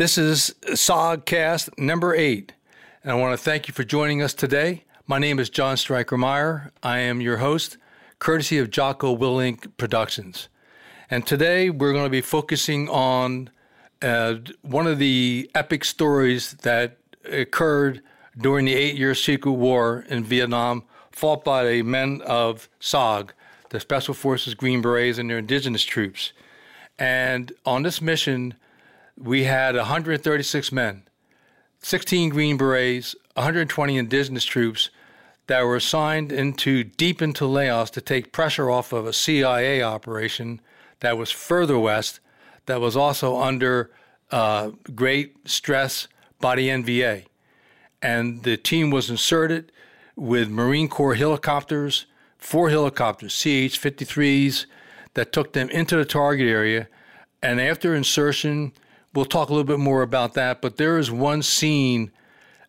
This is SOGcast number eight, and I want to thank you for joining us today. My name is John Stryker Meyer. I am your host, courtesy of Jocko Willink Productions. And today we're going to be focusing on uh, one of the epic stories that occurred during the eight year Secret War in Vietnam, fought by the men of SOG, the Special Forces Green Berets, and their indigenous troops. And on this mission, we had 136 men, 16 Green Berets, 120 indigenous troops that were assigned into deep into Laos to take pressure off of a CIA operation that was further west, that was also under uh, great stress by the NVA. And the team was inserted with Marine Corps helicopters, four helicopters, CH 53s, that took them into the target area. And after insertion, we'll talk a little bit more about that. But there is one scene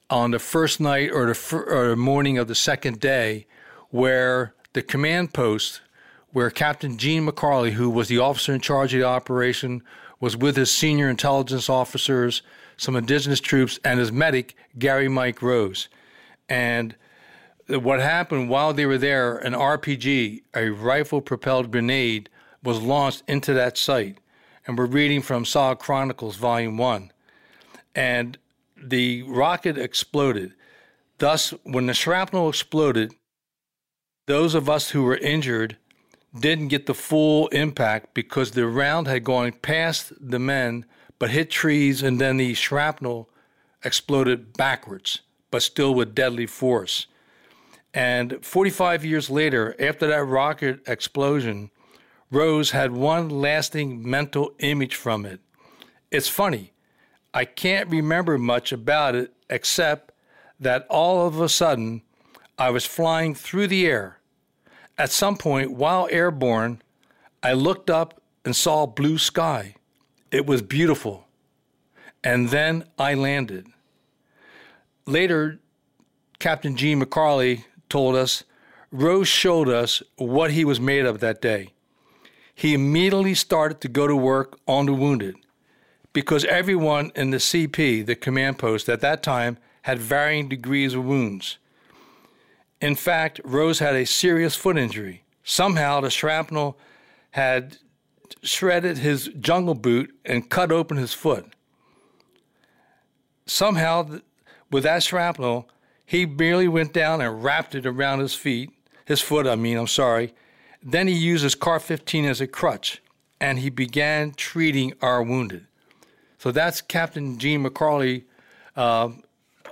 on the first night or the, fir- or the morning of the second day where the command post, where Captain Gene McCarley, who was the officer in charge of the operation, was with his senior intelligence officers, some indigenous troops, and his medic, Gary Mike Rose. And what happened while they were there, an RPG, a rifle propelled grenade, was launched into that site and we're reading from SOG Chronicles, Volume 1. And the rocket exploded. Thus, when the shrapnel exploded, those of us who were injured didn't get the full impact because the round had gone past the men but hit trees, and then the shrapnel exploded backwards, but still with deadly force. And 45 years later, after that rocket explosion, Rose had one lasting mental image from it. It's funny. I can't remember much about it except that all of a sudden I was flying through the air. At some point, while airborne, I looked up and saw blue sky. It was beautiful. And then I landed. Later, Captain Gene McCarley told us Rose showed us what he was made of that day he immediately started to go to work on the wounded because everyone in the CP, the command post at that time, had varying degrees of wounds. In fact, Rose had a serious foot injury. Somehow the shrapnel had shredded his jungle boot and cut open his foot. Somehow, with that shrapnel, he merely went down and wrapped it around his feet, his foot, I mean, I'm sorry, then he uses CAR 15 as a crutch and he began treating our wounded. So that's Captain Gene McCarley uh,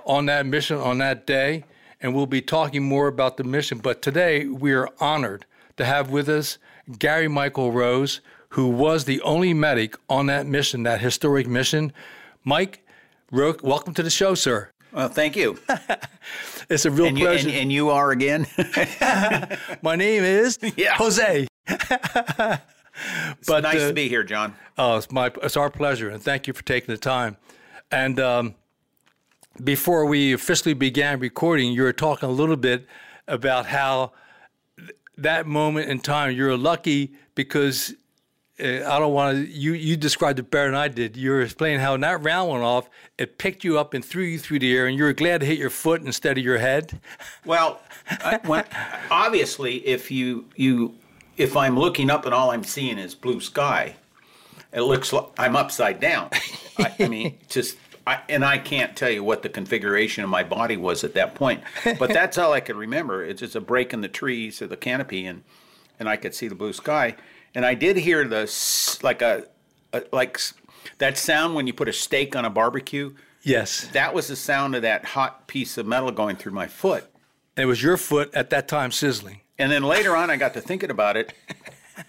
on that mission on that day. And we'll be talking more about the mission. But today we are honored to have with us Gary Michael Rose, who was the only medic on that mission, that historic mission. Mike, welcome to the show, sir. Well, thank you. it's a real and pleasure. You, and, and, you are again? My name is yeah. Jose. it's but nice uh, to be here, John. Oh, it's my it's our pleasure, and thank you for taking the time. And um, before we officially began recording, you were talking a little bit about how th- that moment in time you're lucky because Uh, I don't want to. You you described it better than I did. You were explaining how when that round went off, it picked you up and threw you through the air, and you were glad to hit your foot instead of your head. Well, I, when, obviously, if you you if I'm looking up and all I'm seeing is blue sky, it looks like I'm upside down. I, I mean, just I, and I can't tell you what the configuration of my body was at that point, but that's all I could remember. It's just a break in the trees or the canopy, and and I could see the blue sky, and I did hear the like a, a like that sound when you put a steak on a barbecue. Yes. That was the sound of that hot piece of metal going through my foot. And it was your foot at that time sizzling. And then later on, I got to thinking about it.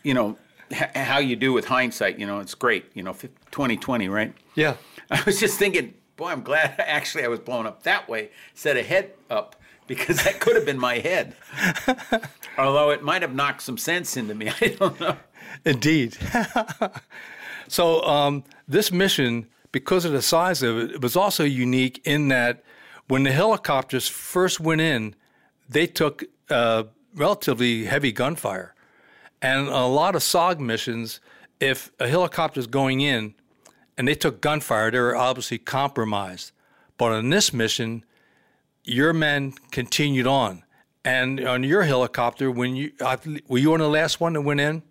You know h- how you do with hindsight. You know, it's great. You know, twenty twenty, right? Yeah. I was just thinking, boy, I'm glad actually I was blown up that way instead of head up because that could have been my head. Although it might have knocked some sense into me. I don't know. Indeed. so um, this mission, because of the size of it, it was also unique in that when the helicopters first went in, they took uh, relatively heavy gunfire. And a lot of SOG missions, if a helicopter is going in and they took gunfire, they were obviously compromised. But on this mission, your men continued on. And on your helicopter, when you I, were you on the last one that went in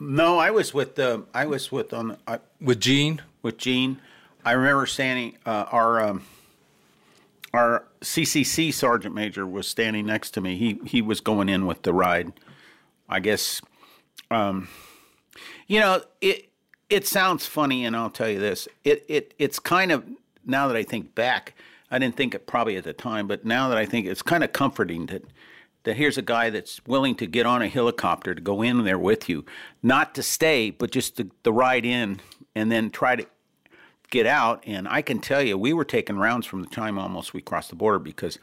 No, I was with the I was with on I, with Gene? with Gene. I remember standing. Uh, our um, our CCC sergeant major was standing next to me. He he was going in with the ride. I guess. Um, you know it. It sounds funny, and I'll tell you this. It it it's kind of now that I think back. I didn't think it probably at the time, but now that I think it's kind of comforting that that here's a guy that's willing to get on a helicopter to go in there with you, not to stay, but just to, to ride in and then try to get out. And I can tell you, we were taking rounds from the time almost we crossed the border because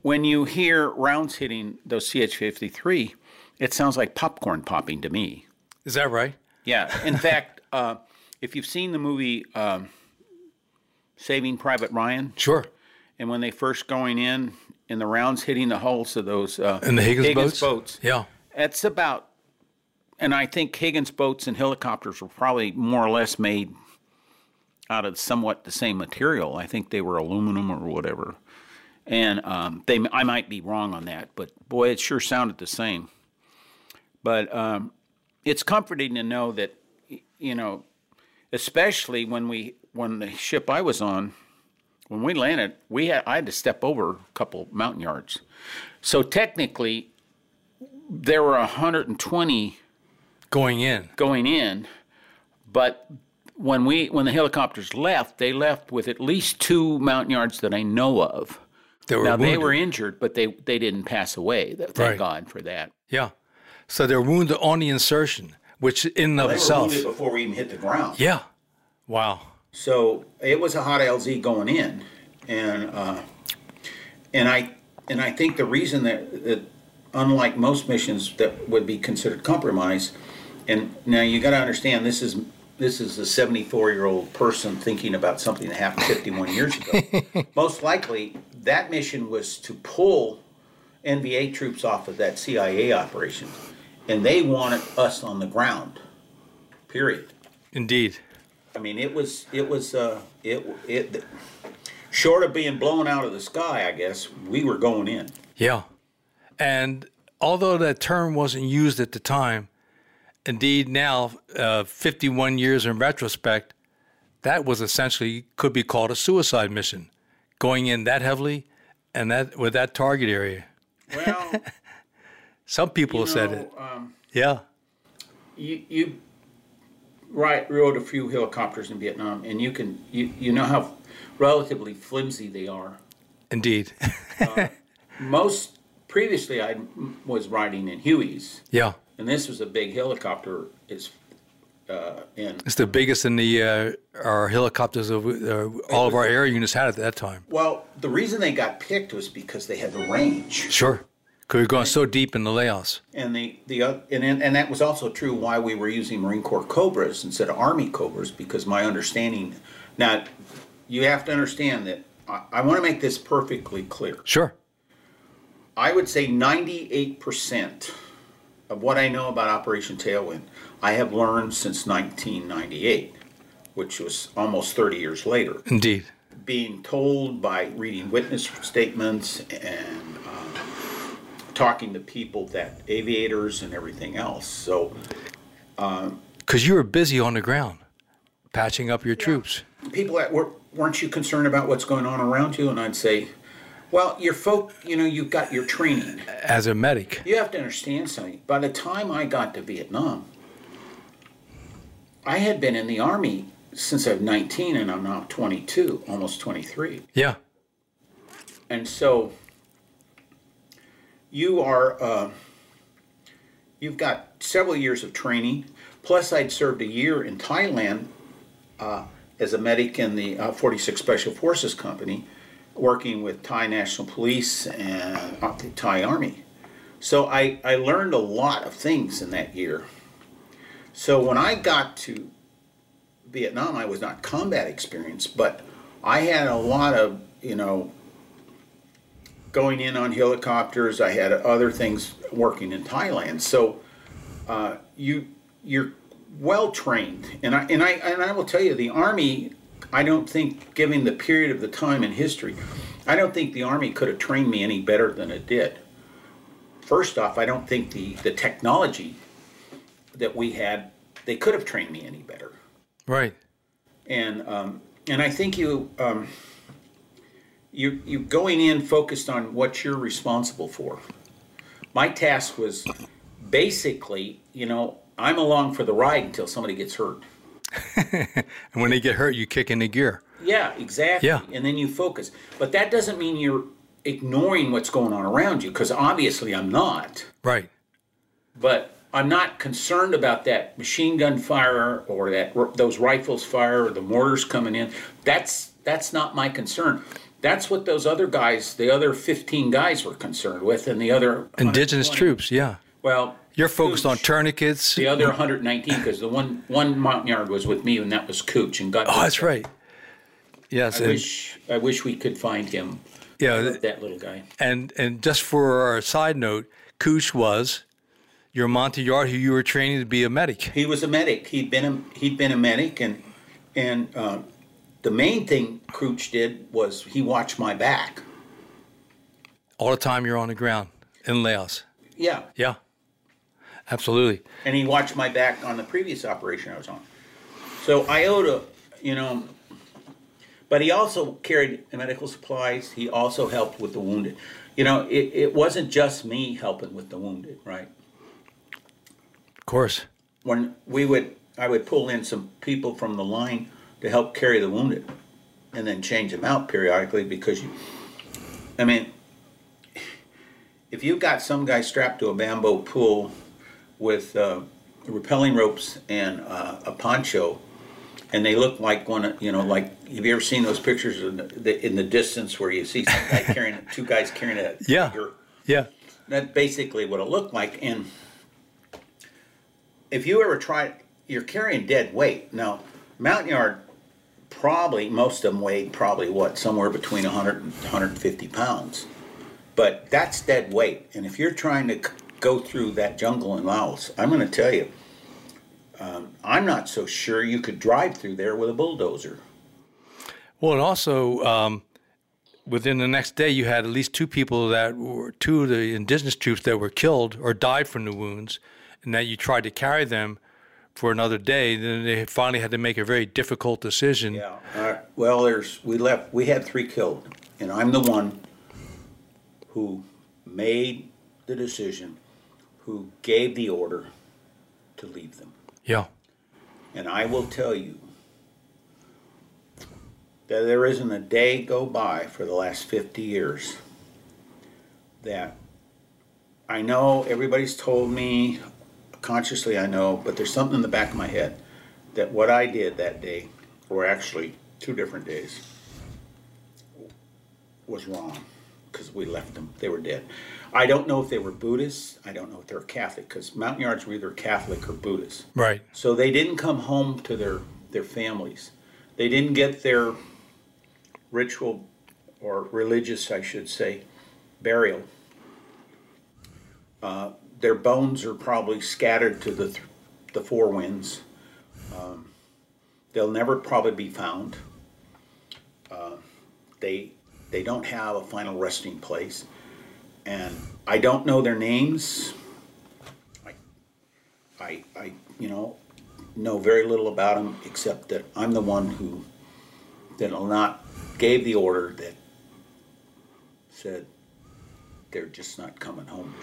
when you hear rounds hitting those CH 53, it sounds like popcorn popping to me. Is that right? Yeah. In fact, uh, if you've seen the movie um, Saving Private Ryan, Sure. and when they first going in and the rounds hitting the hulls of those uh, And the Higgins, boats? boats, Yeah. it's about, and I think Higgins boats and helicopters were probably more or less made out of somewhat the same material. I think they were aluminum or whatever, and um, they I might be wrong on that, but boy, it sure sounded the same. But um, it's comforting to know that you know, especially when we when the ship I was on when we landed, we had I had to step over a couple Montagnards. So technically, there were 120 Going in. going in, but when we when the helicopters left, they left with at least two mountain yards that I know of. They were now they were injured, but they they didn't pass away. Thank Right. God for that. Yeah. So they're wounded on the insertion, which in and of itself. before we even hit the ground. Yeah. Wow. So it was a hot LZ going in, and uh, and I and I think the reason that, that unlike most missions that would be considered compromise, and now you got to understand this is this is a 74 year old person thinking about something that happened 51 years ago. Most likely, that mission was to pull NVA troops off of that CIA operation, and they wanted us on the ground. Period. Indeed. I mean, it was it was uh, it it short of being blown out of the sky. I guess we were going in. Yeah. And although that term wasn't used at the time, indeed now, uh, 51 years in retrospect, that was essentially could be called a suicide mission, going in that heavily and that with that target area. Well, Some people you said know, it. Um, Yeah. you you right rode a few helicopters in Vietnam, and you can you you know how relatively flimsy they are. Indeed. Most previously, I was riding in Hueys, yeah. and this was a big helicopter. Is uh, and It's the biggest in the uh, our helicopters of uh, all of our air units had at that time. well, the reason they got picked was because they had the range. Sure. Because we're going so deep in the layoffs. And the the uh, and and and that was also true why we were using Marine Corps Cobras instead of Army Cobras because my understanding. Now, you have to understand that I, I want to make this perfectly clear. Sure. I would say ninety eight percent of what I know about Operation Tailwind I have learned since nineteen ninety eight, which was almost thirty years later Indeed. being told by reading witness statements and um, talking to people that aviators and everything else. So uh, Because Because you were busy on the ground, patching up your troops. people that were weren't you concerned about what's going on around you? And I'd say, well, your folk, you know, you've got your training. As a medic. You have to understand something. By the time I got to Vietnam, I had been in the army since I'm 19 and I'm now 22, almost 23. Yeah. And so you are, uh, you've got several years of training. Plus, I'd served a year in Thailand uh, as a medic in the uh, 46 Special Forces Company, working with Thai National Police and the Thai Army. So I, I learned a lot of things in that year. So when I got to Vietnam, I was not combat experienced, but I had a lot of, you know, going in on helicopters. I had other things working in Thailand. So uh, you you're well trained, and I and I and I will tell you, the army. I don't think, given the period of the time in history, I don't think the army could have trained me any better than it did. First off, I don't think the the technology that we had, they could have trained me any better. Right. And um, and I think you um, you you going in focused on what you're responsible for. My task was basically, you know, I'm along for the ride until somebody gets hurt. And when they get hurt, you kick in the gear. Yeah, exactly. Yeah. And then you focus. But that doesn't mean you're ignoring what's going on around you, because obviously I'm not. Right. But I'm not concerned about that machine gun fire or that those rifles fire or the mortars coming in. That's that's not my concern. That's what those other guys, the other 15 guys, were concerned with, and the other Indigenous troops, yeah. Well, You're focused on tourniquets. the other 119 because the one one Montagnard was with me, and that was Cooch, and got. Oh, that's right. Yes, I wish I wish we could find him. yeah, th- That little guy. and and just for our side note, Cooch was your Montagnard who you were training to be a medic. He was a medic. He'd been a, he'd been a medic, and and uh, the main thing Cooch did was he watched my back. All the time you're on the ground in Laos. Yeah, Yeah, absolutely. and he watched my back on the previous operation I was on. So Iota, you know, but he also carried medical supplies. He also helped with the wounded. You know, it, it wasn't just me helping with the wounded, right? Of course. When we would, I would pull in some people from the line to help carry the wounded, and then change them out periodically because you, I mean, if you've got some guy strapped to a bamboo pole with uh, repelling ropes and uh, a poncho, and they look like one, of- you know, like have you ever seen those pictures in the, in the distance where you see some guy carrying two guys carrying a Yeah. Yeah. That's basically what it looked like. And if you ever try, you're carrying dead weight. Now, Montagnard, probably most of them weighed probably what somewhere between 100 and 150 pounds. But that's dead weight. And if you're trying to go through that jungle in Laos, I'm going to tell you, um, I'm not so sure you could drive through there with a bulldozer. Well, and also um, within the next day, you had at least two people that were two of the indigenous troops that were killed or died from the wounds, and that you tried to carry them for another day. Then they finally had to make a very difficult decision. Yeah. Uh, well, there's we left. We had three killed, and I'm the one who made the decision, who gave the order to leave them. Yeah. And I will tell you that there isn't a day go by for the last 50 years that I know everybody's told me, consciously I know, but there's something in the back of my head that what I did that day, or actually two different days, was wrong because we left them. They were dead. I don't know if they were Buddhists. I don't know if they were Catholic because Montagnards were either Catholic or Buddhist. Right. So they didn't come home to their, their families. They didn't get their ritual or religious, I should say, burial. Uh, their bones are probably scattered to the, th- the four winds. Um, they'll never probably be found. Uh, they, they don't have a final resting place. And I don't know their names. I, I, I, you know, know very little about them except that I'm the one who that not gave the order that said they're just not coming home.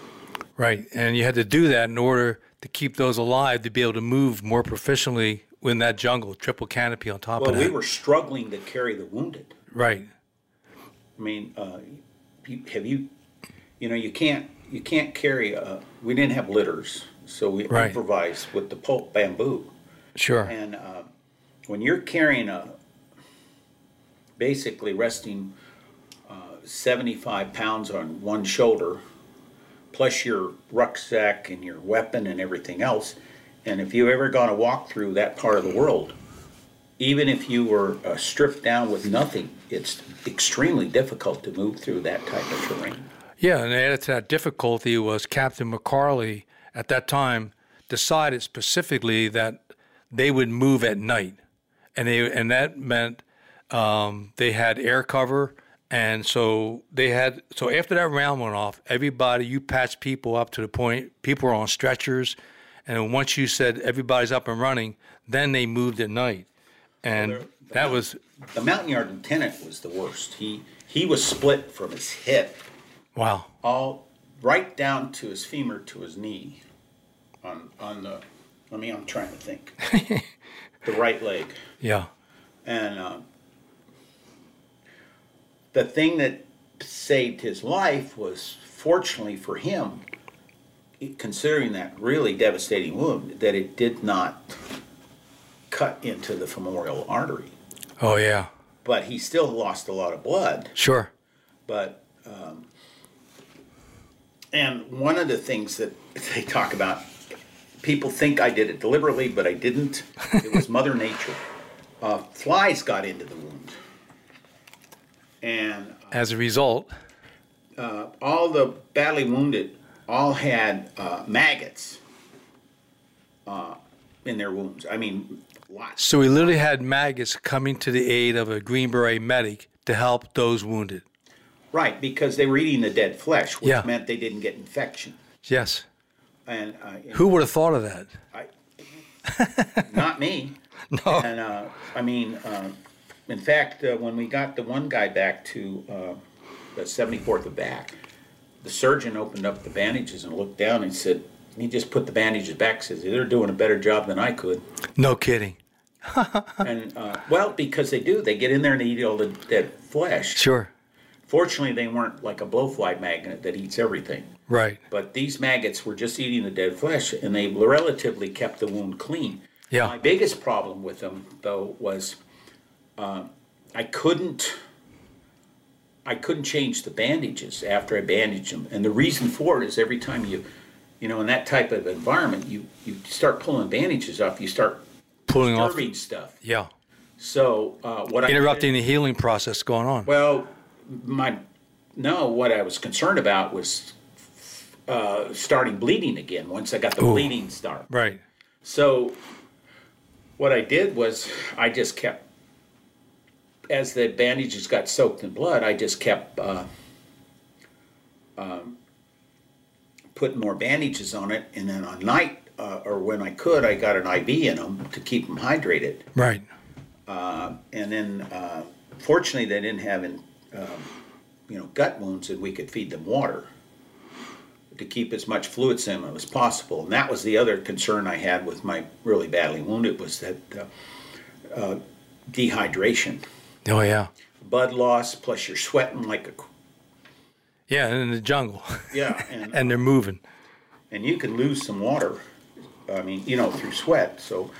Right, and you had to do that in order to keep those alive to be able to move more proficiently in that jungle, triple canopy on top Well, of that. we were struggling to carry the wounded. right, I mean, uh, have you, you know, you can't you can't carry. Uh, we didn't have litters, so we Right. improvised with the pulp bamboo. sure. And uh, when you're carrying a, basically resting uh, 75 pounds on one shoulder, plus your rucksack and your weapon and everything else, and if you've ever gone a walk through that part of the world, even if you were uh, stripped down with nothing, it's extremely difficult to move through that type of terrain. Yeah, and added to that difficulty was Captain McCarley at that time decided specifically that they would move at night, and they and that meant um, they had air cover, and so they had so after that round went off, everybody you patched people up to the point people were on stretchers, and once you said everybody's up and running, then they moved at night, and that was The Montagnard lieutenant was the worst. He he was split from his hip. Wow. all right down to his femur to his knee on on the let me I'm trying to think. The right leg. Yeah, and uh, the thing that saved his life was fortunately for him considering that really devastating wound that it did not cut into the femoral artery. Oh yeah, but he still lost a lot of blood. Sure. but um, and one of the things that they talk about people think i did it deliberately but i didn't. It was mother nature. Uh, flies got into the wound and As a result, all the badly wounded all had uh, maggots uh, in their wounds i mean lots So we literally had maggots coming to the aid of a Green Beret medic to help those wounded. right because they were eating the dead flesh which Yeah. meant they didn't get infection Yes. and uh, Who would have thought of that? I, not me. No. And uh, I mean, uh, in fact, uh, when we got the one guy back to uh, the 74th of back, the surgeon opened up the bandages and looked down and said, he just put the bandages back. Says they're doing a better job than I could. No kidding. And uh, well, because they do, they get in there and they eat all the dead flesh. Sure. Fortunately, they weren't like a blowfly magnet that eats everything. Right. But these maggots were just eating the dead flesh, and they relatively kept the wound clean. Yeah. My biggest problem with them, though, was uh, I couldn't. I couldn't change the bandages after I bandaged them, and the reason for it is every time you, you know, in that type of environment, you you start pulling bandages off, you start Pulling off. stuff. Yeah. So uh, what I Interrupting the healing process going on. well, my no, what I was concerned about was uh, starting bleeding again once I got the bleeding start. Right. So what I did was I just kept as the bandages got soaked in blood, I just kept uh, um, putting more bandages on it, and then on night uh, or when I could, I got an IV in them to keep them hydrated. Right. and then uh, fortunately they didn't have in, um, you know gut wounds and we could feed them water to keep as much fluids in them as possible and that was the other concern i had with my really badly wounded was that uh, uh, dehydration Oh yeah. blood loss plus you're sweating like a Yeah, and in the jungle. yeah and, and they're moving. and you can lose some water i mean you know through sweat so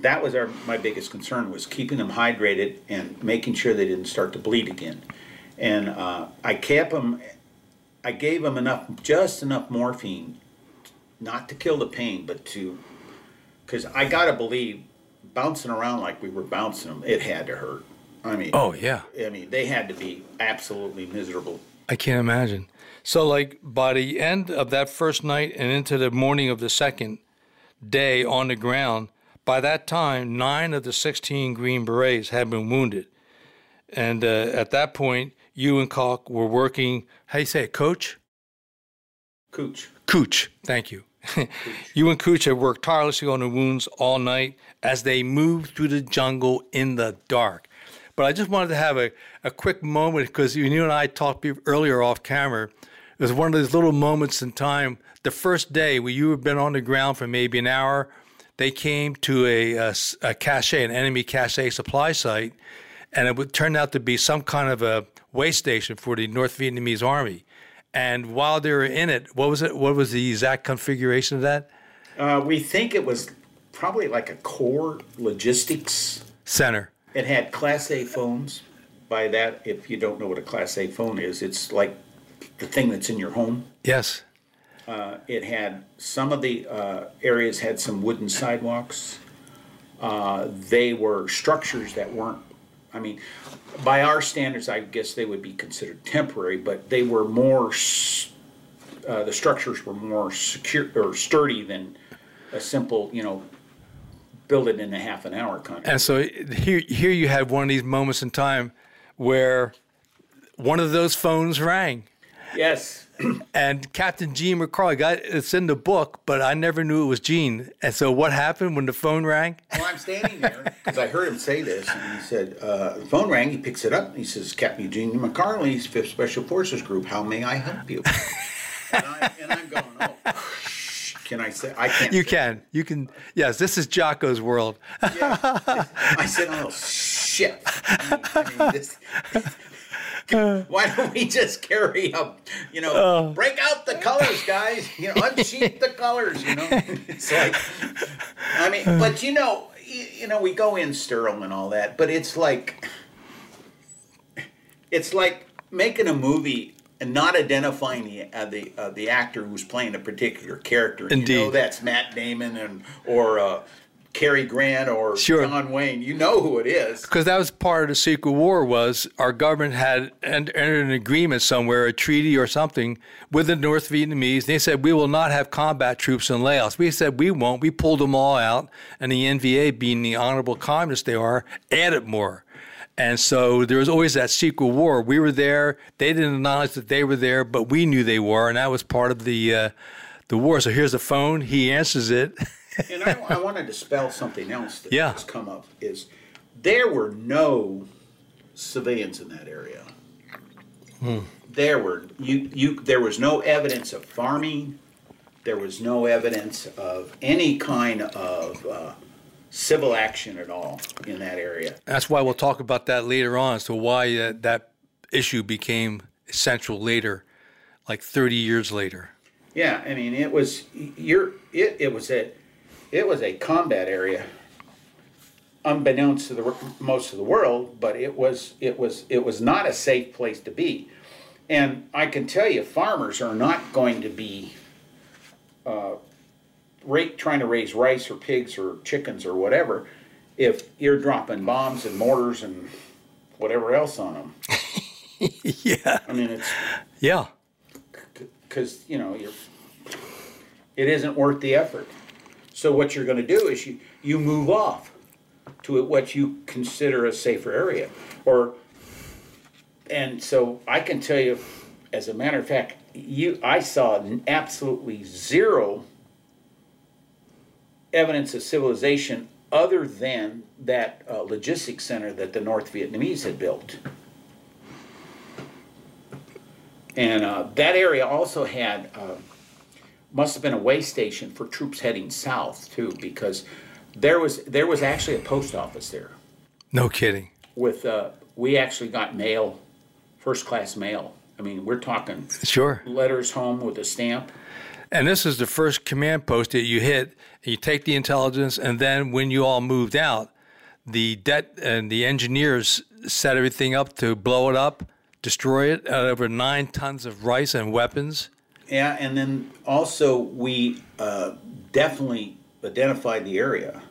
that was our my biggest concern was keeping them hydrated and making sure they didn't start to bleed again and uh, i kept them i gave them enough just enough morphine not to kill the pain but to because i gotta believe bouncing around like we were bouncing them it had to hurt i mean Oh yeah. i mean they had to be absolutely miserable I can't imagine. So like by the end of that first night and into the morning of the second day on the ground, by that time nine of the 16 Green Berets had been wounded. And uh, at that point, you and Kalk were working, how do you say it, coach? cooch Cooch, thank you. you and Cooch had worked tirelessly on the wounds all night as they moved through the jungle in the dark. But I just wanted to have a, a quick moment because you and I talked earlier off camera. It was one of those little moments in time. The first day where you had been on the ground for maybe an hour, they came to a, a, a cache, an enemy cache supply site, and it would turn out to be some kind of a way station for the North Vietnamese army. And while they were in it, what was it? What was the exact configuration of that? Uh, we think it was probably like a core logistics center. It had Class A phones. By that, if you don't know what a Class A phone is, it's like the thing that's in your home. Yes. Uh, it had some of the uh, areas had some wooden sidewalks. Uh, they were structures that weren't. I mean, by our standards, I guess they would be considered temporary, but they were more. Uh, the structures were more secure or sturdy than a simple, you know, build it in a half an hour kind of. And so here, here you had one of these moments in time where one of those phones rang. Yes. and Captain Gene McCarley got it's in the book, but I never knew it was Gene. And so what happened when the phone rang? Well, I'm standing there because I heard him say this, and he said, uh, "The phone rang." He picks it up. And he says, "Captain Gene McCarley's Fifth Special Forces Group. How may I help you?" and, I, am going, "Oh." Can I say? I can't. You can. You can. Yes, this is Jocko's world. yeah. I said, "Oh shit!" I mean, I mean, this, why don't we just carry up, you know, uh, break out the colors, guys, you know, unsheath the colors, you know? It's like, I mean, but you know, you, you know, we go in sterile and all that, but it's like, it's like making a movie and not identifying the uh, the uh, the actor who's playing a particular character. Indeed, you know that's Matt Damon and or uh, Cary Grant or sure. John Wayne. You know who it is. Because that was part of the Secret War was our government had entered an agreement somewhere, a treaty or something, with the North Vietnamese. They said, we will not have combat troops in Laos. We said, we won't. We pulled them all out. And the NVA, being the honorable communists they are, added more. And so there was always that secret war. We were there. They didn't acknowledge that they were there, but we knew they were. And that was part of the, uh, the war. So here's the phone. He answers it. and I, I want to dispel something else that yeah. has come up is there were no civilians in that area. Hmm. There were you you there was no evidence of farming. There was no evidence of any kind of uh, civil action at all in that area. That's why we'll talk about that later on as to why uh, that issue became essential later, like 30 years later. Yeah, I mean, it was you're it, it was a it was a combat area unbeknownst to the most of the world but it was it was it was not a safe place to be and i can tell you farmers are not going to be uh, rate, trying to raise rice or pigs or chickens or whatever if you're dropping bombs and mortars and whatever else on them yeah. I mean it's yeah. because you know you're it isn't worth the effort. So what you're going to do is you, you move off to what you consider a safer area. Or and so I can tell you, as a matter of fact, you I saw absolutely zero evidence of civilization other than that uh, logistics center that the North Vietnamese had built. And uh, that area also had uh, must have been a way station for troops heading south too, because there was there was actually a post office there. No kidding. With uh, we actually got mail, first class mail. I mean, we're talking sure letters home with a stamp. And this is the first command post that you hit. You take the intelligence, and then when you all moved out, the debt and the engineers set everything up to blow it up, destroy it. Over nine tons of rice and weapons. Yeah, and then also we uh, definitely identified the area,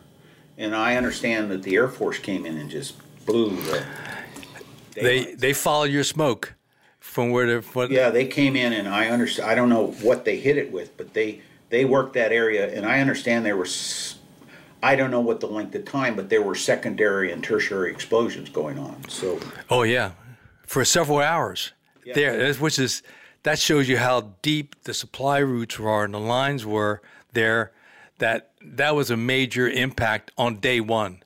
and I understand that the Air Force came in and just blew the. They they follow your smoke from where the what? Yeah, they came in and I understand. I don't know what they hit it with, but they they worked that area, and I understand there was. I don't know what the length of time, but there were secondary and tertiary explosions going on. So. Oh yeah, for several hours. Yeah. There, which is that shows you how deep the supply routes were and the lines were there that that was a major impact on day one.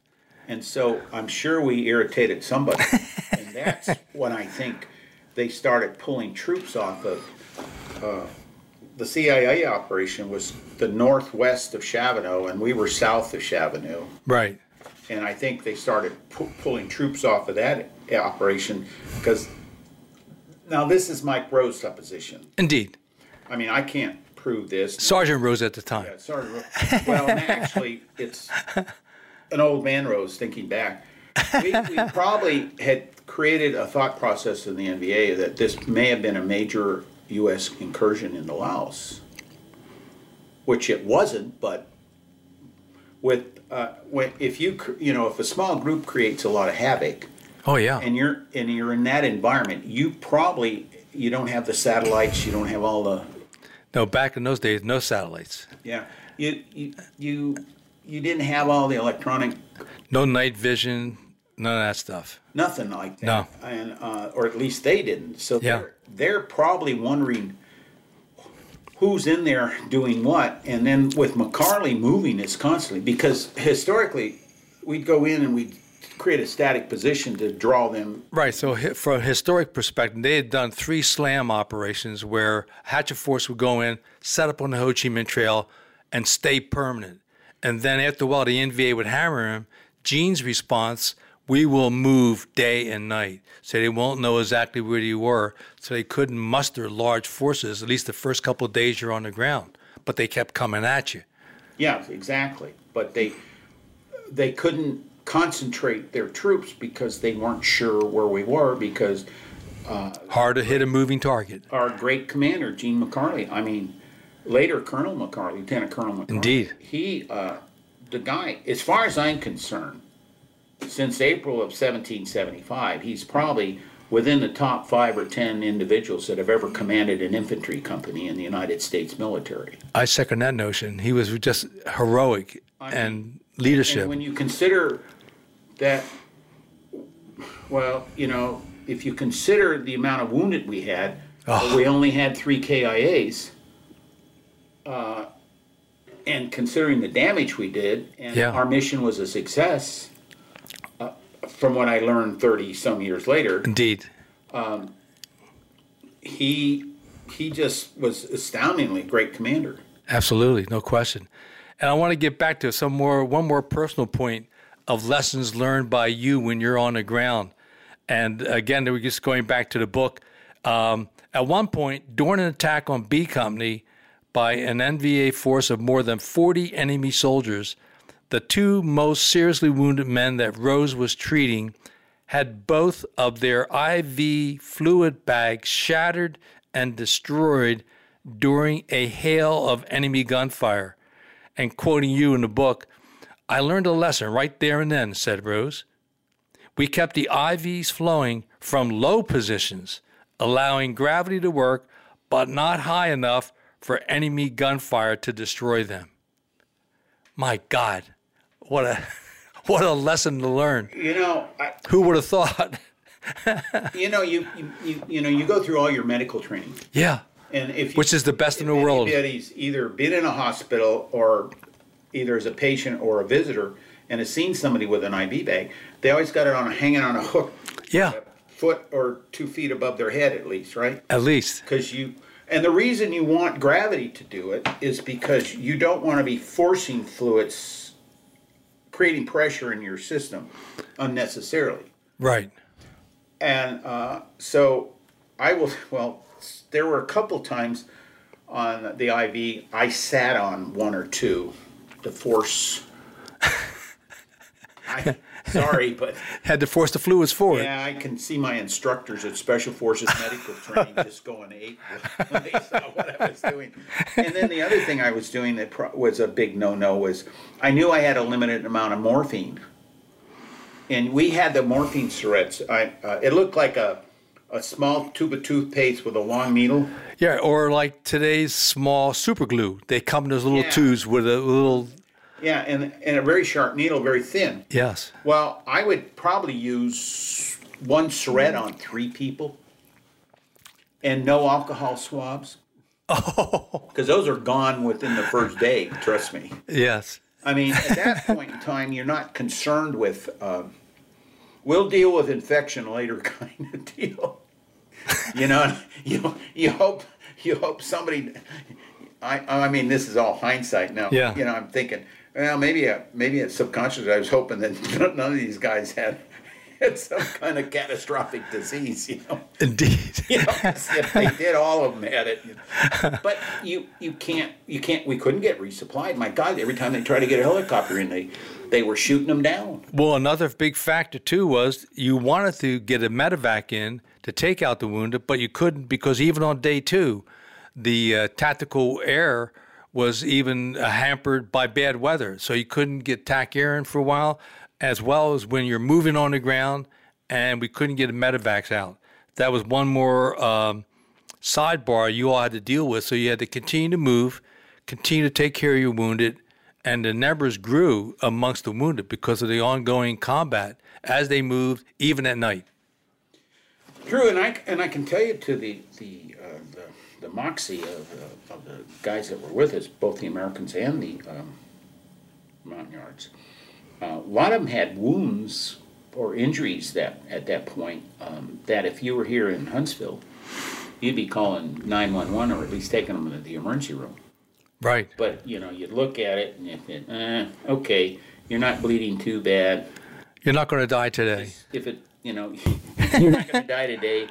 And so I'm sure we irritated somebody. and that's when I think they started pulling troops off of. Uh, the CIA operation was the northwest of Chavane, and we were south of Chavane. Right. And I think they started pu- pulling troops off of that operation because now this is Mike Rose' supposition. Indeed. I mean, I can't prove this. Sergeant Rose at the time. Yeah, Sergeant Rose. Well, actually, it's an old man Rose thinking back. We, we probably had created a thought process in the NVA that this may have been a major U.S. incursion into Laos, which it wasn't, but with uh, when if you you know if a small group creates a lot of havoc, Oh yeah. and you're and you're in that environment, you probably you don't have the satellites, you don't have all the no, back in those days, no satellites, yeah you you you, you didn't have all the electronic no night vision, none of that stuff. nothing like that. No. and uh, or at least they didn't. So Yeah. they're they're probably wondering who's in there doing what, and then with McCarley moving this constantly because historically we'd go in and we'd create a static position to draw them. Right. So, from a historic perspective, they had done three SLAM operations where Hatchet Force would go in, set up on the Ho Chi Minh Trail, and stay permanent. And then after a while, the NVA would hammer him. Gene's response: "We will move day and night, so they won't know exactly where you were, so they couldn't muster large forces. At least the first couple of days you're on the ground, but they kept coming at you. Yeah, exactly. But they they couldn't concentrate their troops because they weren't sure where we were because Hard to hit a moving target. our great commander Gene McCarley. I mean, later Colonel McCarley, Lieutenant Colonel McCarley. Indeed. He, uh, the guy, as far as I'm concerned, since April of 1775, he's probably within the top five or ten individuals that have ever commanded an infantry company in the United States military. I second that notion. He was just heroic and leadership. And when you consider that, well, you know, if you consider the amount of wounded we had, Oh. we only had three KIAs. Uh, and considering the damage we did, and Yeah. our mission was a success, from what I learned 30 some years later, Indeed. he he just was astoundingly great commander. Absolutely, no question. And I want to get back to some more one more personal point of lessons learned by you when you're on the ground. And again, we're just going back to the book. Um, at one point, during an attack on B Company by an NVA force of more than 40 enemy soldiers, the two most seriously wounded men that Rose was treating had both of their IV fluid bags shattered and destroyed during a hail of enemy gunfire. And quoting you in the book, I learned a lesson right there and then, said Rose. We kept the IVs flowing from low positions, allowing gravity to work, but not high enough for enemy gunfire to destroy them. My God, what a what a lesson to learn. You know, I, Who would have thought? you know, you, you you know, you go through all your medical training. yeah, And if you, Which is the best in the world. anybody's either been in a hospital or either as a patient or a visitor and has seen somebody with an IV bag, they always got it on a, hanging on a hook, yeah, a foot or two feet above their head at least, right? at least. Because you, and the reason you want gravity to do it is because you don't want to be forcing fluids, creating pressure in your system unnecessarily. Right. And uh, so I will, well, there were a couple times on the IV, I sat on one or two to force. I, sorry, but Had to force the fluids forward. yeah, I can see my instructors at Special Forces Medical Training just going ape when they saw what I was doing. And then the other thing I was doing that pro- was a big no-no was I knew I had a limited amount of morphine, and we had the morphine syringe. I uh, it looked like a a small tube of toothpaste with a long needle. Yeah, or like today's small super glue. They come in those little Yeah. tubes with a little. Yeah, and and a very sharp needle, very thin. Yes. Well, I would probably use one syringe on three people, and no alcohol swabs. Oh, because those are gone within the first day. Trust me. Yes. I mean, at that point in time, you're not concerned with. Um, we'll deal with infection later, kind of deal. You know, you you hope you hope somebody. I I mean, this is all hindsight now. Yeah. You know, I'm thinking, well, maybe a, maybe it's subconscious. I was hoping that none of these guys had had some kind of catastrophic disease. You know. Indeed. You know, if they did, all of them had it. But you you can't you can't. We couldn't get resupplied. My God, every time they tried to get a helicopter in, they they were shooting them down. Well, another big factor too was you wanted to get a medevac in to take out the wounded, but you couldn't because even on day two, the uh, tactical air was even uh, hampered by bad weather, so you couldn't get TAC air in for a while, as well as when you're moving on the ground, and we couldn't get a medevacs out. That was one more um, sidebar you all had to deal with. So you had to continue to move, continue to take care of your wounded, and the numbers grew amongst the wounded because of the ongoing combat as they moved, even at night. True, and I and I can tell you to the, the moxie of, uh, of the guys that were with us, both the Americans and the um, Montagnards. Uh, a lot of them had wounds or injuries that at that point um, that if you were here in Huntsville, you'd be calling nine one one or at least taking them to the emergency room. Right. But you know, you'd look at it and if it, eh, okay, you're not bleeding too bad. You're not going to die today. If it, you know, you're not going to die today.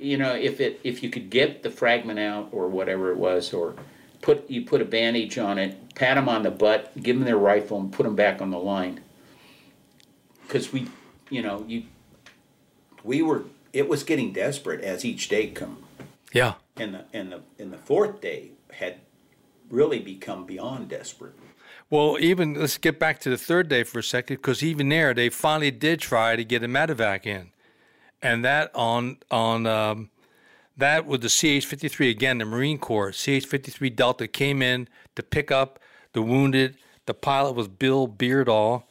You know, if it, if you could get the fragment out or whatever it was, or put you put a bandage on it, pat them on the butt, give them their rifle, and put them back on the line. Because we, you know, you, we were. It was getting desperate as each day come, Yeah. and the and the and the fourth day had really become beyond desperate. Well, even let's get back to the third day for a second, because even there they finally did try to get a medevac in, and that on on um, that with the CH-53 again, the Marine Corps CH-53 Delta came in to pick up the wounded. The pilot was Bill Beardall,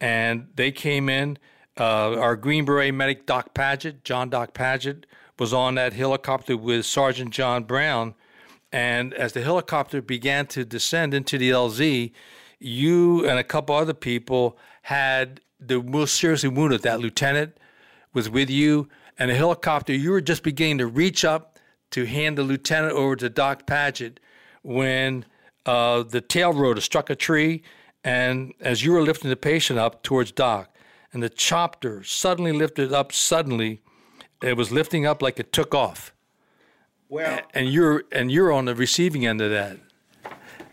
and they came in. Uh, our Green Beret medic Doc Paget, John Doc Paget, was on that helicopter with Sergeant John Brown. And as the helicopter began to descend into the LZ, you and a couple other people had the most seriously wounded. That lieutenant was with you, and a helicopter, you were just beginning to reach up to hand the lieutenant over to Doc Paget when uh, the tail rotor struck a tree. And as you were lifting the patient up towards Doc, and the chopper suddenly lifted up suddenly, it was lifting up like it took off Well, and you're and you're on the receiving end of that.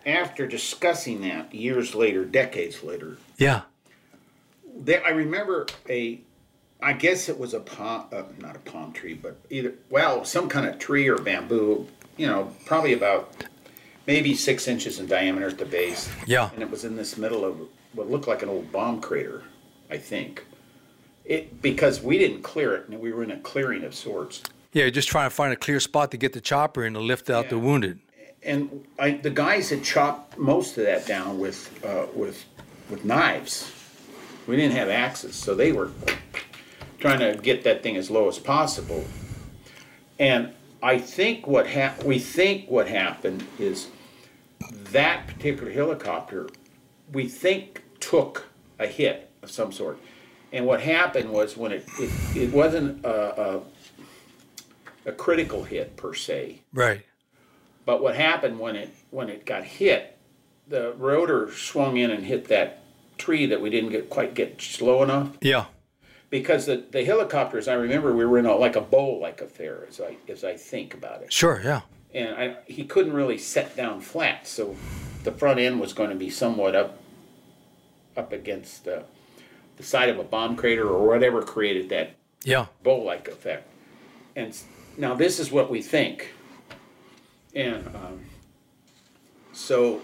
after discussing that years later, decades later, Yeah. I remember a, I guess it was a palm, uh, not a palm tree, but either, well, some kind of tree or bamboo, you know, probably about maybe six inches in diameter at the base. Yeah. And it was in this middle of what looked like an old bomb crater, I think. It, because we didn't clear it, and we were in a clearing of sorts. Yeah, just trying to find a clear spot to get the chopper in to lift out the wounded. and I, the guys had chopped most of that down with uh, with with knives. We didn't have axes, so they were trying to get that thing as low as possible. And I think what hap- we think what happened is that particular helicopter, we think took a hit of some sort. And what happened was when it it, it wasn't a, a a critical hit per se. Right. But what happened when it when it got hit, the rotor swung in and hit that tree that we didn't get quite get slow enough Yeah. Because the, the helicopters I remember we were in a like a bowl like affair as I as I think about it Sure. Yeah. and I, he couldn't really set down flat so the front end was going to be somewhat up up against uh, the side of a bomb crater or whatever created that Yeah. bowl like effect. And now this is what we think. And um, so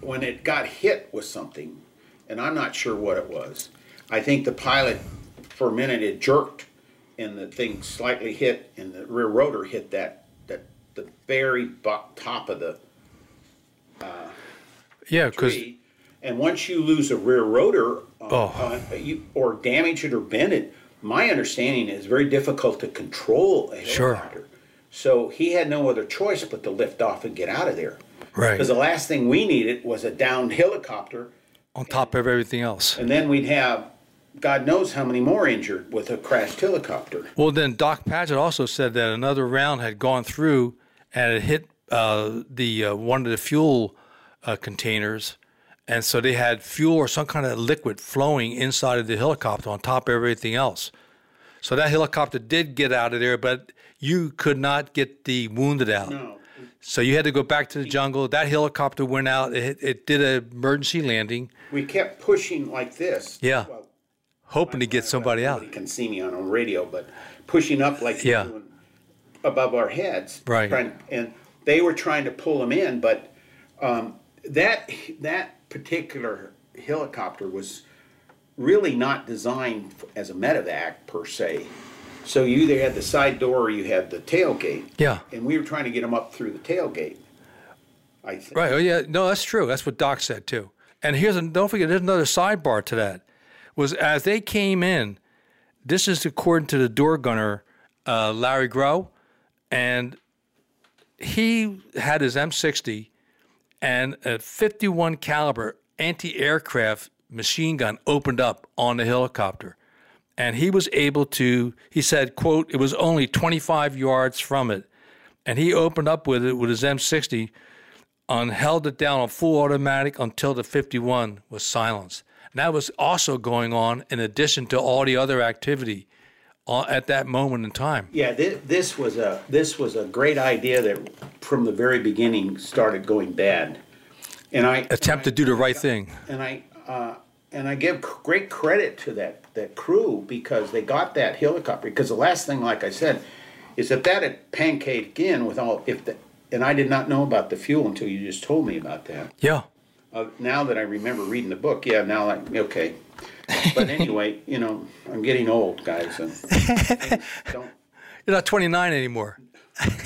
when it got hit with something, and I'm not sure what it was, I think the pilot for a minute it jerked and the thing slightly hit and the rear rotor hit that that the very top of the Yeah. Because. And once you lose a rear rotor, uh, Oh. uh, you, or damage it or bend it, my understanding is very difficult to control a helicopter. Sure. So he had no other choice but to lift off and get out of there. Right. Because the last thing we needed was a downed helicopter, On top of everything else. and then we'd have God knows how many more injured with a crashed helicopter. Well, then Doc Paget also said that another round had gone through and it hit uh, the uh, one of the fuel uh, containers, and so they had fuel or some kind of liquid flowing inside of the helicopter on top of everything else. So that helicopter did get out of there, but you could not get the wounded out. No. So you had to go back to the jungle. That helicopter went out. It, it did an emergency landing, We kept pushing like this. Yeah. Hoping to get somebody out. Nobody can see me on a radio, but pushing up like Yeah. doing above our heads. Right. Trying, and they were trying to pull them in, but um, that that particular helicopter was really not designed as a medevac per se. So you either had the side door or you had the tailgate. Yeah. And we were trying to get them up through the tailgate. I think. Right. Oh, yeah. No, that's true. That's what Doc said too. And here's a, don't forget, there's another sidebar to that. Was as they came in, this is according to the door gunner, uh, Larry Grow, and he had his M60 and a 51 caliber anti-aircraft machine gun opened up on the helicopter. And he was able to, he said, quote, it was only 25 yards from it. And he opened up with it with his M60 and held it down on full automatic until the 51 was silenced. And that was also going on in addition to all the other activity uh, at that moment in time. Yeah, this, this was a this was a great idea that from the very beginning started going bad, and I Attempt to do the right thing. and I uh, and I give great credit to that that crew because they got that helicopter. Because the last thing, like I said, is if that had pancaked in with all if the and I did not know about the fuel until you just told me about that. Yeah. Uh, now that I remember reading the book, yeah, now I okay. But anyway, you know, I'm getting old, guys, and don't You're not 29 anymore.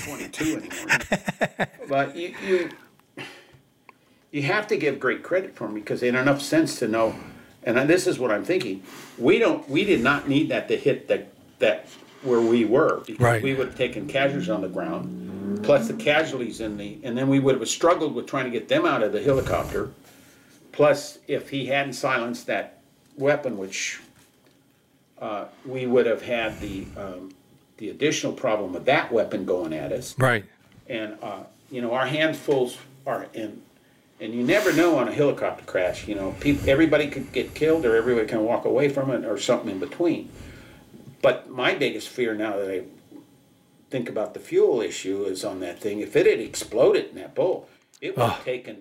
22 anymore. but you, you you have to give great credit for them because they had enough sense to know. And this is what I'm thinking. We don't. We did not need that to hit that that where we were because Right. we would have taken casualties on the ground, plus the casualties in the, and then we would have struggled with trying to get them out of the helicopter. Plus, if he hadn't silenced that weapon, which uh, we would have had the um, the additional problem of that weapon going at us Right. and uh, you know our handfuls are in and you never know on a helicopter crash you know people everybody could get killed or everybody can walk away from it or something in between but my biggest fear now that i think about the fuel issue is on that thing if it had exploded in that bowl it would have taken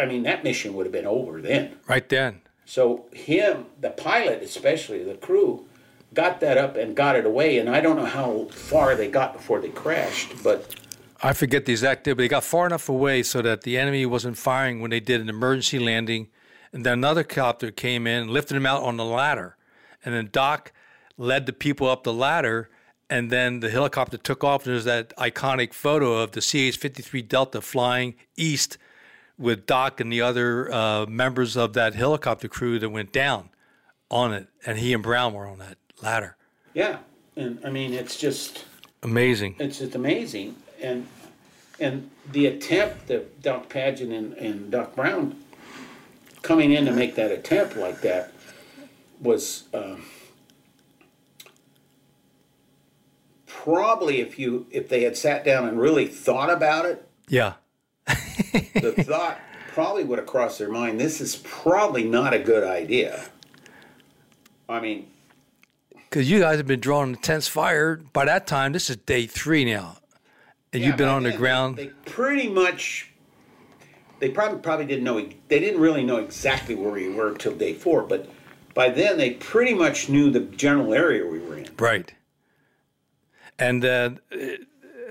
i mean that mission would have been over then Right then. so him the pilot especially the crew got that up and got it away and i don't know how far they got before they crashed but I forget the exact date, but they got far enough away so that the enemy wasn't firing when they did an emergency landing. And then another copter came in, lifted them out on the ladder. And then Doc led the people up the ladder. And then the helicopter took off. There's that iconic photo of the CH 53 Delta flying east with Doc and the other uh, members of that helicopter crew that went down on it. And he and Brown were on that ladder. Yeah, and I mean it's just Amazing. it's just amazing, and and the attempt that Doc Paget and, and Doc Brown coming in to make that attempt like that was um, probably if you if they had sat down and really thought about it, Yeah. the thought probably would have crossed their mind. This is probably not a good idea. I mean, Because you guys have been drawing intense fire. By that time, this is day three now. And Yeah, you've been on the ground. They, pretty much. They probably probably didn't know. They didn't really know exactly where we were till day four, but by then they pretty much knew the general area we were in. right. And uh,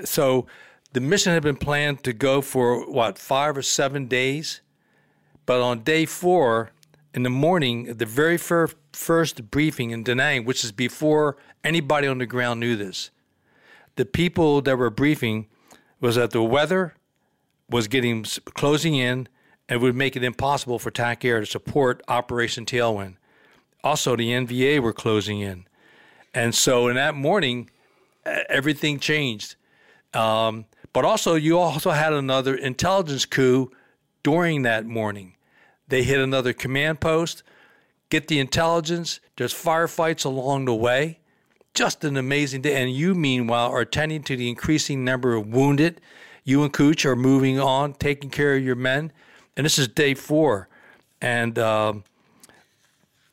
so the mission had been planned to go for what, five or seven days? But on day four, in the morning, the very fir- first briefing in Da Nang, which is before anybody on the ground knew this, the people that were briefing was that the weather was getting closing in and would make it impossible for TAC Air to support Operation Tailwind. Also, the NVA were closing in, and so in that morning, everything changed. Um, but also, you also had another intelligence coup during that morning. They hit another command post, get the intelligence. There's firefights along the way. Just an amazing day. And you, meanwhile, are attending to the increasing number of wounded. You and Cooch are moving on, taking care of your men. And this is day four. And um,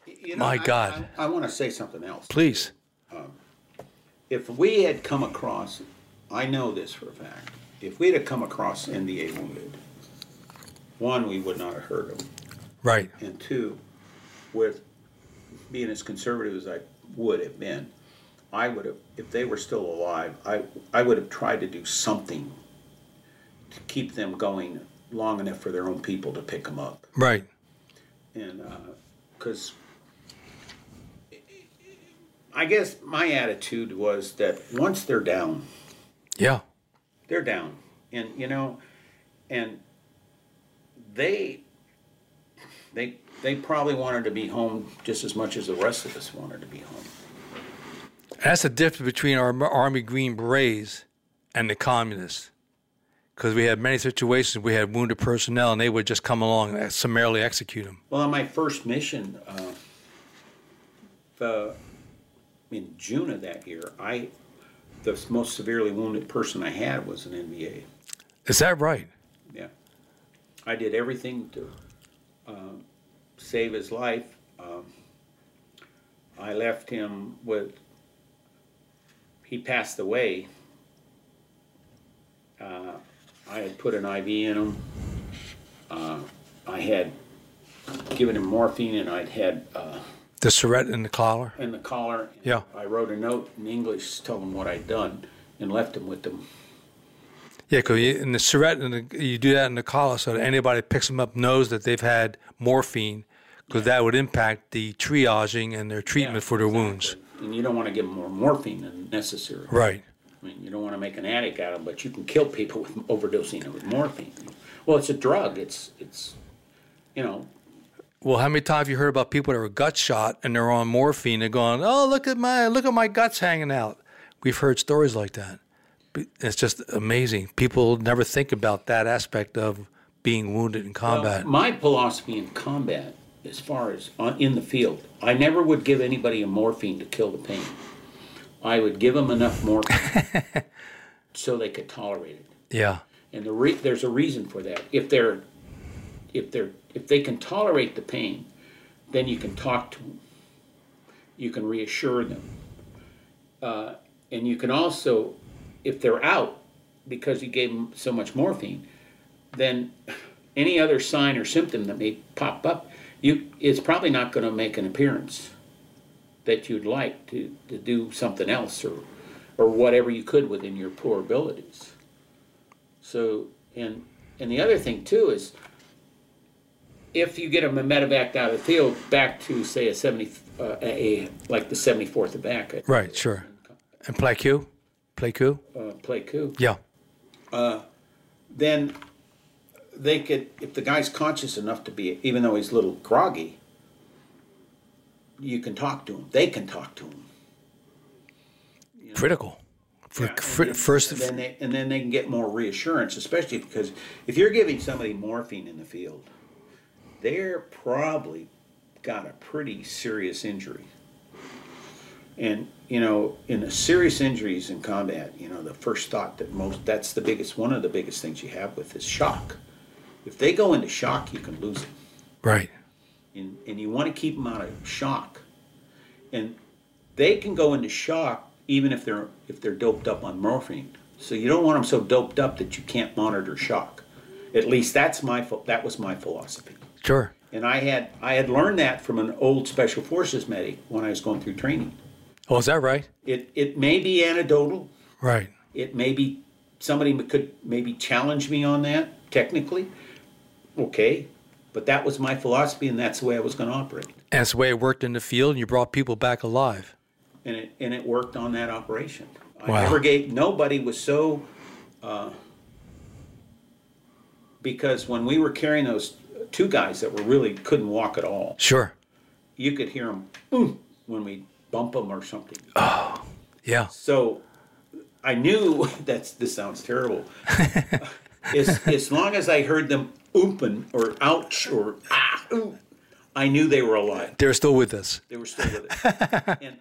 You My I- God. I, I want to say something else. please, If we had come across, I know this for a fact, if we had come across NVA wounded, one, we would not have heard them. right. And two, with being as conservative as I would have been, I would have, if they were still alive, I, I would have tried to do something to keep them going long enough for their own people to pick them up. Right. And, uh, because I guess my attitude was that once they're down, Yeah. they're down. And, you know, and they, they, they probably wanted to be home just as much as the rest of us wanted to be home. That's the difference between our Army Green Berets and the communists. Because we had many situations we had wounded personnel and they would just come along and summarily execute them. Well, on my first mission, uh, the, in June of that year, I, the most severely wounded person I had was an NVA. Is that right? Yeah. I did everything to uh, save his life. Um, I left him with, he passed away. Uh, I had put an IV in him. Uh, I had given him morphine and I'd had uh, The Syrette and the collar? in the collar. Yeah. I wrote a note in English telling him what I'd done and left him with them. Yeah, because in the Syrette, and the, you do that in the collar so that anybody picks them up knows that they've had morphine because that would impact the triaging and their treatment Yeah, for their wounds. And you don't want to give them more morphine than necessary. Right. I mean, you don't want to make an addict out of them, but you can kill people with overdosing with morphine. Well, it's a drug. It's it's, you know, Well, how many times have you heard about people that were gut shot and they're on morphine? They're going, "Oh, look at my look at my guts hanging out." We've heard stories like that. It's just amazing. People never think about that aspect of being wounded in combat. my philosophy in combat, as far as on, in the field, I never would give anybody a morphine to kill the pain. I would give them enough morphine so they could tolerate it. yeah. And the re- there's a reason for that. If they're if they're if they can tolerate the pain, then you can talk to them. You can reassure them, uh, and you can also, if they're out because you gave them so much morphine, then any other sign or symptom that may pop up, you it's probably not going to make an appearance that you'd like to, to do something else or or whatever you could within your poor abilities. So, and and the other thing too is, if you get a medevac out of the field back to say a seventy, uh, a like the seventy fourth of back, Right. Sure. And Pleiku, play Q. uh, Pleiku, Yeah. then they could, if the guy's conscious enough to be, even though he's a little groggy, you can talk to him. They can talk to him. Critical. For, Yeah, and for- then- first, and then, they, and then they can get more reassurance, especially because if you're giving somebody morphine in the field, they're probably got a pretty serious injury. And you know, in the serious injuries in combat, you know, the first thought that most that's the biggest one of the biggest things you have with is shock. If they go into shock, you can lose them right. and, and you want to keep them out of shock. And they can go into shock even if they're if they're doped up on morphine. So you don't want them so doped up that you can't monitor shock. At least that's my that was my philosophy. Sure. And I had I had learned that from an old special forces medic when I was going through training. Oh, is that right? It it may be anecdotal. Right. It may be somebody could maybe challenge me on that technically. Okay, but that was my philosophy, and that's the way I was going to operate. And it's the way it worked in the field, and you brought people back alive. and it and it worked on that operation. I Wow. never gave nobody was so uh, because when we were carrying those two guys that were really couldn't walk at all, Sure. you could hear them when we bump them or something. Oh, Yeah. So I knew that's this sounds terrible. as as long as I heard them ooping or ouch or ah, ooh, I knew they were alive. They're still with us. They were still with us. and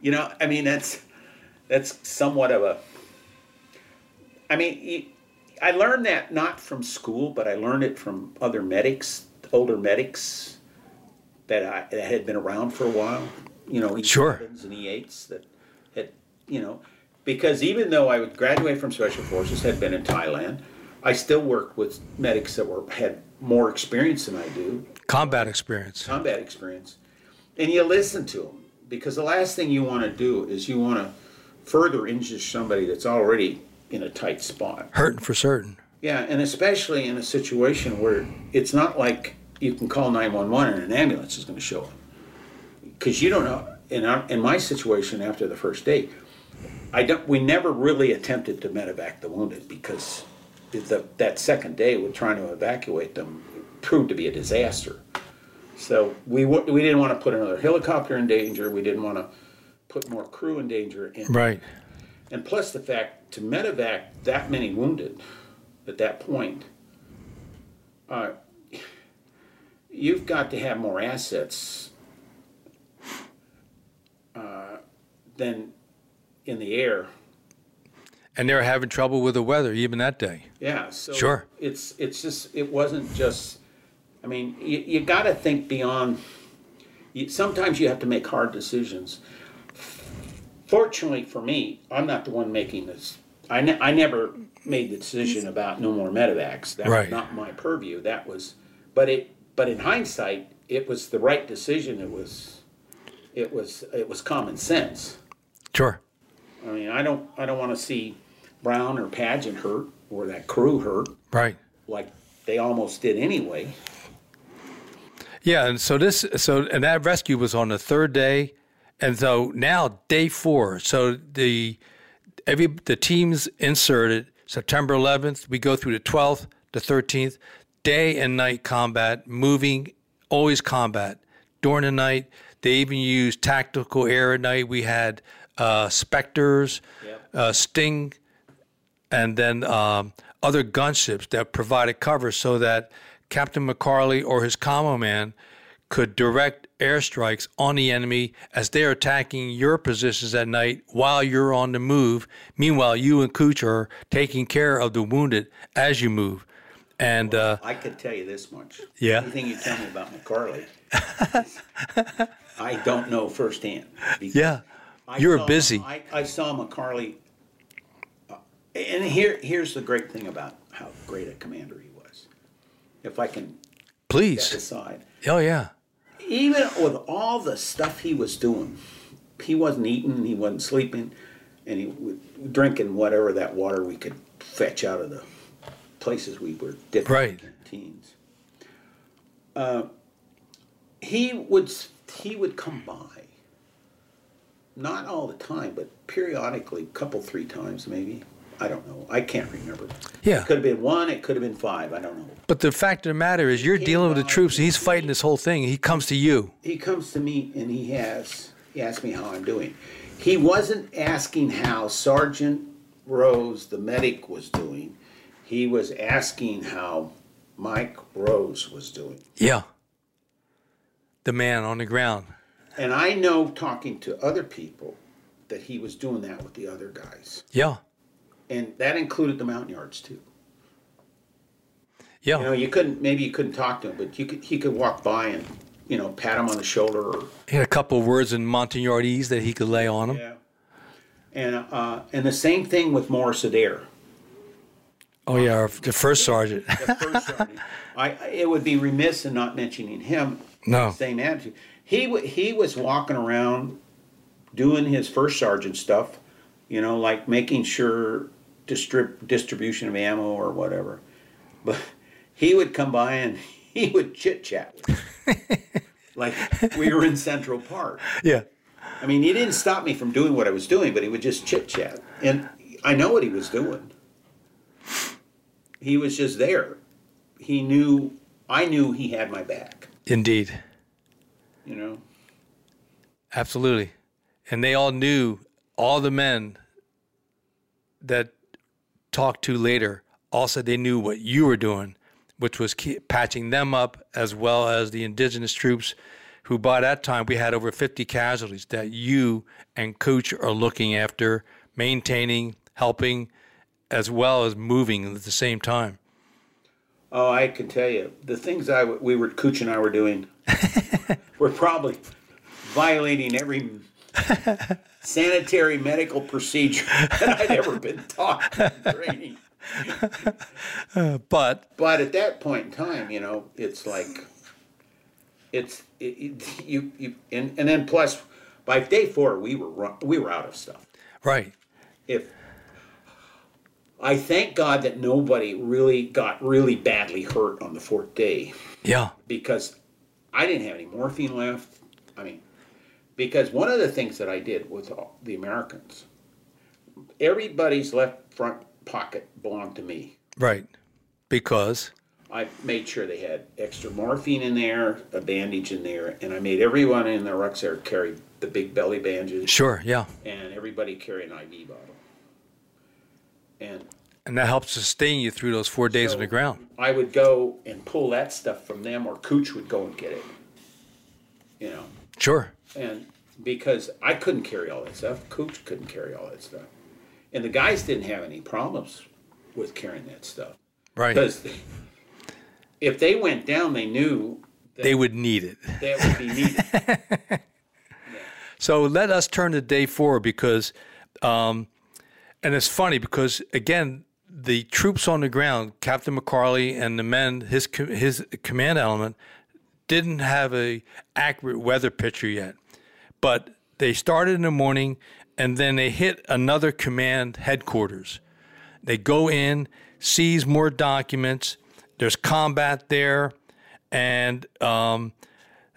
you know, I mean, that's that's somewhat of a. I mean, I learned that not from school, but I learned it from other medics, older medics that I that had been around for a while. You know, Sure. E7s and E8s that had, you know, because even though I would graduate from Special Forces, had been in Thailand, I still worked with medics that were had more experience than I do, Combat experience. combat experience, and you listen to them because the last thing you want to do is you want to further injure somebody that's already in a tight spot. Hurting for certain. Yeah, and especially in a situation where it's not like you can call 911 and an ambulance is going to show up. Because you don't know. In, our, in my situation after the first day, I don't, we never really attempted to medevac the wounded because the, that second day with trying to evacuate them proved to be a disaster. So we, we didn't want to put another helicopter in danger. We didn't want to put more crew in danger. Right. And plus the fact to medevac that many wounded at that point, uh, you've got to have more assets uh, than in the air. And they were having trouble with the weather even that day. Yeah, so Sure. It's it's just it wasn't just. I mean, you, you got to think beyond. You, sometimes you have to make hard decisions. Fortunately for me, I'm not the one making this. I, ne- I never made the decision about no more medevacs. That Right. was not my purview. That was, but it. But in hindsight, it was the right decision. It was, it was it was common sense. Sure. I mean, I don't I don't want to see Brown or Paget hurt or that crew hurt Right. like they almost did anyway. Yeah, and so this, so and that rescue was on the third day, and so now day four. So the every the teams inserted September 11th. We go through the 12th, the 13th, day and night combat, moving, always combat during the night. They even used tactical air at night. We had uh, Spectres, Yep. uh, Sting, and then um, other gunships that provided cover so that Captain McCarley or his commo man could direct airstrikes on the enemy as they're attacking your positions at night while you're on the move. Meanwhile, you and Cooch are taking care of the wounded as you move. And uh, I could tell you this much. Yeah. Anything you tell me about McCarley, I don't know firsthand. yeah, you were busy. I, I saw McCarley, uh, and here here's the great thing about how great a commander he was. If I can Please. decide, Oh, yeah. Even with all the stuff he was doing, he wasn't eating, he wasn't sleeping, and he was drinking whatever that water we could fetch out of the places we were dipping Right. teens. Uh, he would he would come by. Not all the time, but periodically, a couple three times maybe. I don't know. I can't remember. Yeah. It could have been one. It could have been five. I don't know. But the fact of the matter is, you're dealing with the troops, and he's fighting this whole thing. He comes to you. he comes to me and he has he asked me how I'm doing. He wasn't asking how Sergeant Rose, the medic, was doing. He was asking how Mike Rose was doing. Yeah. The man on the ground. And I know talking to other people that he was doing that with the other guys. Yeah. And that included the Montagnards too. Yeah. You know, you couldn't maybe you couldn't talk to him, but you could he could walk by and, you know, pat him on the shoulder or He had a couple of words in Montagnardese that he could lay on him. Yeah. And uh, and the same thing with Morris Adair. Oh yeah, our, the first sergeant. the first sergeant. I it would be remiss in not mentioning him. No. Same attitude. He he was walking around doing his first sergeant stuff, you know, like making sure distrib- distribution of ammo or whatever. But he would come by and he would chit chat. like we were in Central Park. yeah. I mean, he didn't stop me from doing what I was doing, but he would just chit chat. And I know what he was doing. He was just there. He knew, I knew he had my back, Indeed. you know? Absolutely. And they all knew all the men that talked to later all said they knew what you were doing, which was keep patching them up as well as the indigenous troops, who by that time we had over 50 casualties that you and Cooch are looking after, maintaining, helping, as well as moving at the same time. Oh, I can tell you the things I we were Cooch and I were doing. were probably violating every sanitary medical procedure that I'd ever been taught in training. But But at that point in time, you know, it's like, it's it, it, you you and, and then plus, by day four we were run, we were out of stuff. right, If I thank God that nobody really got really badly hurt on the fourth day yeah, because I didn't have any morphine left. I mean, because one of the things that I did with all the Americans, everybody's left front pocket belonged to me. right, because I made sure they had extra morphine in there, a bandage in there, and I made everyone in their rucksack carry the big belly bandages, sure, yeah, and everybody carry an IV bottle. And and that helps sustain you through those four days on the ground. I would go and pull that stuff from them, or Cooch would go and get it. You know, Sure, and because I couldn't carry all that stuff, Cooch couldn't carry all that stuff, and the guys didn't have any problems with carrying that stuff right. because if they went down, they knew They would need it. that would be needed. So let us turn to day four because, um, and it's funny because again, the troops on the ground, Captain McCarley and the men, his his command element, didn't have a accurate weather picture yet, but they started in the morning, and then they hit another command headquarters. They go in, seize more documents. There's combat there, and um,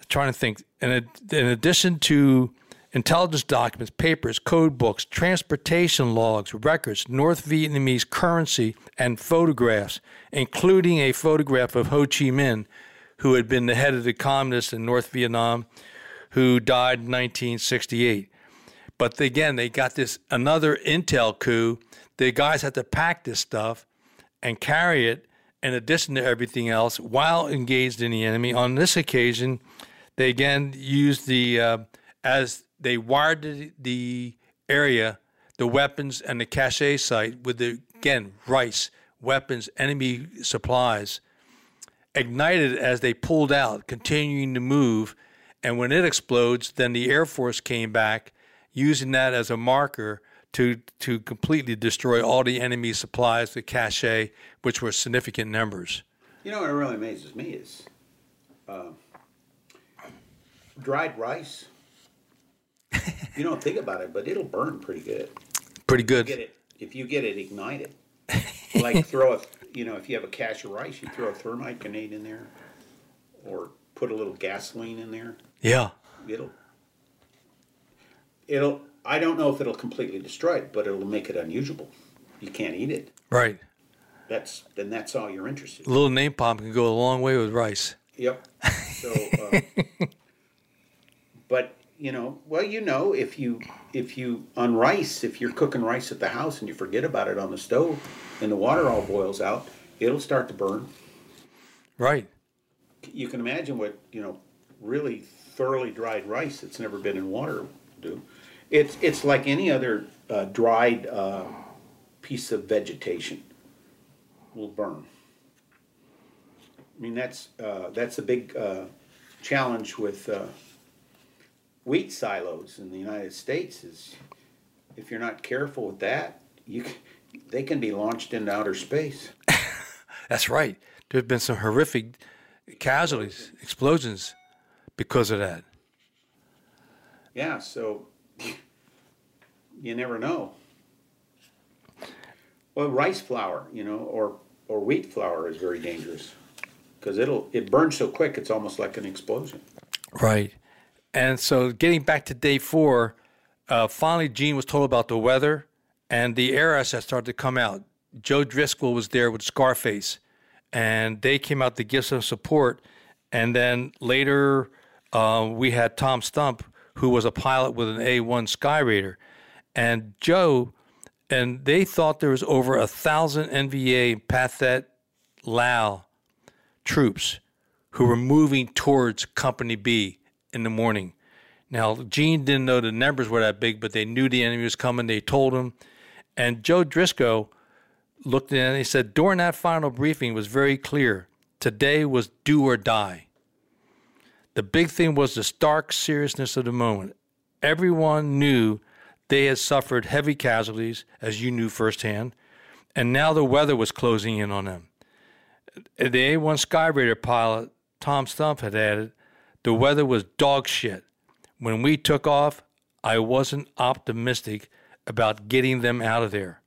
trying to think. In, in addition to intelligence documents, papers, code books, transportation logs, records, North Vietnamese currency, and photographs, including a photograph of Ho Chi Minh, who had been the head of the communists in North Vietnam, who died in 1968. But again, they got this another intel coup. The guys had to pack this stuff and carry it in addition to everything else while engaged in the enemy. On this occasion, they again used the uh, as they wired the, the area, the weapons and the cache site with the again rice, weapons, enemy supplies, ignited as they pulled out, continuing to move. And when it explodes, then the Air Force came back using that as a marker to to completely destroy all the enemy supplies, the cache, which were significant numbers. You know what really amazes me is uh, dried rice. you don't think about it, but it'll burn pretty good. Pretty Get good. it if you get it ignited. like throw a, you know, if you have a cache of rice, you throw a thermite grenade in there, or put a little gasoline in there. Yeah. It'll, it'll. I don't know if it'll completely destroy it, but it'll make it unusable. You can't eat it. Right. That's then that's all you're interested. A little napalm can go a long way with rice. Yep. So, uh, but you know, well, you know, if you if you on rice, if you're cooking rice at the house and you forget about it on the stove, and the water all boils out, it'll start to burn. Right. You can imagine what you know, really thoroughly dried rice that's never been in water do. It's it's like any other uh, dried uh, piece of vegetation will burn. I mean that's uh, that's a big uh, challenge with uh, wheat silos in the United States. Is if you're not careful with that, you c- they can be launched into outer space. That's right. There have been some horrific casualties, explosions because of that. Yeah, so you never know. Well, rice flour, you know, or or wheat flour is very dangerous because it'll it burns so quick it's almost like an explosion. Right. And so getting back to day four, uh, finally Gene was told about the weather and the air assets started to come out. Joe Driscoll was there with Scarface and they came out to give some support. And then later uh, we had Tom Stump, who was a pilot with an A1 Sky Raider. And Joe and they thought there was over a thousand NVA Pathet Lao troops who were moving towards Company B in the morning. Now, Gene didn't know the numbers were that big, but they knew the enemy was coming. They told him. And Joe Driscoll looked in and he said, during that final briefing was very clear. Today was do or die. The big thing was the stark seriousness of the moment. Everyone knew they had suffered heavy casualties, as you knew firsthand, and now the weather was closing in on them. The A1 Skyraider pilot, Tom Stump, had added, the weather was dog shit. When we took off, I wasn't optimistic about getting them out of there.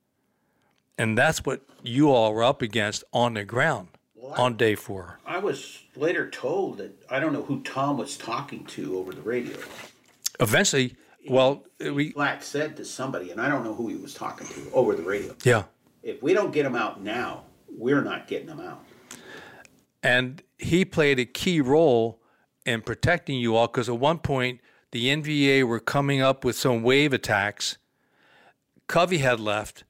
And that's what you all were up against on the ground on day four. I was later told that I don't know who Tom was talking to over the radio. Eventually, well, we Black said to somebody, and I don't know who he was talking to over the radio. yeah, If we don't get them out now, we're not getting them out. and he played a key role in protecting you all because at one point the NVA were coming up with some wave attacks. Covey had left,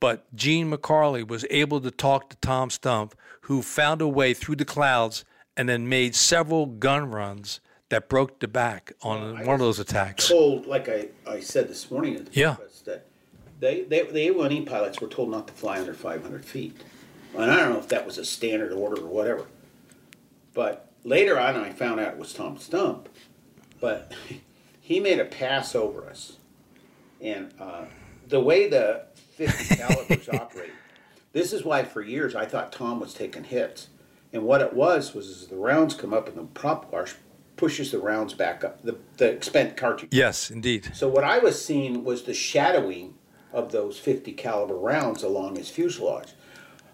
but Gene McCarley was able to talk to Tom Stump, who found a way through the clouds and then made several gun runs that broke the back on one of those attacks. Told, like I, I said this morning at the Yeah. that they, they, the A1E pilots were told not to fly under 500 feet. And I don't know if that was a standard order or whatever. But later on, I found out it was Tom Stump. But he made a pass over us. And uh, the way the 50 calibers operate, this is why for years I thought Tom was taking hits. And what it was was as the rounds come up and the prop wash pushes the rounds back up, the, the spent cartridge. Yes, indeed. So what I was seeing was the shadowing of those 50 caliber rounds along his fuselage.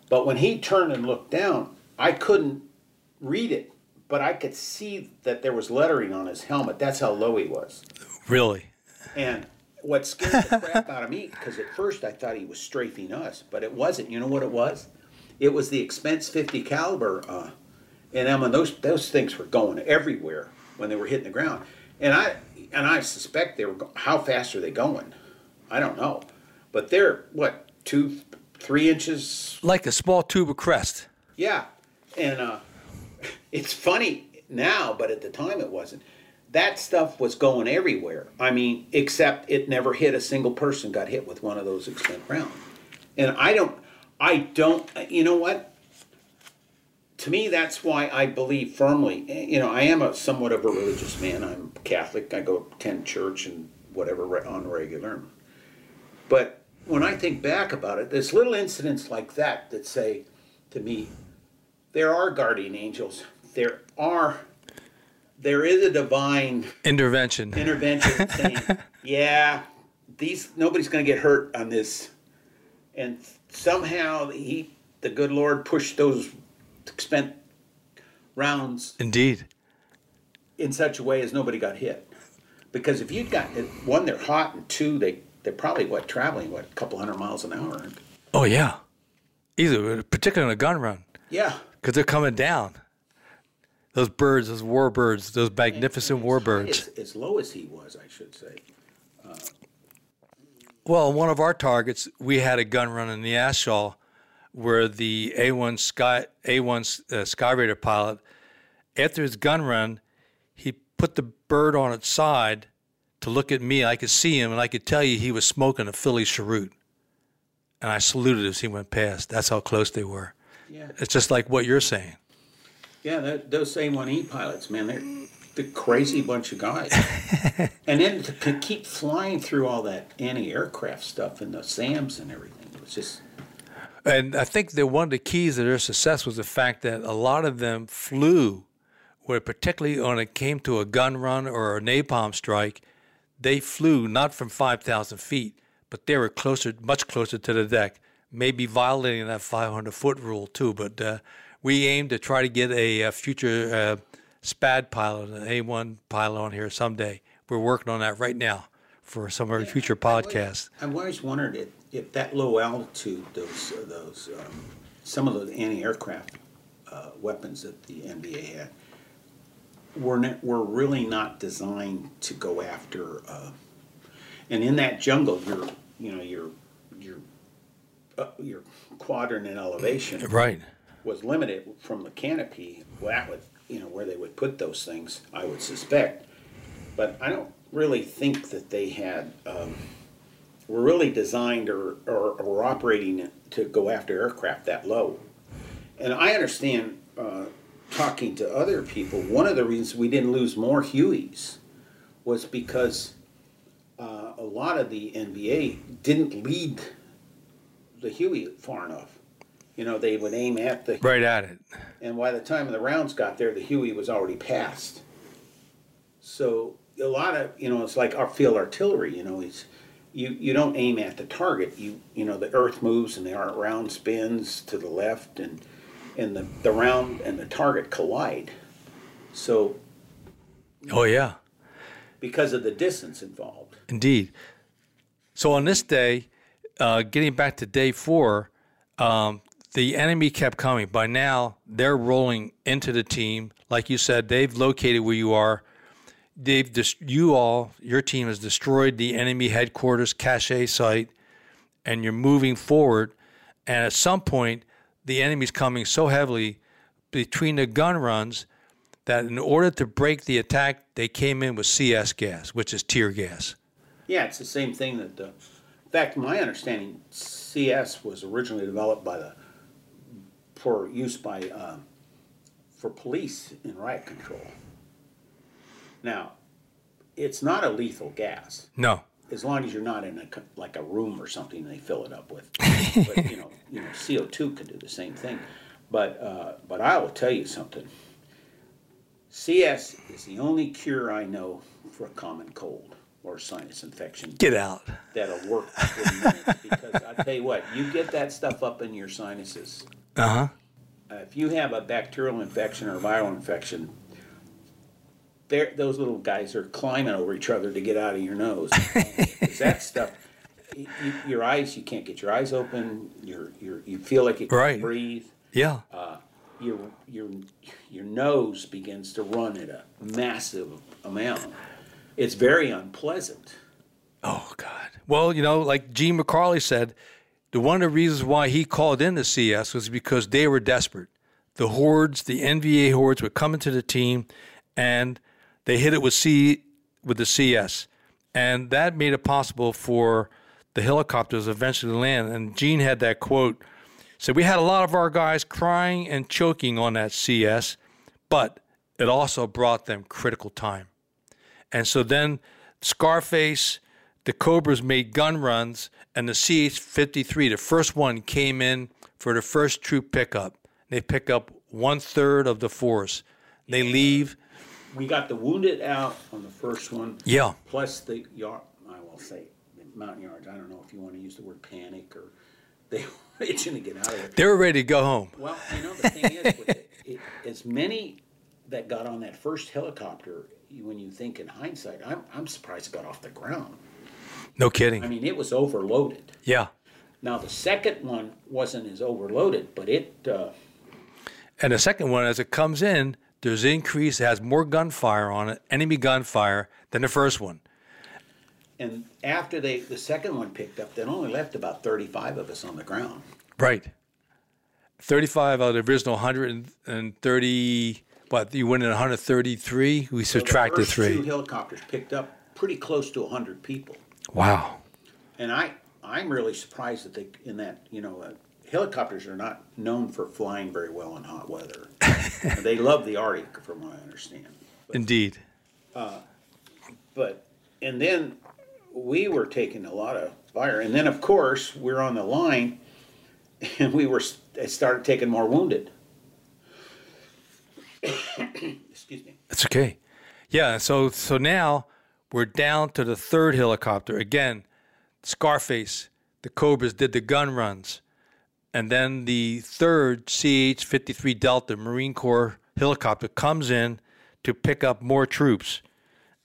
But when he turned and looked down, I couldn't read it, but I could see that there was lettering on his helmet. That's how low he was. Really. And what scared the crap out of me, because at first I thought he was strafing us, but it wasn't. You know what it was? It was the expense 50 caliber, uh, and then when those those things were going everywhere when they were hitting the ground, and I and I suspect they were. Go- how fast are they going? I don't know, but they're what two, three inches Like a small tube of crest. yeah, and uh, it's funny now, but at the time it wasn't. That stuff was going everywhere. I mean, except it never hit a single person got hit with one of those expend rounds. And I don't, I don't, you know what? To me, that's why I believe firmly. You know, I am a somewhat of a religious man. I'm Catholic. I go attend church and whatever on regular. But when I think back about it, there's little incidents like that that say to me, there are guardian angels. There are, there is a divine Intervention. intervention saying, yeah, these nobody's going to get hurt on this, and somehow he, the good Lord, pushed those spent rounds Indeed. in such a way as nobody got hit. Because if you'd got one, they're hot, and two, they they're probably what traveling what a couple hundred miles an hour. Oh yeah. Either particularly on a gun run. Yeah, because they're coming down. Those birds, those warbirds, those magnificent war birds. As, as low as he was, I should say. Well, one of our targets, we had a gun run in the A Shau where the A1 Sky A1 uh, Skyraider pilot, after his gun run, he put the bird on its side to look at me. I could see him, and I could tell you he was smoking a Philly cheroot. And I saluted as he went past. That's how close they were. Yeah, It's just like what you're saying. Yeah. That, those A1E pilots, man, they're the crazy bunch of guys. and then to, to keep flying through all that anti-aircraft stuff and the SAMs and everything, it was just And I think that one of the keys to their success was the fact that a lot of them flew, where particularly when it came to a gun run or a napalm strike, they flew not from 5,000 feet, but they were closer, much closer to the deck, maybe violating that 500 foot rule too. But uh, we aim to try to get a, uh future uh, SPAD pilot, an A1 pilot on here someday. We're working on that right now for some of our future podcasts. I've always wondered if, if that low altitude, those uh, those um, some of those anti-aircraft uh, weapons that the NVA had were not, were really not designed to go after. Uh, and in that jungle, you're you know you're your uh, your quadrant and elevation Right. Was limited from the canopy. That would you know where they would put those things. I would suspect, but I don't really think that they had um, were really designed or, or, or operating to go after aircraft that low. And I understand uh, talking to other people. One of the reasons we didn't lose more Hueys was because uh, a lot of the NVA didn't lead the Huey far enough. You know, they would aim at the Right at it. and by the time the rounds got there, the Huey was already passed. So a lot of you know, it's like our field artillery. You know, it's you you don't aim at the target. You you know, the Earth moves and the round spins to the left, and and the the round and the target collide. So Oh yeah. because of the distance involved. Indeed. So on this day, uh, getting back to day four, um, the enemy kept coming. By now, they're rolling into the team. Like you said, they've located where you are. They've dis- you all, your team has destroyed the enemy headquarters cache site, and you're moving forward. And at some point, the enemy's coming so heavily between the gun runs that in order to break the attack, they came in with CS gas, which is tear gas. Yeah, it's the same thing that. Uh, in fact, my understanding, CS was originally developed by the for use by uh, for police in riot control. Now, it's not a lethal gas No. as long as you're not in a like a room or something they fill it up with. but you know, you know, CO two could do the same thing. But uh, but I will tell you something. CS is the only cure I know for a common cold or sinus infection Get out. that'll work minutes. Because I tell you what, you get that stuff up in your sinuses. Uh huh. Uh, if you have a bacterial infection or a viral infection, those little guys are climbing over each other to get out of your nose. that stuff, y y your eyes, you can't get your eyes open. Your your you feel like you can't Right. breathe. Yeah. Your your your nose begins to run at a massive amount. It's very unpleasant. oh God. Well, you know, like Gene McCarley said, the one of the reasons why he called in the CS was because they were desperate. The hordes, the NVA hordes, were coming to the team, and they hit it with C with the CS, and that made it possible for the helicopters eventually to land. And Gene had that quote. So we had a lot of our guys crying and choking on that CS, but it also brought them critical time. And so then Scarface, the Cobras made gun runs, and the CH 53, the first one, came in for the first troop pickup. They pick up one third of the force. They leave. We got the wounded out on the first one. Yeah. Plus the yard, I will say, the Montagnards. I don't know if you want to use the word panic or they were itching to get out of there. They were ready to go home. Well, you know the thing is, with it, it, as many that got on that first helicopter, when you think in hindsight, I'm I'm surprised it got off the ground. No kidding. I mean, it was overloaded. Yeah. Now the second one wasn't as overloaded, but it. Uh, And the second one, as it comes in, there's increase, it has more gunfire on it, enemy gunfire, than the first one. and after they the second one picked up, they only left about 35 of us on the ground. Right. 35 out of the original 130, what, you went in 133? We subtracted the first three. Two helicopters picked up pretty close to 100 people. Wow. And I, I'm really surprised that they, in that, you know, uh, helicopters are not known for flying very well in hot weather. they love the Arctic, from what I understand. Indeed. But, and then we were taking a lot of fire. And then, of course, we're on the line and we were, started taking more wounded. Excuse me. It's okay. Yeah, so so now we're down to the third helicopter. Again, Scarface, the Cobras did the gun runs. And then the third CH 53 Delta Marine Corps helicopter comes in to pick up more troops.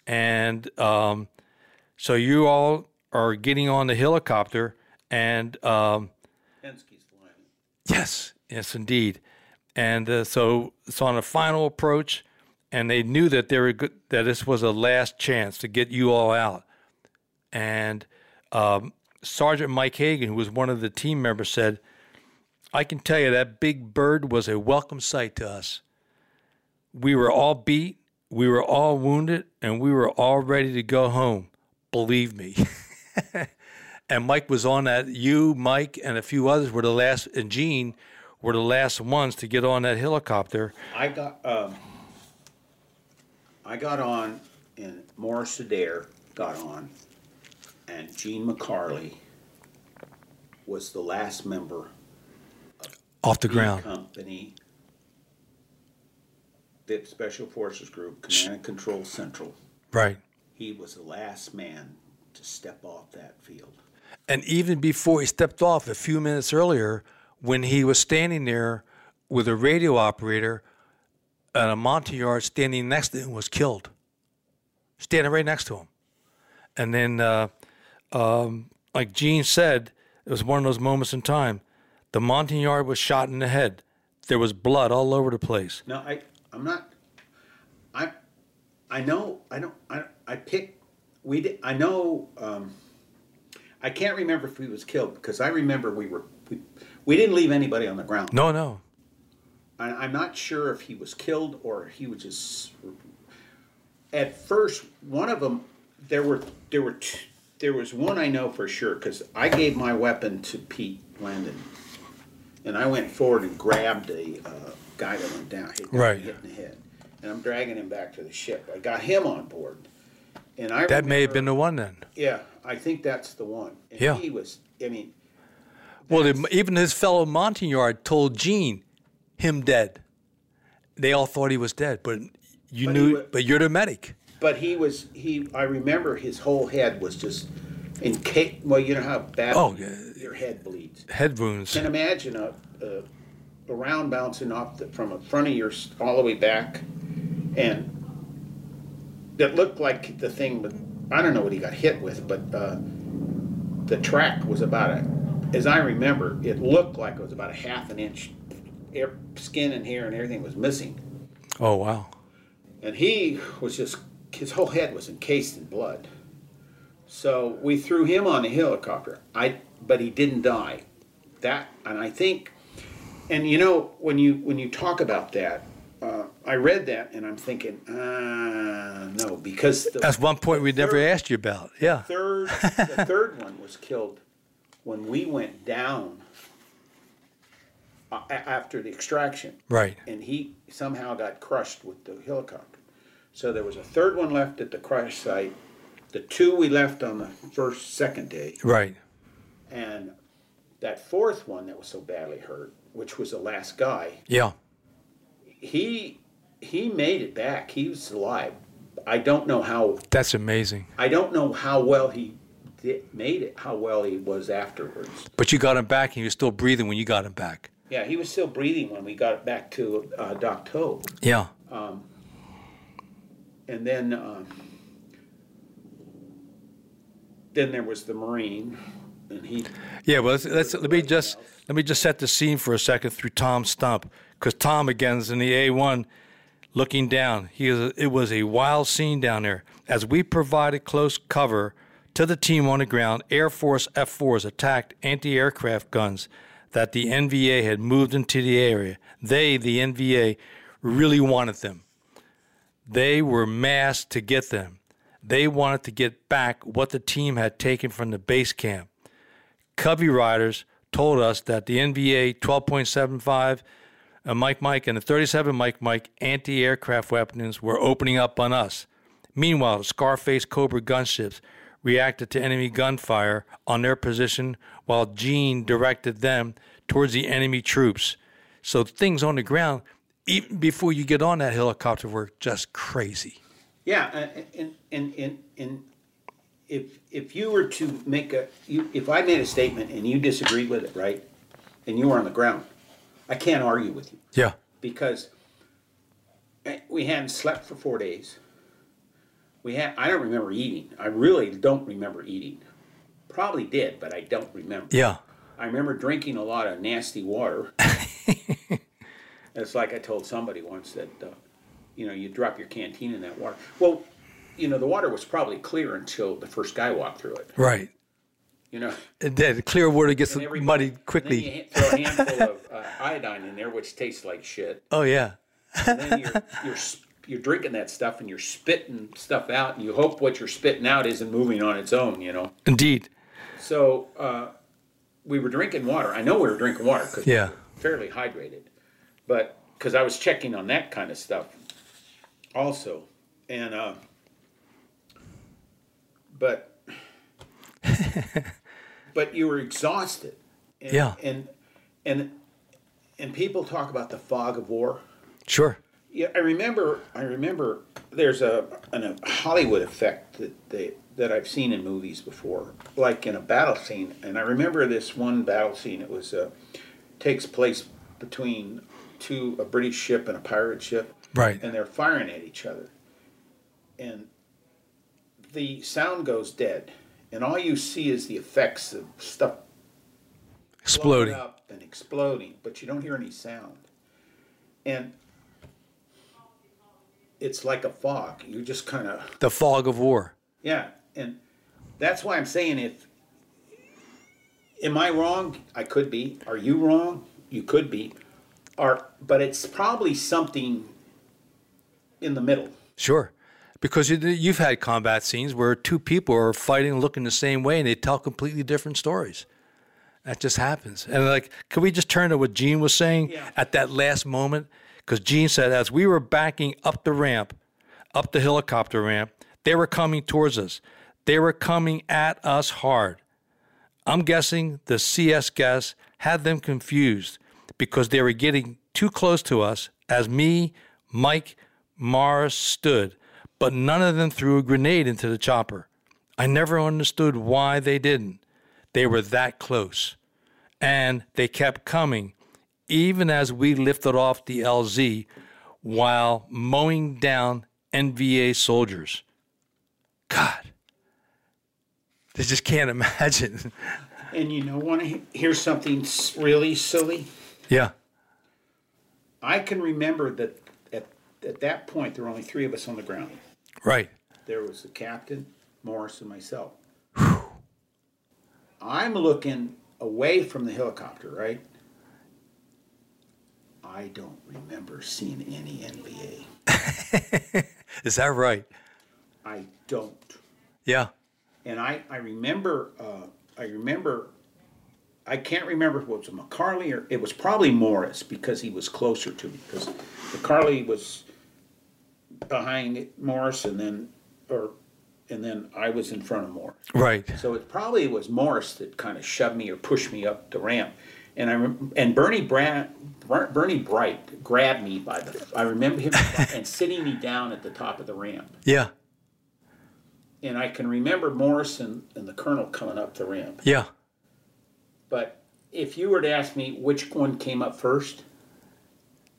And um, so you all are getting on the helicopter, and um, Persky's flying. Yes, yes, indeed. And uh, so it's on a final approach, and they knew that they were good, that this was a last chance to get you all out. And um, Sergeant Mike Hagan, who was one of the team members, said, I can tell you that big bird was a welcome sight to us. We were all beat, we were all wounded, and we were all ready to go home. Believe me. and Mike was on that. You, Mike, and a few others were the last, and Gene were the last ones to get on that helicopter. I got um, I got on, and Morris Adair got on, and Gene McCarley was the last member Off the ground. Company, VIP Special Forces Group, Command and Control Central. Right. He was the last man to step off that field. And even before he stepped off, a few minutes earlier, when he was standing there with a radio operator and a Montagnard standing next to him was killed, standing right next to him. And then, uh, um, like Gene said, it was one of those moments in time. The Montagnard was shot in the head. There was blood all over the place. No, I, I'm not. I, I know. I don't. I, I picked. We. Did, I know. Um, I can't remember if he was killed because I remember we were. We, we didn't leave anybody on the ground. No, no. I, I'm not sure if he was killed or he was just. At first, one of them, there were there were two, there was one I know for sure because I gave my weapon to Pete Landon, and I went forward and grabbed a uh, guy that went down, hit, Right. hit in the head, and I'm dragging him back to the ship. I got him on board, and I That may have been the one then. yeah. I think that's the one. And Yeah. he was. I mean, Well, even his fellow Montagnard told Gene, him dead. They all thought he was dead, but you But knew. wa- but you're the medic. But he was he. I remember his whole head was just encased. Well, you know how bad Oh, your head bleeds. Head wounds. Can imagine a, a a round bouncing off the, from the front of your all the way back, and that looked like the thing. But I don't know what he got hit with, but uh, the track was about a. As I remember, it looked like it was about a half an inch. Air, skin and hair and everything was missing. Oh wow. and he was just his whole head was encased in blood. So we threw him on the helicopter. I but he didn't die. That and I think, and you know when you when you talk about that, uh, I read that and I'm thinking, uh, no, because the That's one point we never asked you about. Yeah. third the third one was killed when we went down a- after the extraction Right. and he somehow got crushed with the helicopter. So there was a third one left at the crash site. The two we left on the first, second day, Right. and that fourth one that was so badly hurt, which was the last guy, Yeah. he he made it back. He was alive. I don't know how. That's amazing. I don't know how well he did, made it. How well he was afterwards. But you got him back, and he was still breathing when you got him back. Yeah, he was still breathing when we got back to uh, Dak To. Yeah. and then um, then there was the marine and he Yeah, well, let's, let's let me just let me just set the scene for a second through Tom Stump, because Tom again is in the A one, looking down. He is, it was a wild scene down there as we provided close cover to the team on the ground. Air Force F4s attacked anti-aircraft guns that the NVA had moved into the area. They, the NVA, really wanted them. They were massed to get them. They wanted to get back what the team had taken from the base camp. Covey riders told us that the NVA 12.75 uh, Mike Mike and the 37 Mike Mike anti aircraft weapons were opening up on us. Meanwhile, the Scarface Cobra gunships reacted to enemy gunfire on their position while Gene directed them towards the enemy troops. So things on the ground, even before you get on that helicopter, were just crazy. yeah uh, and and and, and if if you were to make a you, if i made a statement and you disagreed with it right and you were on the ground i can't argue with you Yeah. because eh, we hadn't slept for four days we had i don't remember eating i really don't remember eating probably did but i don't remember Yeah. I remember drinking a lot of nasty water. it's like I told somebody once that, uh, you know, you drop your canteen in that water. Well, you know, the water was probably clear until the first guy walked through it. Right. You know, And then clear water gets muddy quickly. you throw a handful of uh, iodine in there, which tastes like shit. oh yeah. And then you're you're you're drinking that stuff and you're spitting stuff out, and you hope what you're spitting out isn't moving on its own. You know. Indeed. So uh, we were drinking water. I know we were drinking water because Yeah. we were fairly hydrated, but because I was checking on that kind of stuff also, and uh, but but you were exhausted. And, Yeah. and and and people talk about the fog of war. Sure. Yeah, I remember. I remember. There's a an, a Hollywood effect that they that I've seen in movies before, like in a battle scene. And I remember this one battle scene. It was uh, takes place between two a British ship and a pirate ship, Right. and they're firing at each other, and the sound goes dead, and all you see is the effects of stuff Exploding. up and exploding, but you don't hear any sound. And it's like a fog. You just kind of The fog of war. yeah, and that's why I'm saying if am I wrong? I could be. Are you wrong? You could be. Are but it's probably something in the middle. Sure. Because you, you've had combat scenes where two people are fighting, looking the same way, and they tell completely different stories. That just happens. And like, can we just turn to what Gene was saying Yeah. at that last moment? Because Gene said, as we were backing up the ramp, up the helicopter ramp, they were coming towards us. They were coming at us hard. I'm guessing the CS guys had them confused because they were getting too close to us as me, Mike, Morris stood, but none of them threw a grenade into the chopper. I never understood why they didn't. They were that close. And they kept coming, even as we lifted off the LZ while mowing down NVA soldiers. God, they just can't imagine. And you know, want to hear something really silly? yeah. I can remember that at at that point there were only three of us on the ground. Right. There was the captain, Morris, and myself. Whew. I'm looking away from the helicopter, right? I don't remember seeing any NVA. Is that right? I don't. Yeah. And I, I remember, uh, I remember, I can't remember if it was McCarley or it was probably Morris because he was closer to me. Because McCarley was behind Morris and then, or, and then I was in front of Morris. Right. So it probably was Morris that kind of shoved me or pushed me up the ramp. And I and Bernie Brand, Bernie Bright grabbed me by the. I remember him and sitting me down at the top of the ramp. Yeah. And I can remember Morrison and, the Colonel coming up the ramp. Yeah. But if you were to ask me which one came up first,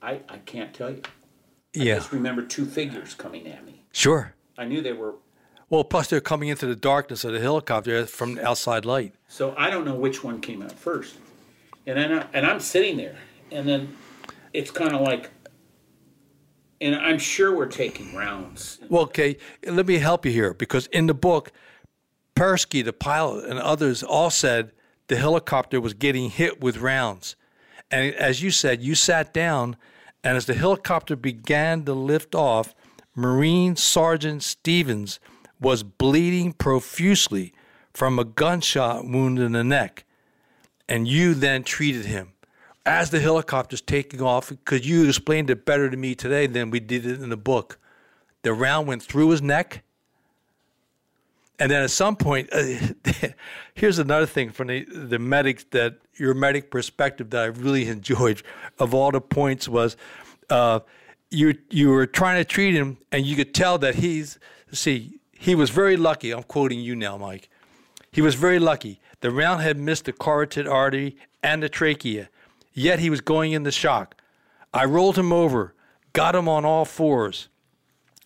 I I can't tell you. I Yeah. just remember two figures coming at me. Sure. I knew they were. Well, plus they're coming into the darkness of the helicopter from the outside light. So I don't know which one came out first. And then I, and I'm sitting there, and then it's kind of like, and I'm sure we're taking rounds. Well, okay, let me help you here because in the book, Persky, the pilot, and others all said the helicopter was getting hit with rounds. And as you said, you sat down, and as the helicopter began to lift off, Marine Sergeant Stevens was bleeding profusely from a gunshot wound in the neck. And you then treated him. As the helicopter's taking off, because you explained it better to me today than we did it in the book the round went through his neck. And then at some point, uh, here's another thing from the, the medic that your medic perspective that I really enjoyed. Of all the points was, uh, you you were trying to treat him, and you could tell that he's see he was very lucky. I'm quoting you now, Mike. He was very lucky. The round had missed the carotid artery and the trachea, yet he was going into shock. I rolled him over, got him on all fours.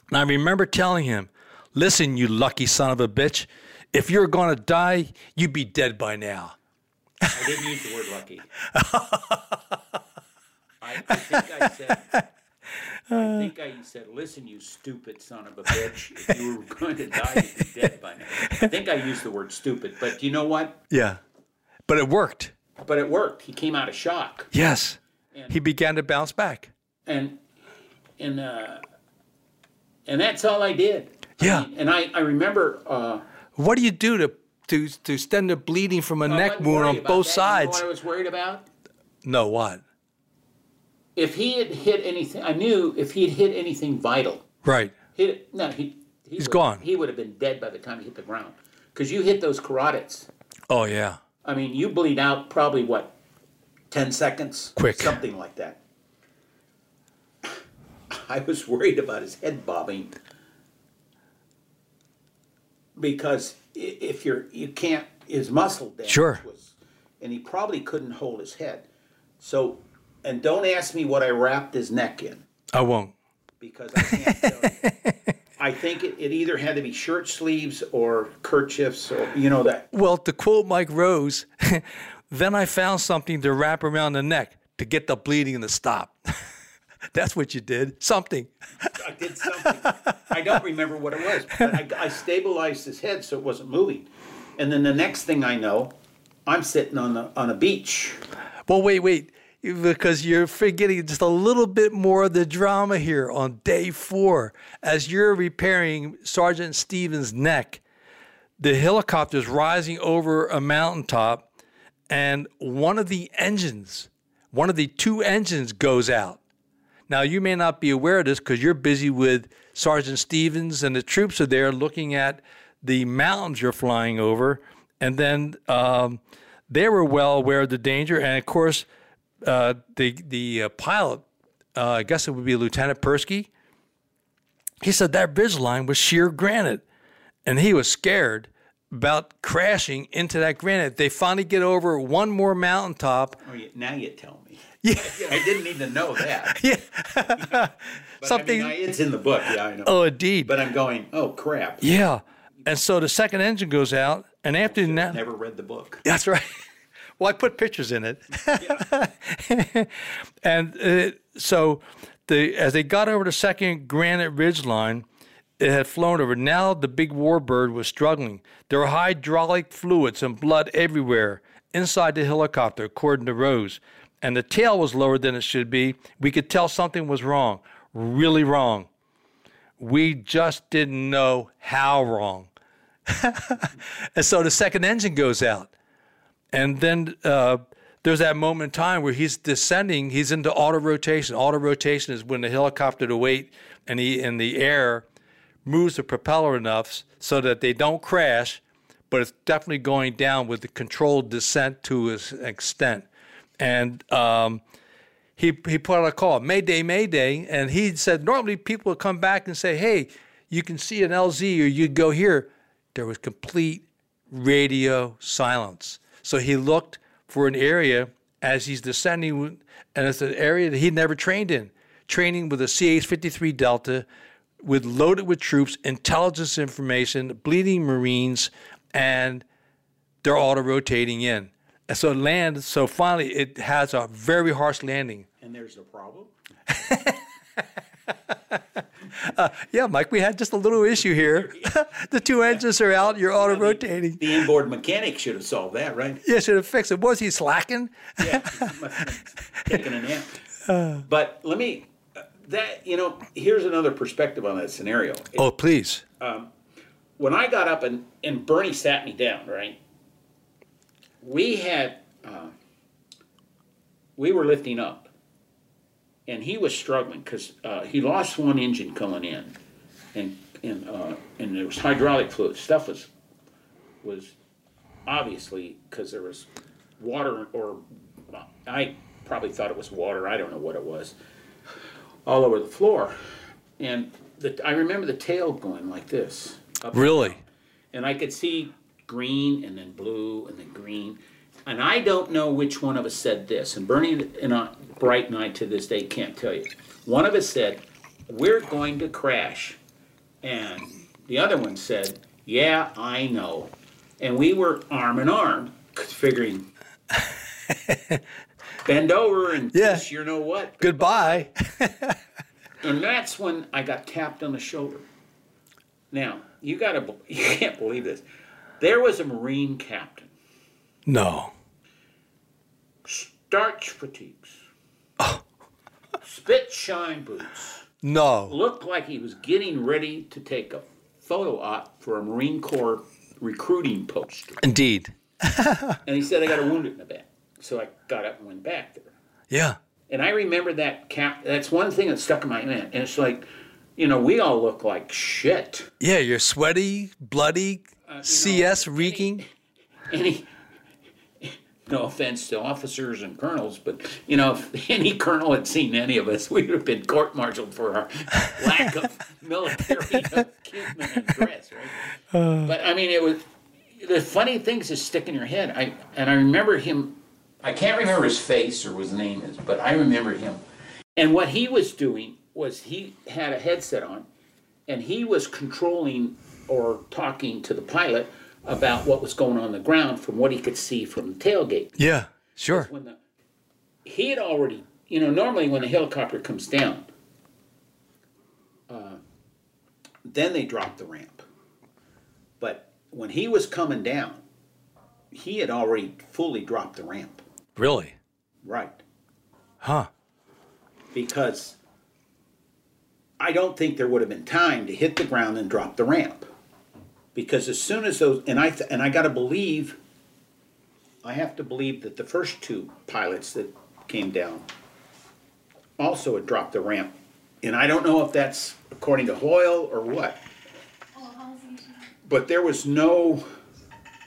And I remember telling him, Listen, you lucky son of a bitch, if you're going to die, you'd be dead by now. I didn't use the word lucky. I, I think I said, I think I said, "Listen, you stupid son of a bitch! If you were going to die, you'd be dead by now." I think I used the word stupid, but you know what? Yeah. But it worked. But it worked. He came out of shock, Yes. He began to bounce back. and and uh, and that's all I did. I Yeah. mean, and I I remember. Uh, What do you do to to to stem the bleeding from a I neck wound on both that. You know sides? what I was worried about. No, what? If he had hit anything, I knew if he had hit anything vital, Right. hit no, he, he He's would- gone. He would have been dead by the time he hit the ground, because you hit those carotids. Oh yeah. I mean, you bleed out probably what, ten seconds, Quick. something like that. I was worried about his head bobbing because if you're you can't his muscle damage Sure. was, and he probably couldn't hold his head. So, and don't ask me what I wrapped his neck in I won't. because I can't tell you. I think it, it either had to be shirt sleeves or kerchiefs or you know that Well, to quote Mike Rose, then I found something to wrap around the neck to get the bleeding to stop. That's what you did. Something. I did something. I don't remember what it was, but I, I stabilized his head so it wasn't moving. And then the next thing I know, I'm sitting on the on a beach. Well, wait, wait, because you're forgetting just a little bit more of the drama here on day four. As you're repairing Sergeant Stevens' neck, the helicopter's rising over a mountaintop, and one of the engines, one of the two engines goes out. Now, you may not be aware of this because you're busy with Sergeant Stevens and the troops are there looking at the mountains you're flying over. And then um, they were well aware of the danger. And of course, uh, the, the uh, pilot, uh, I guess it would be Lieutenant Persky, he said that ridge line was sheer granite. And he was scared about crashing into that granite. They finally get over one more mountaintop. Oh, yeah, now you tell me. Yeah. I didn't need to know that. Yeah. But Something. I mean, I, it's in the book. Yeah, I know. oh, indeed. But I'm going. Oh crap! Yeah. And so the second engine goes out, and after that, Never read the book. that's right. Well, I put pictures in it. and uh, so the as they got over the second granite ridge line, it had flown over. Now the big warbird was struggling. There were hydraulic fluids and blood everywhere inside the helicopter, according to Rose. And the tail was lower than it should be. We could tell something was wrong, really wrong. We just didn't know how wrong. and so the second engine goes out. And then uh, there's that moment in time where he's descending, he's into auto rotation. Auto rotation is when the helicopter to wait and he in the air moves the propeller enough so that they don't crash, but it's definitely going down with the controlled descent to an extent. And um, he he put out a call, Mayday, Mayday, and he said normally people would come back and say, Hey, you can see an LZ or you go here. There was complete radio silence. So he looked for an area as he's descending, and it's an area that he'd never trained in, training with a CH-53 Delta, with loaded with troops, intelligence information, bleeding Marines, and they're auto rotating in. And so land. So finally, it has a very harsh landing. And there's a problem. Yeah, Mike, we had just a little issue here. the two engines are out. You're auto rotating. The inboard mechanic should have solved that, right? Yeah, should have fixed it. Was he slacking? Yeah, he must have been taking a nap. But let me. uh, That you know, here's another perspective on that scenario. Oh, please. when I got up and, and Bernie sat me down, right? We had, uh, we were lifting up, and he was struggling because uh, he lost one engine coming in, and and uh, and there was hydraulic fluid. Stuff was was obviously because there was water or I probably thought it was water. I don't know what it was. All over the floor, and the, I remember the tail going like this. up and Really? And I could see green and then blue and then green. And I don't know which one of us said this. And Bernie and I, Bright and I to this day can't tell you. One of us said, We're going to crash. And the other one said, Yeah, I know. And we were arm in arm, figuring, bend over and Yeah. you know what? Goodbye. and that's when I got tapped on the shoulder. Now you got to you can't believe this. There was a Marine captain, No. Starch fatigues, oh. spit shine boots, No. looked like he was getting ready to take a photo op for a Marine Corps recruiting poster. Indeed. And he said, I got a wound in the back. So I got up and went back there. Yeah. And I remember that cap. That's one thing that stuck in my head. And it's like, you know, we all look like shit. Yeah, you're sweaty, bloody, uh, CS reeking. Any, no offense to officers and colonels, but you know, if any colonel had seen any of us, we would have been court-martialed for our lack of military equipment and dress, right? Uh. But I mean, it was the funny things that stick in your head. I and I remember him. I can't remember his face or what his name is, but I remember him. And what he was doing was he had a headset on, and he was controlling or talking to the pilot about what was going on the ground from what he could see from the tailgate. Yeah, sure. When the he had already, you know, normally when the helicopter comes down, uh, then they drop the ramp. But when he was coming down, he had already fully dropped the ramp. Really? Right. Huh. because I don't think there would have been time to hit the ground and drop the ramp. Because as soon as those and I th- and I got to believe, I have to believe that the first two pilots that came down also had dropped the ramp, and I don't know if that's according to Hoyle or what. But there was no,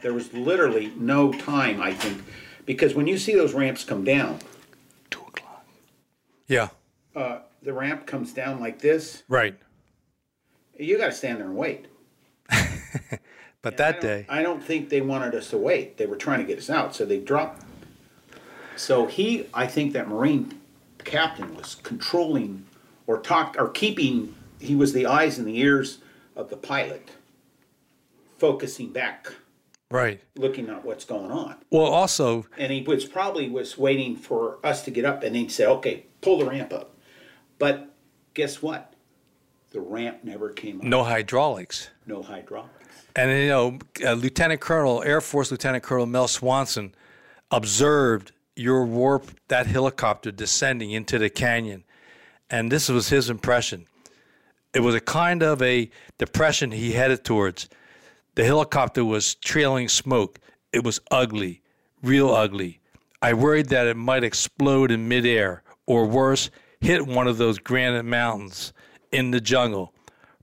there was literally no time. I think, because when you see those ramps come down, Two o'clock. Yeah, uh, the ramp comes down like this, right. you got to stand there and wait. But I that don't- day, I don't think they wanted us to wait. They were trying to get us out, so they dropped. So he, I think that Marine captain was controlling or talk or keeping. He was the eyes and the ears of the pilot, focusing back, right. looking at what's going on. Well, also, And he was probably was waiting for us to get up, and he'd say, "Okay, pull the ramp up." But guess what? The ramp never came up. no hydraulics. no hydraulics. And you know, uh, Lieutenant Colonel, Air Force Lieutenant Colonel Mel Swanson observed your warp that helicopter descending into the canyon, and this was his impression. It was a kind of a depression he headed towards. The helicopter was trailing smoke. It was ugly, real ugly. I worried that it might explode in midair, or worse, hit one of those granite mountains in the jungle.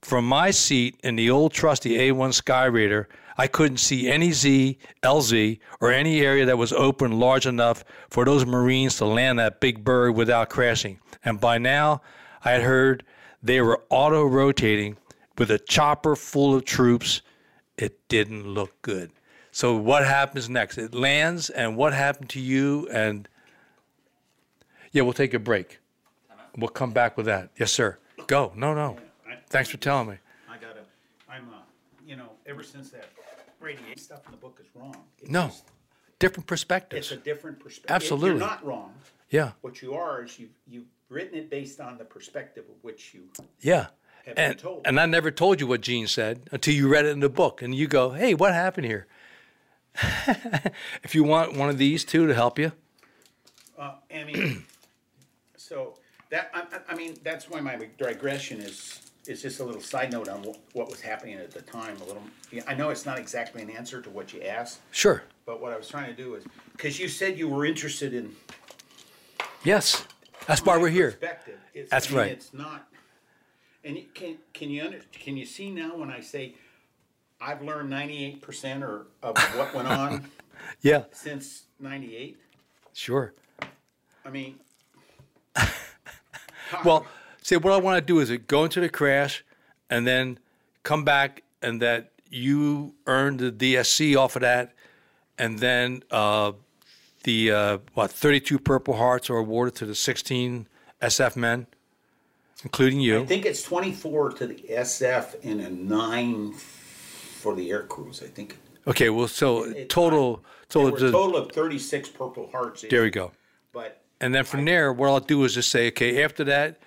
From my seat in the old trusty A1 Skyraider, I couldn't see any Z, LZ, or any area that was open large enough for those Marines to land that big bird without crashing. And by now, I had heard they were auto rotating with a chopper full of troops. It didn't look good. So, what happens next? It lands, and what happened to you? And yeah, we'll take a break. We'll come back with that. Yes, sir. Go. No, no. Thanks for telling me. I gotta. I'm. Uh, you know, ever since that radiation stuff in the book is wrong. It's No, just- different it's a different perspective. Absolutely. you're not wrong. Yeah, What you are is you you've written it based on the perspective of which you. yeah. Have been And, and I never told you what Gene said until you read it in the book, and you go, "Hey, what happened here?" if you want one of these two to help you, Uh, I mean, so that I- I mean that's why my digression is is just a little side note on what, what was happening at the time. A little. I know it's not exactly an answer to what you asked, sure. but what I was trying to do is because you said you were interested in Yes, that's why we're here. Perspective. It's, That's right. It's not. And you, can can you under, can you see now when I say I've learned ninety eight percent or of what went on Yeah, since ninety eight? sure. I mean, Well, see, what I want to do is go into the crash, and then come back, and that you earned the DSC off of that, and then uh, the uh, what thirty-two Purple Hearts are awarded to the sixteen SF men, including you. I think it's twenty four to the SF and a nine for the air crews. I think Okay, well, so It- total, there total, were a total of thirty six Purple Hearts. there we go. But And then from there, what I'll do is just say, okay, after that,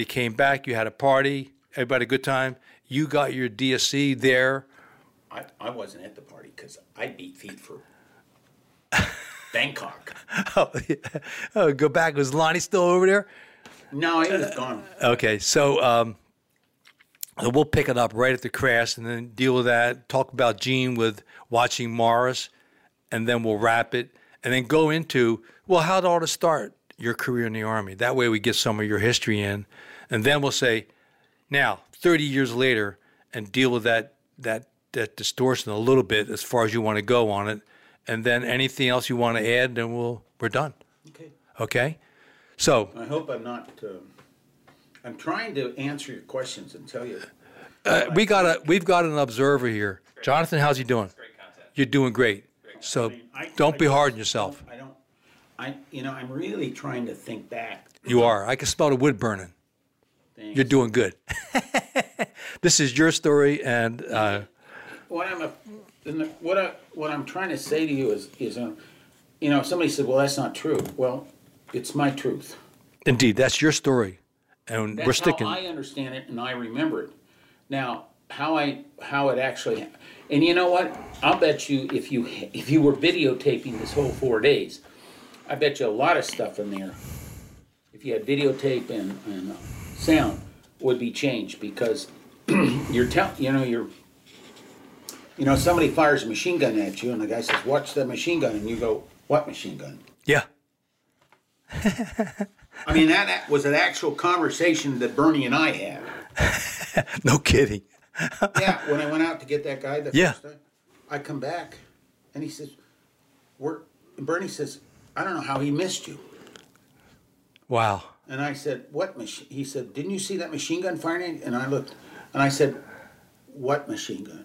They came back. You had a party. Everybody had a good time. You got your DSC there. I, I wasn't at the party because I beat feet for Bangkok. Oh, yeah. oh, go back. Was Lonnie still over there? No, he was gone. Okay, so um, so we'll pick it up right at the crash and then deal with that. Talk about Gene with watching Morris, and then we'll wrap it, and then go into well, how did all this start? Your career in the army. That way, we get some of your history in, and then we'll say, now, thirty years later, and deal with that that that distortion a little bit as far as you want to go on it, and then anything else you want to add, then we'll we're done. Okay. Okay. So I hope I'm not. Um, I'm trying to answer your questions and tell you. Uh, we got a we've got an observer here. Jonathan, how's he doing? Great content. You're doing great. So I- don't I be just hard on yourself. I don't. I you know I'm really trying to think back. You are. I can smell the wood burning. Things. You're doing good. this is your story, and uh, what I'm a, what I what I'm trying to say to you is is um, you know somebody said well that's not true. Well, it's my truth. indeed, that's your story, and That's we're sticking. I understand it and I remember it. Now, how I how it actually, and you know what? I'll bet you if you if you were videotaping this whole four days, I bet you a lot of stuff in there. If you had videotape and, and uh, sound, would be changed because you're tell you know you're. You know, somebody fires a machine gun at you, and the guy says, "Watch the machine gun," and you go, "What machine gun?" yeah, I mean, that, that was an actual conversation that Bernie and I had. no kidding. Yeah, when I went out to get that guy the Yeah. first time, I come back and he says, "We're." And Bernie says, "I don't know how he missed you." Wow. And I said, "What machine?" He said, "Didn't you see that machine gun firing?" And I looked, and I said, "What machine gun?"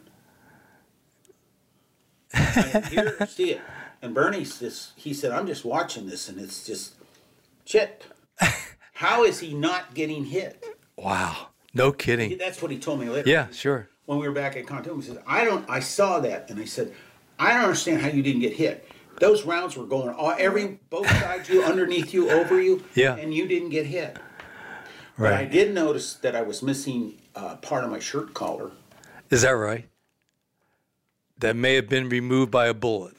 I or see it. And Bernie's just, he said, "I'm just watching this, and it's just shit." How is he not getting hit? Wow. No kidding. That's what he told me later. Yeah, sure. when we were back at Kontum, he said, I don't, I saw that, and I said, I don't understand how you didn't get hit. Those rounds were going all, every, both sides you, underneath you, over you, Yeah. and you didn't get hit. Right. But I did notice that I was missing uh, part of my shirt collar, Is that right? That may have been removed by a bullet.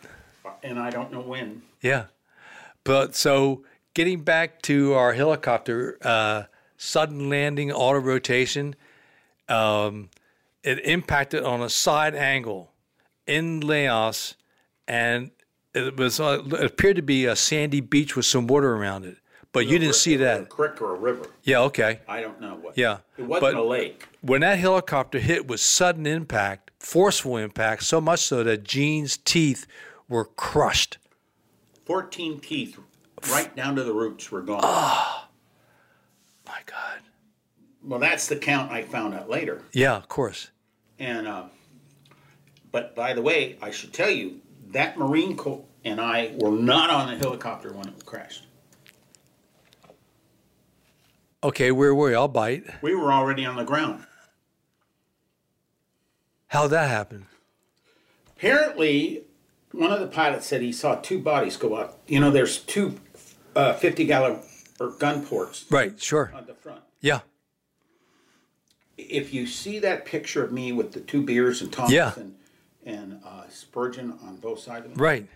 and I don't know when. Yeah. But so getting back to our helicopter, uh, sudden landing, auto rotation, um, it impacted on a side angle in Laos, and it was uh, it appeared to be a sandy beach with some water around it. But you didn't see that. A creek or a river. Yeah. Okay. I don't know what. Yeah, It wasn't but- a lake. When that helicopter hit with sudden impact, forceful impact, so much so that Gene's teeth were crushed. 14 teeth, right down to the roots, were gone. My God. Well, that's the count I found out later. Yeah, of course. And uh, but by the way, I should tell you that Marine Corps and I were not on the helicopter when it crashed. Okay, where were you? I'll bite. We were already on the ground. How'd that happen? Apparently, one of the pilots said he saw two bodies go out. You know, there's two uh, 50 gallon or gun ports Right, sure. on the front. Yeah. If you see that picture of me with the two beers and Thomas Yeah. and, and uh, Spurgeon on both sides of me, Right.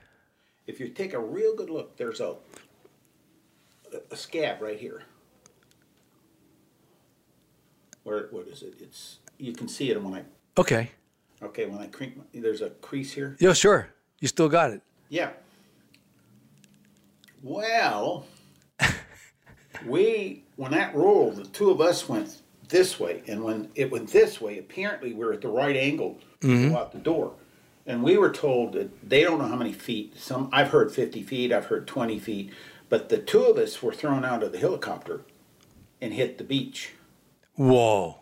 If you take a real good look, there's a a scab right here. Where what is it? It's you can see it when I Okay. okay when I creep. There's a crease here. Yeah, sure. You still got it. Yeah. Well, we when that rolled, the two of us went this way, and when it went this way, apparently we are at the right angle to go mm-hmm. out the door. And we were told that they don't know how many feet. Some I've heard fifty feet, I've heard twenty feet, but the two of us were thrown out of the helicopter and hit the beach. Whoa.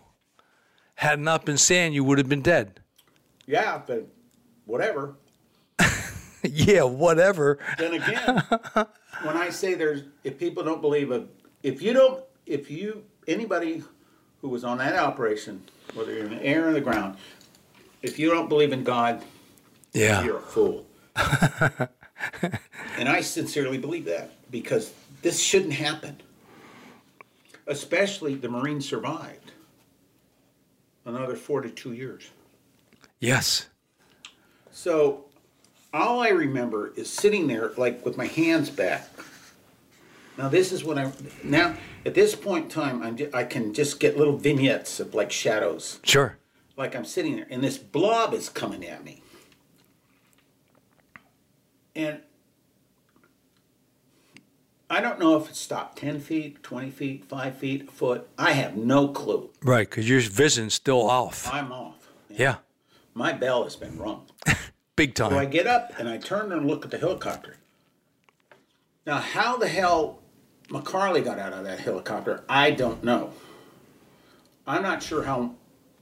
Had not been sand, you would have been dead. Yeah, but whatever. yeah, whatever. then again, when I say there's, if people don't believe it, if you don't, if you, anybody who was on that operation, whether you're in the air or the ground, if you don't believe in God, Yeah. you're a fool. and I sincerely believe that because this shouldn't happen. especially the Marines survived another 42 years. Yes. So all I remember is sitting there like with my hands back. Now this is what I now at this point in time I'm ju- I can just get little vignettes of like shadows. Sure. Like I'm sitting there and this blob is coming at me. And I don't know if it stopped 10 feet, 20 feet, 5 feet, a foot. I have no clue. Right, because your vision's still off. I'm off. Yeah. My bell has been rung. Big time. So I get up and I turn and look at the helicopter. Now, how the hell McCarley got out of that helicopter, I don't know. I'm not sure how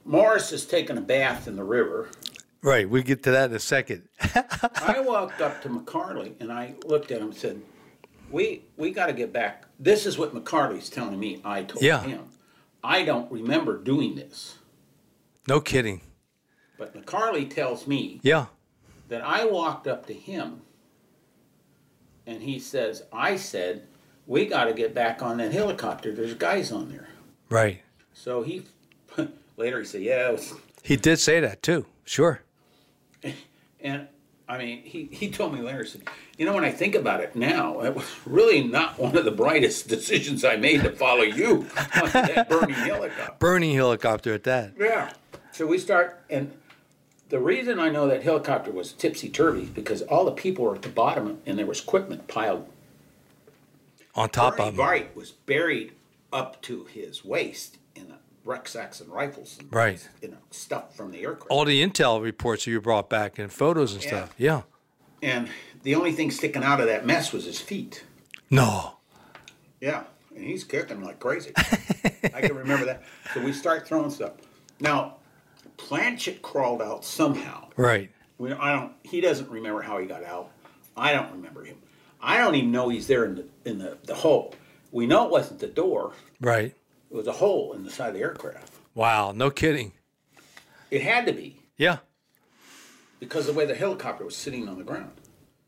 Morris has taken a bath in the river. Right. We get to that in a second. I walked up to McCarley and I looked at him and said, "We we got to get back. This is what McCarley's telling me. I told Yeah. him. I don't remember doing this, No kidding. but McCarley tells me Yeah. that I walked up to him and he says, I said, we got to get back on that helicopter. There's guys on there. Right. So he, later he said, yeah. It was, He did say that too. Sure. And I mean, he, he told me later, he said, you know, when I think about it now, it was really not one of the brightest decisions I made to follow you on that burning helicopter. Burning helicopter at that. Yeah. So we start, and the reason I know that helicopter was tipsy turvy because all the people were at the bottom and there was equipment piled On top Bernie of him. Bright was buried up to his waist rucksacks and rifles and Right. you know stuff from the aircraft. All the intel reports you brought back and photos and stuff. Yeah. and the only thing sticking out of that mess was his feet. No. Yeah, and he's kicking like crazy. I can remember that. So we start throwing stuff. Now, Plancich crawled out somehow. Right. We, I don't. He doesn't remember how he got out. I don't remember him. I don't even know he's there in the in the, the hole. We know it wasn't the door. Right. It was a hole in the side of the aircraft. Wow. No kidding. It had to be. Yeah. because of the way the helicopter was sitting on the ground.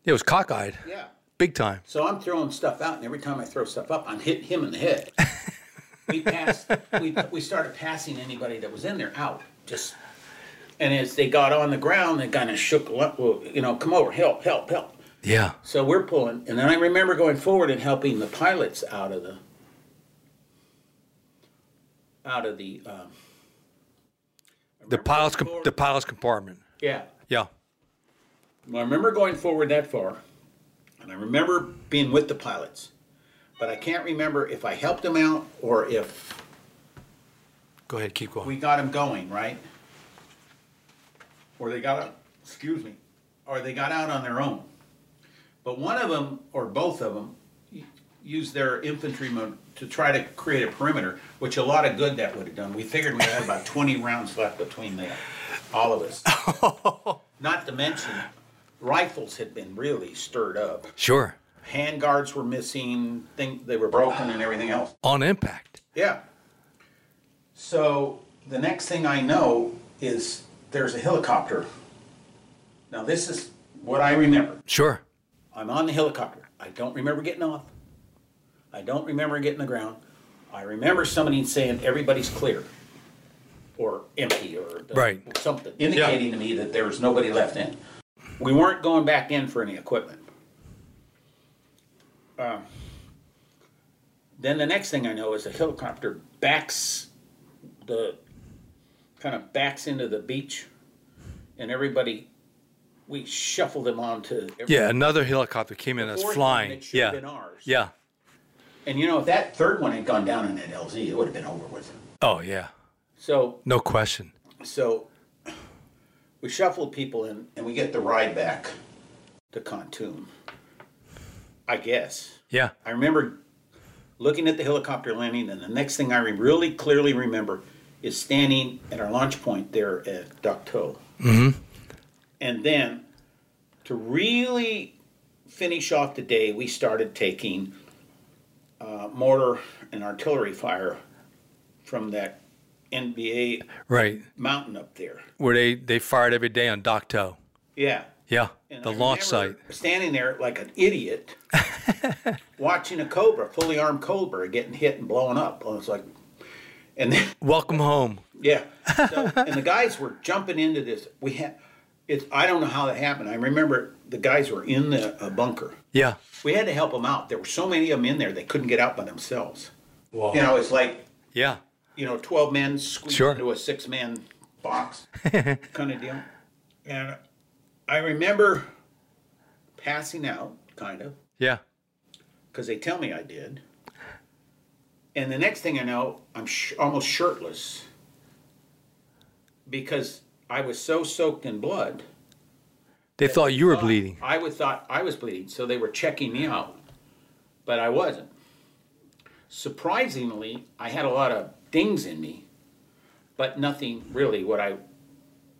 It was cockeyed. Yeah. Big time. So I'm throwing stuff out, and every time I throw stuff up, I'm hitting him in the head. we passed. We we started passing anybody that was in there out. Just and as they got on the ground, they kind of shook. Well, you know, come over, help, help, help. Yeah. So we're pulling, and then I remember going forward and helping the pilots out of the out of the. Um, The pilot's com- the pilot's compartment. yeah. Yeah. Well, I remember going forward that far, and I remember being with the pilots, but I can't remember if I helped them out or if Go ahead. Keep going. we got them going, right? Or they got, excuse me, or they got out on their own. But one of them, or both of them, used their infantrymen to try to create a perimeter, which a lot of good that would have done. We figured we had about 20 rounds left between them, all of us. Not to mention, rifles had been really stirred up. sure. Hand guards were missing, think they were broken and everything else. On impact. Yeah. So the next thing I know is there's a helicopter. Now this is what I remember. Sure. I'm on the helicopter. I don't remember getting off. I don't remember getting the ground. I remember somebody saying everybody's clear or empty or Right. something indicating to me that there was nobody left in. We weren't going back in for any equipment. Um, then the next thing I know is the helicopter backs the kind of backs into the beach and everybody we shuffled them onto every- Yeah. Another helicopter came in as flying. that Yeah. been ours. Yeah. And you know, if that third one had gone down in that LZ, it would have been over with. Oh yeah. So, No question. so we shuffled people in, and we get the ride back to Kontum. I guess Yeah. I remember looking at the helicopter landing, and the next thing I re- really clearly remember is standing at our launch point there at Dak To. Mm-hmm. And then to really finish off the day, we started taking uh, mortar and artillery fire from that NVA Right. mountain up there. Where they they fired every day on Dak To. Yeah. Yeah, And the I launch site. Standing there like an idiot, watching a cobra, fully armed cobra, getting hit and blowing up. I was like, and then Welcome home. yeah, so, and the guys were jumping into this. We had, it's I don't know how that happened. I remember the guys were in the uh, bunker. Yeah. We had to help them out. There were so many of them in there they couldn't get out by themselves. Wow. You know, it's like Yeah. you know, 12 men squeezed Sure. into a six man box kind of deal. And I remember passing out, kind of, Yeah. because they tell me I did. And the next thing I know, I'm sh- almost shirtless because I was so soaked in blood. They thought you were bleeding. I would thought I was bleeding, so they were checking me out, but I wasn't. Surprisingly, I had a lot of dings in me, but nothing really what I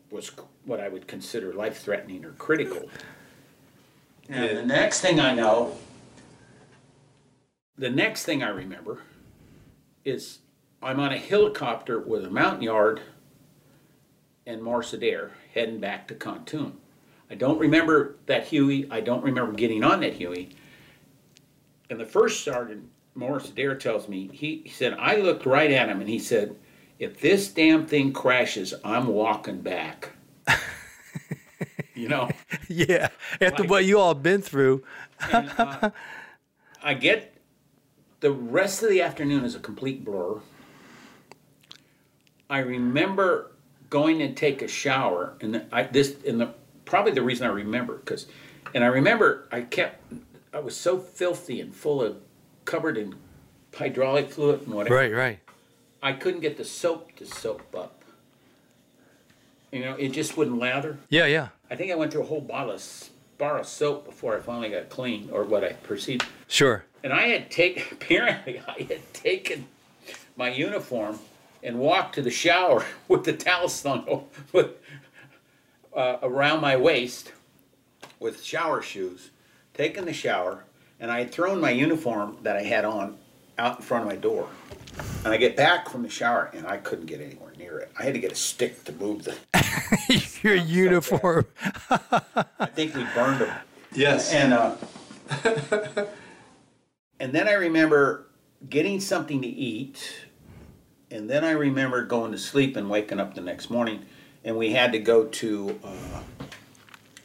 was what I would consider life threatening or critical. And the next thing I know, the next thing I remember is I'm on a helicopter with a Montagnard and Morris Adair heading back to Kontum. I don't remember that Huey. I don't remember getting on that Huey. And the first sergeant, Morris Adair, tells me, he, he said, I looked right at him and he said, if this damn thing crashes, I'm walking back. you know? Yeah. After Like- what you all been through. And, uh, I get the rest of the afternoon is a complete blur. I remember going to take a shower, and the- I this in the probably the reason I remember because, and I remember I kept I was so filthy and full of covered in hydraulic fluid and whatever. Right, right. I couldn't get the soap to soap up. You know, it just wouldn't lather. Yeah, yeah. I think I went through a whole bottle of bar of soap before I finally got clean, or what I perceived. Sure. And I had taken, apparently, I had taken my uniform and walked to the shower with the towel slung with, uh, around my waist with shower shoes, taken the shower, and I had thrown my uniform that I had on out in front of my door. And I get back from the shower and I couldn't get anywhere near it. I had to get a stick to move the. Your uniform. I think we burned them. Yes. And uh, and then I remember getting something to eat, and then I remember going to sleep and waking up the next morning, and we had to go to uh,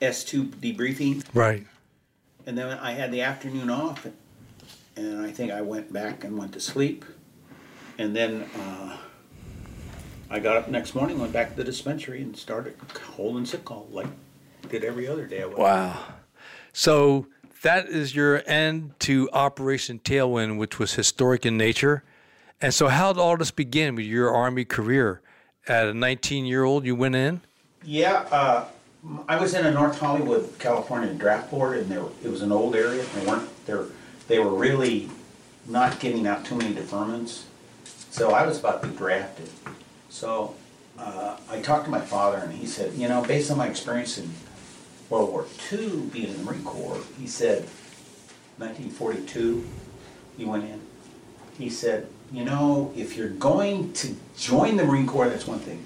S two debriefing, Right. and then I had the afternoon off, and I think I went back and went to sleep, and then. Uh, I got up next morning, went back to the dispensary, and started holding sick call like did every other day. I. Wow. So that is your end to Operation Tailwind, which was historic in nature. And so, how did all this begin with your Army career? At a 19 year old, you went in? Yeah, uh, I was in a North Hollywood, California draft board, and there it was an old area. They weren't they they were really not giving out too many deferments, so I was about to be drafted. So uh, I talked to my father, and he said, you know, based on my experience in World War II, being in the Marine Corps, he said, 1942, he went in. He said, you know, if you're going to join the Marine Corps, that's one thing.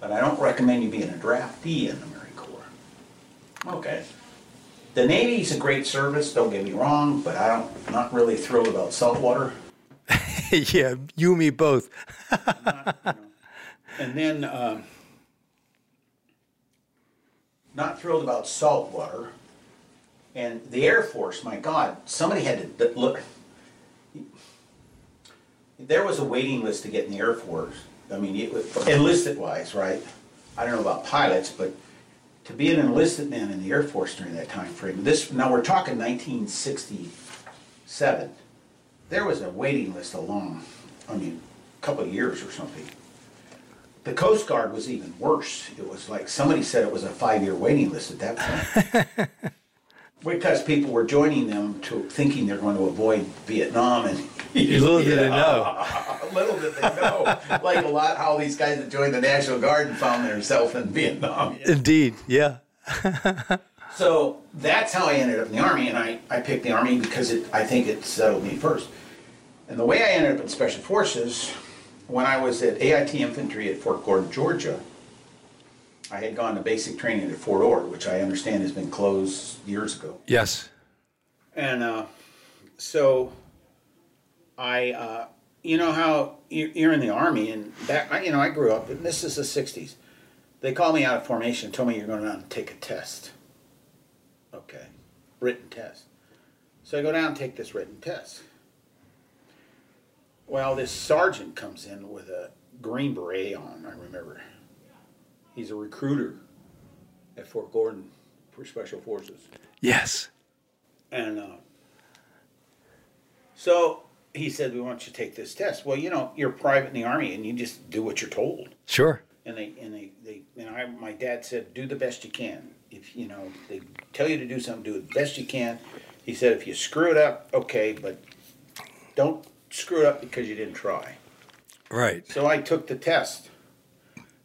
But I don't recommend you being a draftee in the Marine Corps. Okay. The Navy's a great service, don't get me wrong, but I don't, not really thrilled about saltwater. yeah, you and me both. And then, um, not thrilled about saltwater. And the Air Force, my God, somebody had to look. There was a waiting list to get in the Air Force. I mean, it was, enlisted wise, right? I don't know about pilots, but to be an enlisted man in the Air Force during that time frame. This now we're talking 1967. There was a waiting list along, I mean, a couple of years or something. The Coast Guard was even worse. It was like somebody said it was a five-year waiting list at that point. because people were joining them to thinking they're going to avoid Vietnam and Little did they know. little did they know. like a lot how these guys that joined the National Guard and found themselves in Vietnam. Indeed, yeah. So that's how I ended up in the Army, and I, I picked the Army because it, I think it settled me first. And the way I ended up in Special Forces, when I was at AIT Infantry at Fort Gordon, Georgia, I had gone to basic training at Fort Ord, which I understand has been closed years ago. Yes. And uh, so I, uh, you know how you- you're in the army, and back, you know, I grew up, and this is the '60s. They called me out of formation, and told me you're going down and take a test. Okay, written test. So I go down and take this written test. Well, this sergeant comes in with a green beret on. I remember. He's a recruiter at Fort Gordon for Special Forces. Yes. And uh, so he said, "We want you to take this test." Well, you know, you're private in the army, and you just do what you're told. Sure. And they and they they and I, my dad said, "Do the best you can. If you know they tell you to do something, do the best you can." He said, "If you screw it up, okay, but don't screw it up because you didn't try." Right. So I took the test.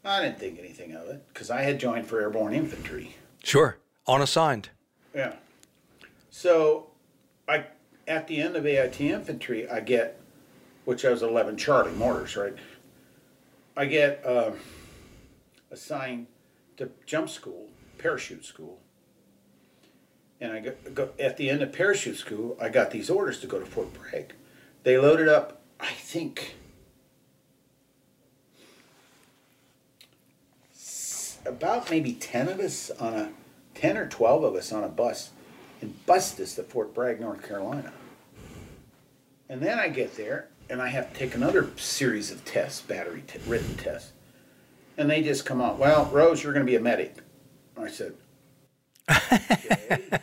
I didn't think anything of it because I had joined for airborne infantry. Sure. Unassigned. Yeah. So, I at the end of AIT infantry, I get, which I was eleven Charlie mortars, right? I get um, assigned to jump school, parachute school, and I go, go at the end of parachute school. I got these orders to go to Fort Bragg. They loaded up, I think. About maybe ten of us on a, ten or twelve of us on a bus, and bust us to Fort Bragg, North Carolina. And then I get there, and I have to take another series of tests, battery t- written tests. And they just come out, well, Rose, you're going to be a medic. I said, okay.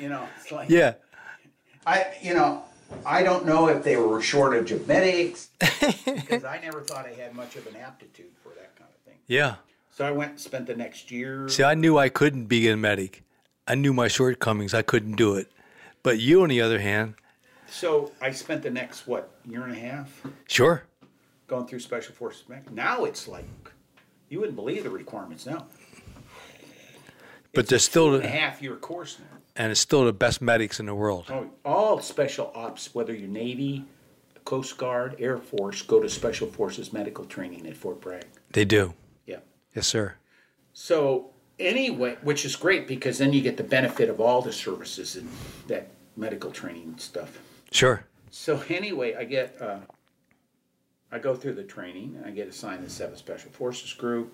you know, it's like, Yeah. I, you know, I don't know if they were shortage of medics, because I never thought I had much of an aptitude for that kind of thing. Yeah. So I went and spent the next year. See, I knew I couldn't be a medic. I knew my shortcomings. I couldn't do it. But you, on the other hand, So I spent the next, what, year and a half sure. going through Special Forces. Now it's like, you wouldn't believe the requirements now. But there's still, A half year course now. and it's still the best medics in the world. Oh, all special ops, whether you're Navy, Coast Guard, Air Force, go to Special Forces medical training at Fort Bragg. They do. Yes, sir. So anyway, which is great because then you get the benefit of all the services and that medical training stuff. Sure. So anyway, I get uh, I go through the training and I get assigned the Seventh Special Forces Group.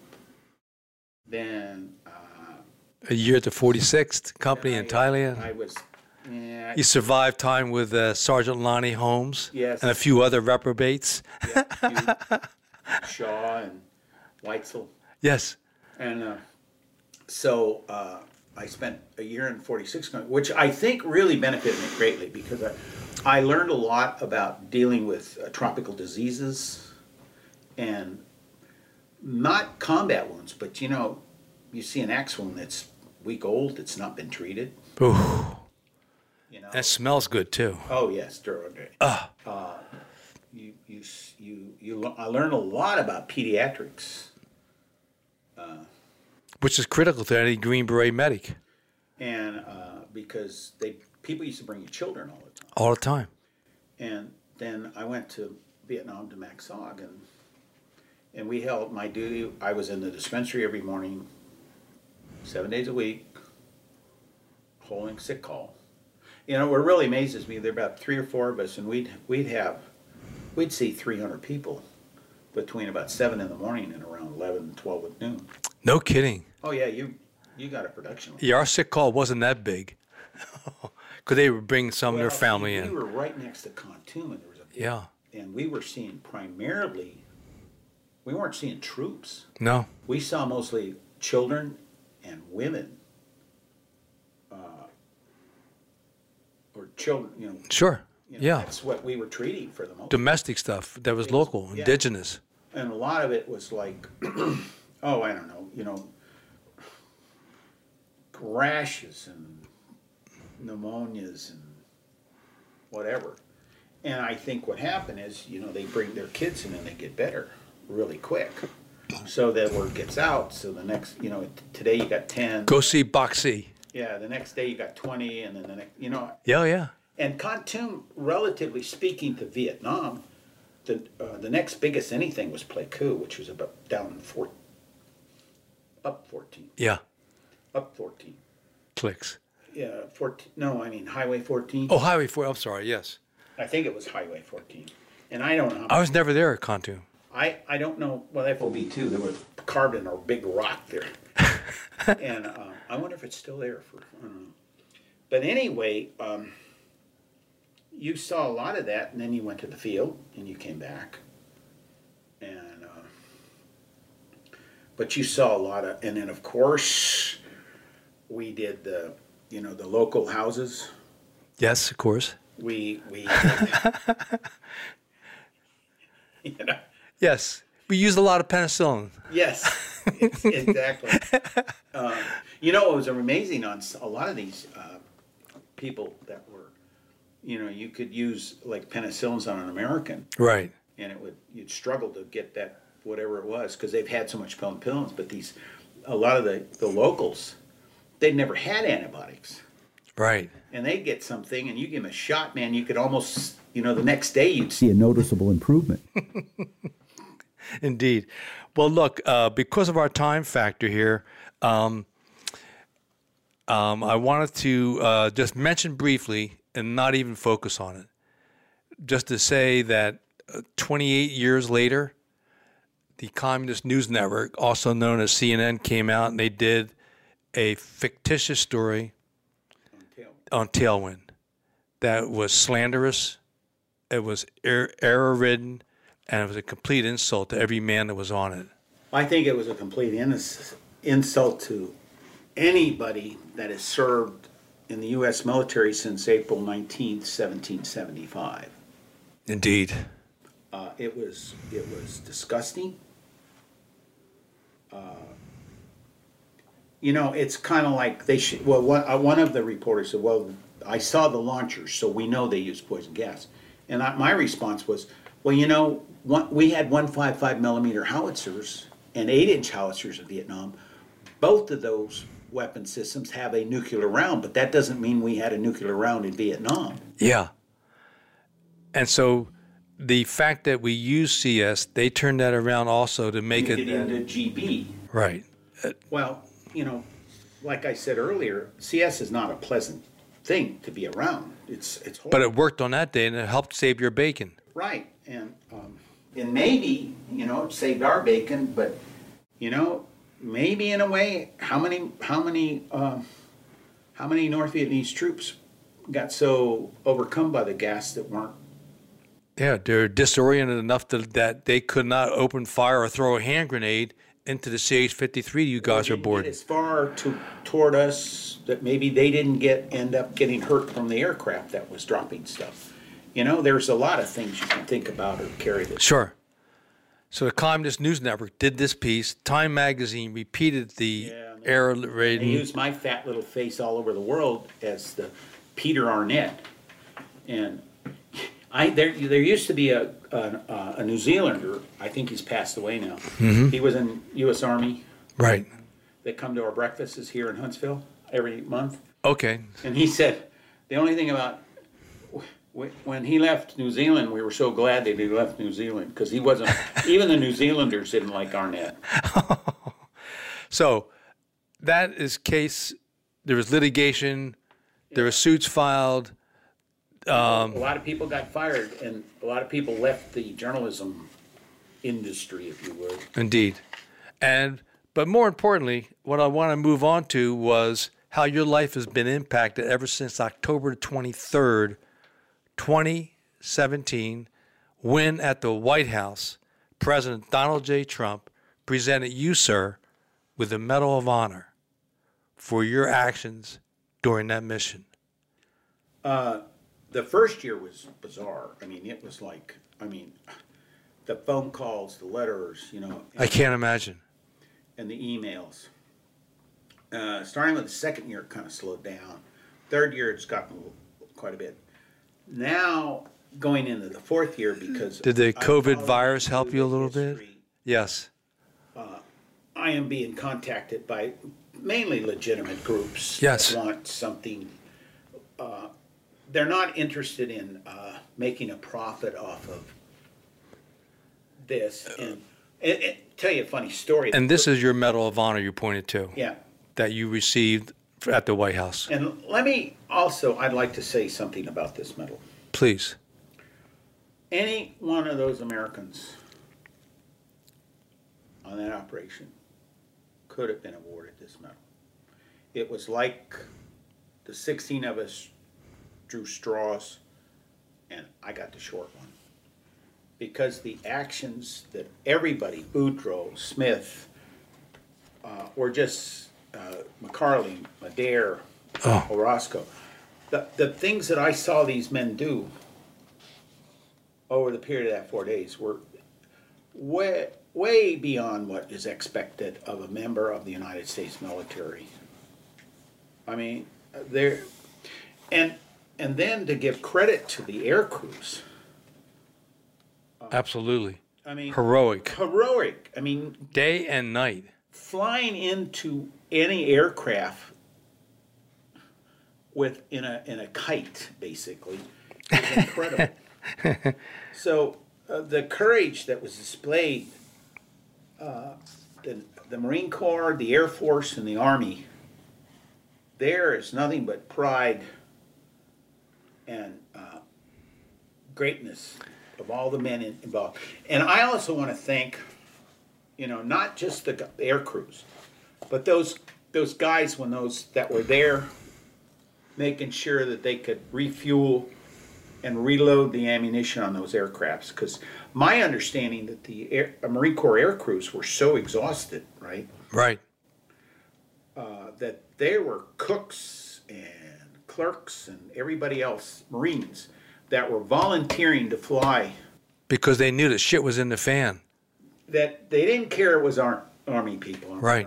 Then uh, A year at the 46th Company in I, Thailand. I was yeah, You survived time with uh, Sergeant Lonnie Holmes Yes. and a few other reprobates. yeah, Shaw and Weitzel. Yes. And uh, so uh, I spent a year in 46, countries, which I think really benefited me greatly because I, I learned a lot about dealing with uh, tropical diseases and not combat wounds, but you know, you see an axe wound that's week old, it's not been treated. Ooh. You know, That smells good too. oh yes, steroid. Uh, you, you, you, you, I learned a lot about pediatrics. Which is critical to any Green Beret medic and uh, because they people used to bring you children all the time. all the time. And then I went to Vietnam to Maxog, and and we held my duty. I was in the dispensary every morning, seven days a week, holding sick call. You know, what really amazes me, there were about three or four of us, and we'd we'd have we'd see three hundred people between about seven in the morning and around 11, 12 at noon. No kidding. Oh yeah, you you got a production. Yeah, our sick call wasn't that big. Could they bring some of their family we in. We were right next to Kontum, and there was a Yeah. and we were seeing primarily we weren't seeing troops No. we saw mostly children and women uh, or children you know, Sure. you know, Yeah. that's what we were treating for the most Domestic stuff that was local, yeah. indigenous. And a lot of it was like oh i don't know you know rashes and pneumonias and whatever and i think what happened is you know they bring their kids in and they get better really quick so that word gets out so the next you know today you got 10 Go see Boxy. yeah the next day you got 20 and then the next you know Yeah, yeah. and Kontum, relatively speaking to Vietnam, the uh, the next biggest anything was Pleiku, which was about down Fort up 14. Yeah. Up 14. Clicks. Yeah, 14. No, I mean Highway 14. Oh, Highway 4. I'm sorry. Yes. I think it was Highway 14. And I don't know. I was never there at. I, I don't know. Well, FOB two, there was carved in a big rock there, and uh, I wonder if it's still there. For I don't know. But anyway, um, you saw a lot of that, and then you went to the field, and you came back, and uh, but you saw a lot of, and then of course, we did the, you know, the local houses. Yes, of course. We we, you know. Yes. We used a lot of penicillin. Yes, exactly. Uh, you know, it was amazing on a lot of these uh, people that were, you know, you could use like penicillins on an American, Right. and it would you'd struggle to get that whatever it was because they've had so much penicillins. But these, a lot of the the locals, they'd never had antibiotics, Right. and they'd get something, and you give them a shot, man, you could almost, you know, the next day you'd see see a noticeable improvement. Indeed. Well, look, uh, because of our time factor here, um, um, I wanted to uh, just mention briefly and not even focus on it. Just to say that uh, 28 years later, the Communist News Network, also known as CNN, came out and they did a fictitious story on Tailwind that was slanderous, it was er- error ridden, and it was a complete insult to every man that was on it. I think it was a complete ins- insult to anybody that has served in the U.S. military since April 19th, 1775. Indeed. Uh, it was it was disgusting. Uh, you know, it's kind of like they should. Well, one, uh, one of the reporters said, "Well, I saw the launchers, so we know they used poison gas." And I, my response was, "Well, you know, one, we had 155 millimeter howitzers and eight inch howitzers in Vietnam. Both of those weapon systems have a nuclear round, but that doesn't mean we had a nuclear round in Vietnam." Yeah. And so the fact that we use CS, they turned that around also to make Get it into GB. right. Well, you know, like I said earlier, CS is not a pleasant thing to be around. It's it's horrible. But it worked on that day and it helped save your bacon. right, and um, and maybe you know it saved our bacon, but you know maybe in a way, how many how many um, how many North Vietnamese troops got so overcome by the gas that weren't Yeah, they're disoriented enough to, that they could not open fire or throw a hand grenade into the CH-53 you guys are didn't as far to toward us that maybe they didn't get end up getting hurt from the aircraft that was dropping stuff. You know, there's a lot of things you can think about or carry this. Sure. So the Communist News Network did this piece. Time Magazine repeated the Yeah, they- error They rating. use my fat little face all over the world as the Peter Arnett, and I there there used to be a a, uh, a New Zealander. I think he's passed away now. Mm-hmm. He was in U.S. Army. Right. They come to our breakfasts here in Huntsville every month. Okay. And he said, the only thing about when he left New Zealand, we were so glad that he left New Zealand because he wasn't. even the New Zealanders didn't like Arnett. So that is case. There was litigation. There were suits filed. Um, a lot of people got fired, and a lot of people left the journalism industry, if you would. Indeed. And but more importantly, what I want to move on to was how your life has been impacted ever since October 23rd, 2017, when at the White House, President Donald J. Trump presented you, sir, with the Medal of Honor for your actions during that mission. The first year was bizarre. I mean, it was like, I mean, the phone calls, the letters, you know, I can't imagine. and the emails. Uh, starting with the second year, it kind of slowed down. Third year, it's gotten quite a bit. Now, going into the fourth year, because Did the COVID virus help you a little bit? history, Yes. I am being contacted by mainly legitimate groups Yes. that want something. Uh, they're not interested in uh, making a profit off of this, and it, it, tell you a funny story. And this is your Medal of Honor you pointed to yeah. that you received at the White House. And let me also, I'd like to say something about this medal. Please. Any one of those Americans on that operation could have been awarded this medal. It was like the 16 of us drew straws, and I got the short one. Because the actions that everybody, Boudreaux, Smith, uh, or just uh, McCarley, Adair, Oh. Orozco, the, the things that I saw these men do over the period of that four days were way, way beyond what is expected of a member of the United States military. I mean, there, and and then to give credit to the air crews. Absolutely. I mean, Heroic. heroic. I mean, Day and night. flying into any aircraft with in a in a kite basically is incredible. so uh, the courage that was displayed, uh, the the Marine Corps, the Air Force, and the Army. There is nothing but pride and uh, greatness of all the men in, involved. And I also want to thank, you know, not just the air crews, but those those guys when those that were there, making sure that they could refuel and reload the ammunition on those aircrafts. Because my understanding that the air, uh, Marine Corps air crews were so exhausted, right, Right. uh, that there were cooks and clerks and everybody else, Marines, that were volunteering to fly. Because they knew that shit was in the fan. That they didn't care it was our army people, Right.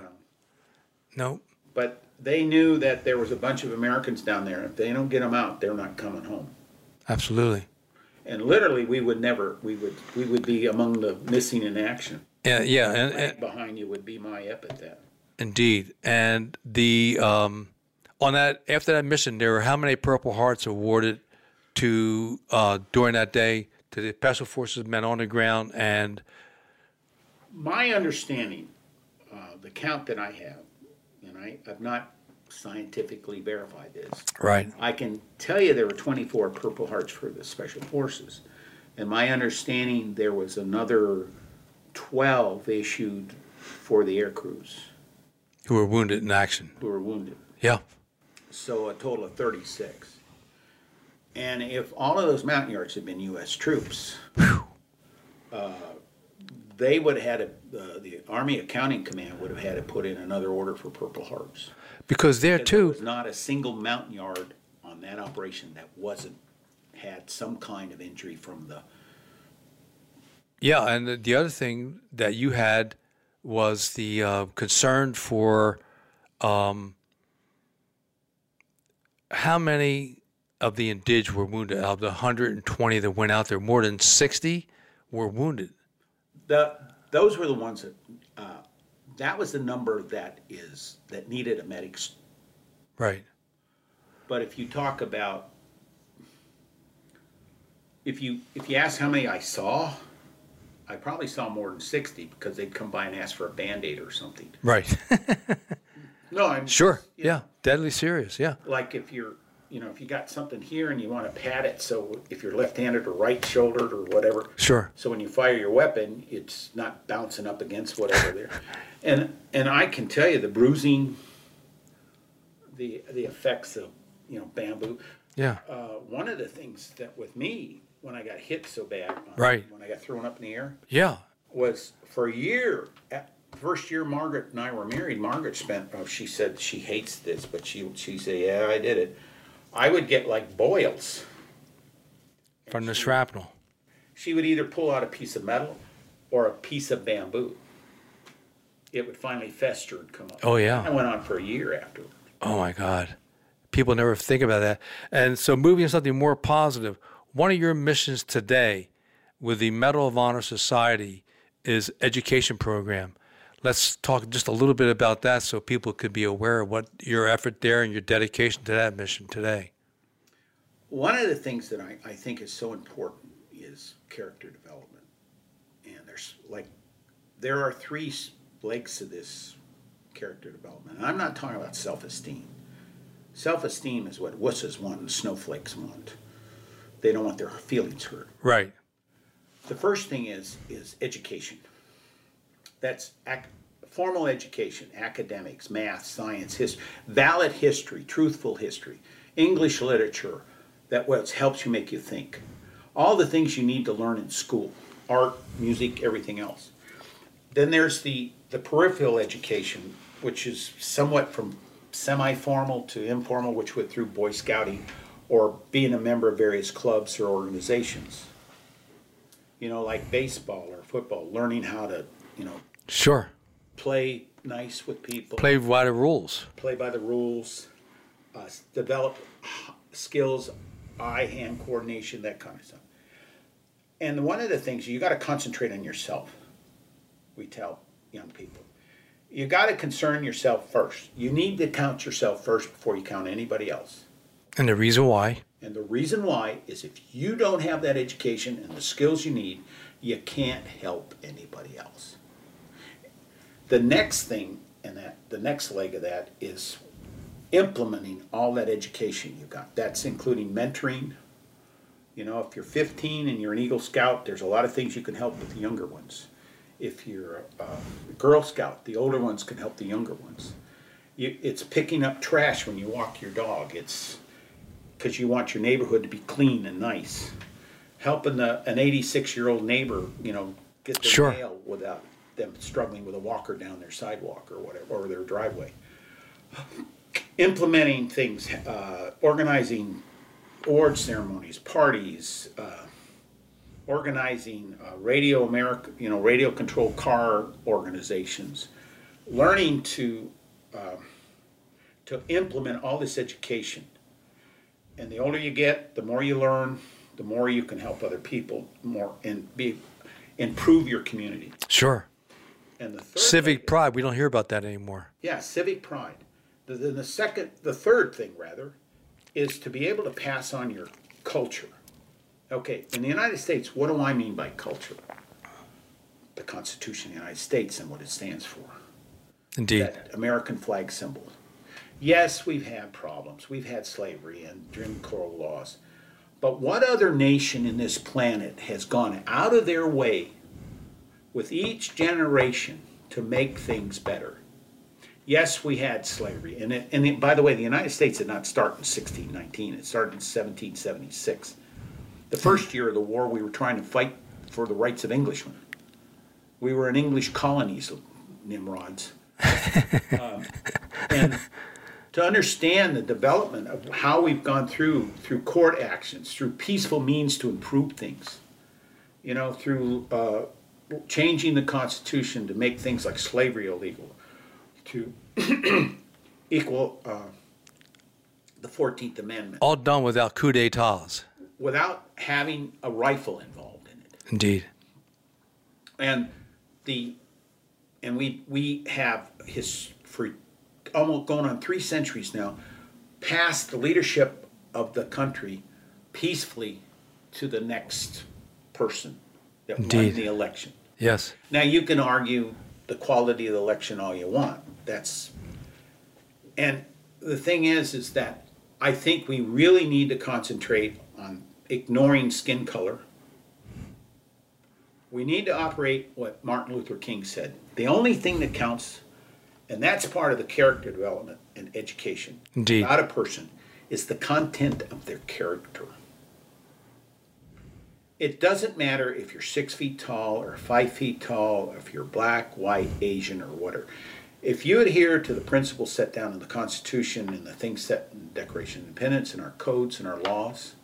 No. But they knew that there was a bunch of Americans down there. If they don't get them out, they're not coming home. Absolutely. And literally, we would never, we would, we would be among the missing in action. Yeah, yeah, and, and Behind you would be my epithet. indeed. And the um, on that after that mission, there were how many Purple Hearts awarded to uh, during that day to the Special Forces men on the ground and My understanding, uh, the count that I have, I've not scientifically verified this, right, I can tell you there were 24 Purple Hearts for the Special Forces. And my understanding, there was another 12 issued for the air crews who were wounded in action. who were wounded. Yeah, So a total of 36. And if all of those Montagnards had been U.S. troops, uh, they would have had, a, uh, the Army Accounting Command would have had to put in another order for Purple Hearts. because there Because There too. was not a single Montagnard on that operation that wasn't, had some kind of injury from the, Yeah, and the, the other thing that you had was the uh, concern for um, how many of the indig were wounded. Out Of the 120 that went out there, more than 60 were wounded. The, those were the ones that, uh, that was the number that is, that needed a medic's Right. But if you talk about, if you if you ask how many I saw, I probably saw more than sixty because they'd come by and ask for a band aid or something. Right. No, I'm sure. Yeah. know, Deadly serious. Yeah. like if you're you know if you got something here and you want to pat it, so if you're left-handed or right-shouldered or whatever, Sure. so when you fire your weapon, it's not bouncing up against whatever there. And and I can tell you the bruising, the the effects of you know bamboo. Yeah. uh, one of the things that with me when I got hit so bad, uh, Right. when I got thrown up in the air, Yeah. was for a year. At first year, Margaret and I were married. Margaret spent. Oh, she said she hates this, but she she said, "Yeah, I did it." I would get like boils. From the shrapnel. She would either pull out a piece of metal or a piece of bamboo. It would finally fester and come up. Oh, yeah. I went on for a year after. Oh my God. People never think about that. And so, moving to something more positive, one of your missions today with the Medal of Honor Society is education program. Let's talk just a little bit about that so people could be aware of what your effort there and your dedication to that mission today. One of the things that I, I think is so important is character development. And there's like there are three legs to this character development. And I'm not talking about self-esteem. Self-esteem is what wusses want and snowflakes want. They don't want their feelings hurt. Right. The first thing is is education. That's ac- formal education, academics, math, science, history, valid history, truthful history, English literature that what helps you make you think. All the things you need to learn in school, art, music, everything else. Then there's the the peripheral education, which is somewhat from semi-formal to informal, which went through Boy Scouting or being a member of various clubs or organizations you know, like baseball or football, learning how to, you know, Sure. play nice with people, Play by the rules. play by the rules, uh, develop skills, eye hand coordination, that kind of stuff. And one of the things you got to concentrate on yourself. We tell young people, you got to concern yourself first. You need to count yourself first before you count anybody else. And the reason why. And the reason why is if you don't have that education and the skills you need, you can't help anybody else. The next thing, and that the next leg of that is implementing all that education you got. That's including mentoring. You know, if you're 15 and you're an Eagle Scout, there's a lot of things you can help with the younger ones. If you're a, Girl Scout, the older ones can help the younger ones. You, it's picking up trash when you walk your dog. It's because you want your neighborhood to be clean and nice. Helping the, an 86 year old neighbor, you know, get their Sure. mail without them struggling with a walker down their sidewalk or whatever, or their driveway. Implementing things, uh, organizing award ceremonies, parties, uh, organizing uh, radio America, you know, radio controlled car organizations, learning to uh, to implement all this education and the older you get, the more you learn, the more you can help other people more and be improve your community. Sure. And the third Civic thing- pride. We don't hear about that anymore. yeah, civic pride. The- Then the second, the third thing rather, is to be able to pass on your culture. Okay, in the United States, what do I mean by culture? The Constitution of the United States and what it stands for. Indeed. that American flag symbol. Yes, we've had problems. We've had slavery and Jim Crow laws. But what other nation in this planet has gone out of their way with each generation to make things better? Yes, we had slavery. And, it, and it, by the way, the United States did not start in 1619, it started in 1776. The first year of the war, we were trying to fight for the rights of Englishmen. We were in English colonies, Nimrods and to understand the development of how we've gone through through court actions, through peaceful means to improve things, you know, through uh, changing the Constitution to make things like slavery illegal, to equal uh, the Fourteenth Amendment, All done without coup d'etats. without having a rifle involved in it. Indeed. and the and we we have his for almost going on three centuries now passed the leadership of the country peacefully to the next person that won Indeed. the election Yes. now you can argue the quality of the election all you want that's and the thing is is that i think we really need to concentrate on ignoring skin color we need to operate what Martin Luther King said. The only thing that counts, and that's part of the character development and education Indeed. about a person, is the content of their character. It doesn't matter if you're six feet tall or five feet tall, if you're black, white, Asian, or whatever. If you adhere to the principles set down in the Constitution and the things set in the Declaration of Independence and our codes and our laws,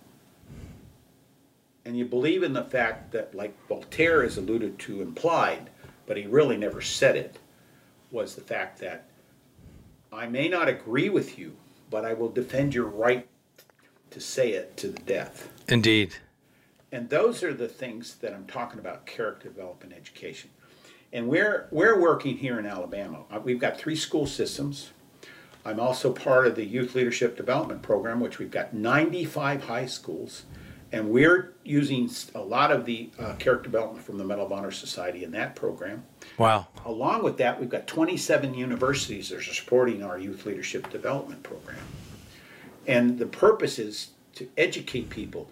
and you believe in the fact that, like Voltaire has alluded to, implied, but he really never said it, was the fact that I may not agree with you, but I will defend your right to say it to the death. Indeed. And those are the things that I'm talking about character development education. And we're, we're working here in Alabama. Uh, We've got three school systems. I'm also part of the Youth Leadership Development Program, which we've got 95 high schools, And we're using a lot of the uh, character development from the Medal of Honor Society in that program. Wow. Along with that, we've got 27 universities that are supporting our youth leadership development program. And the purpose is to educate people.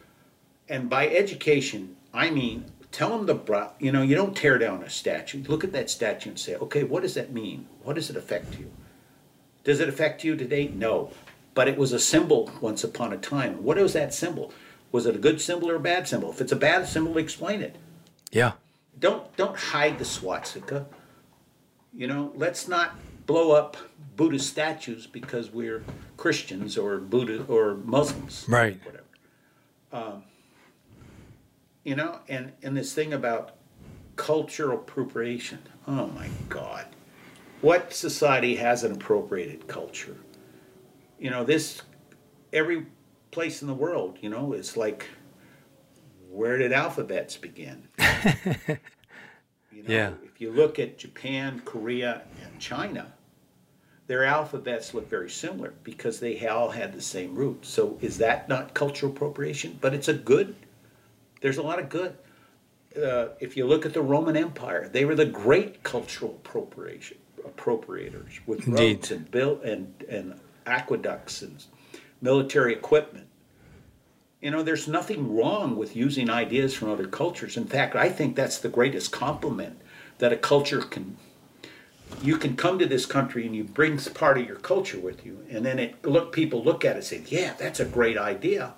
And by education, I mean tell them the you know you don't tear down a statue. Look at that statue and say, okay, what does that mean? What does it affect you? Does it affect you today? No, but it was a symbol once upon a time. What was that symbol? Was it a good symbol or a bad symbol? If it's a bad symbol, explain it Yeah. don't don't hide the swastika. You know, let's not blow up Buddhist statues because we're Christians or Buddha or Muslims, Right. Whatever. Um, you know, and and this thing about cultural appropriation. Oh my God, what society hasn't appropriated culture? You know, this every place in the world. You know, it's like where did alphabets begin? You know, Yeah. If you look at Japan, Korea, and China, their alphabets look very similar because they all had the same root. So is that not cultural appropriation? But it's a good. There's a lot of good. Uh, if you look at the Roman Empire, they were the great cultural appropriation appropriators with Indeed. roads and built and and aqueducts and military equipment. You know, there's nothing wrong with using ideas from other cultures. In fact, I think that's the greatest compliment that a culture can. You can come to this country and you bring part of your culture with you, and then it look people look at it and say, "Yeah, that's a great idea."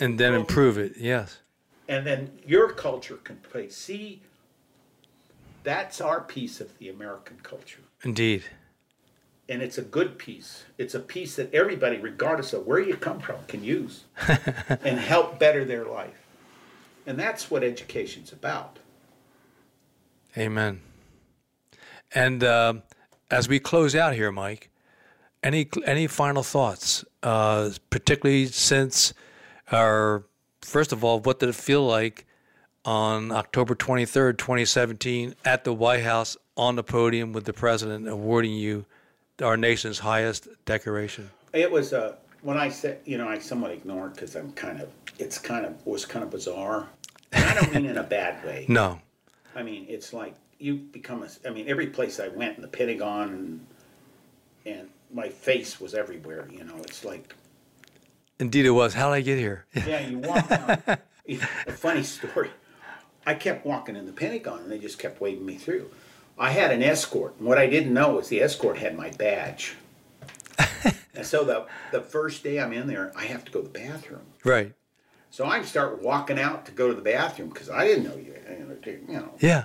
And then improve it. Yes. and then your culture can play. See, that's our piece of the American culture. Indeed. and it's a good piece. It's a piece that everybody, regardless of where you come from, can use and help better their life. And that's what education's about. Amen. And um, as we close out here, Mike, any any final thoughts? Uh, particularly since our first of all, what did it feel like on October twenty third, twenty seventeen, at the White House on the podium with the president awarding you our nation's highest decoration? It was uh, when I said, you know, I somewhat ignored because I'm kind of, it's kind of was kind of bizarre. And I don't mean in a bad way. No. I mean, it's like you become a. I mean, every place I went in the Pentagon and and my face was everywhere. You know, it's like Indeed, it was. How did I get here? Yeah, you walk down. a funny story. I kept walking in the Pentagon, and they just kept waving me through. I had an escort, and what I didn't know was the escort had my badge. and so the the first day I'm in there, I have to go to the bathroom. right. So I start walking out to go to the bathroom because I didn't know you. You know. Yeah.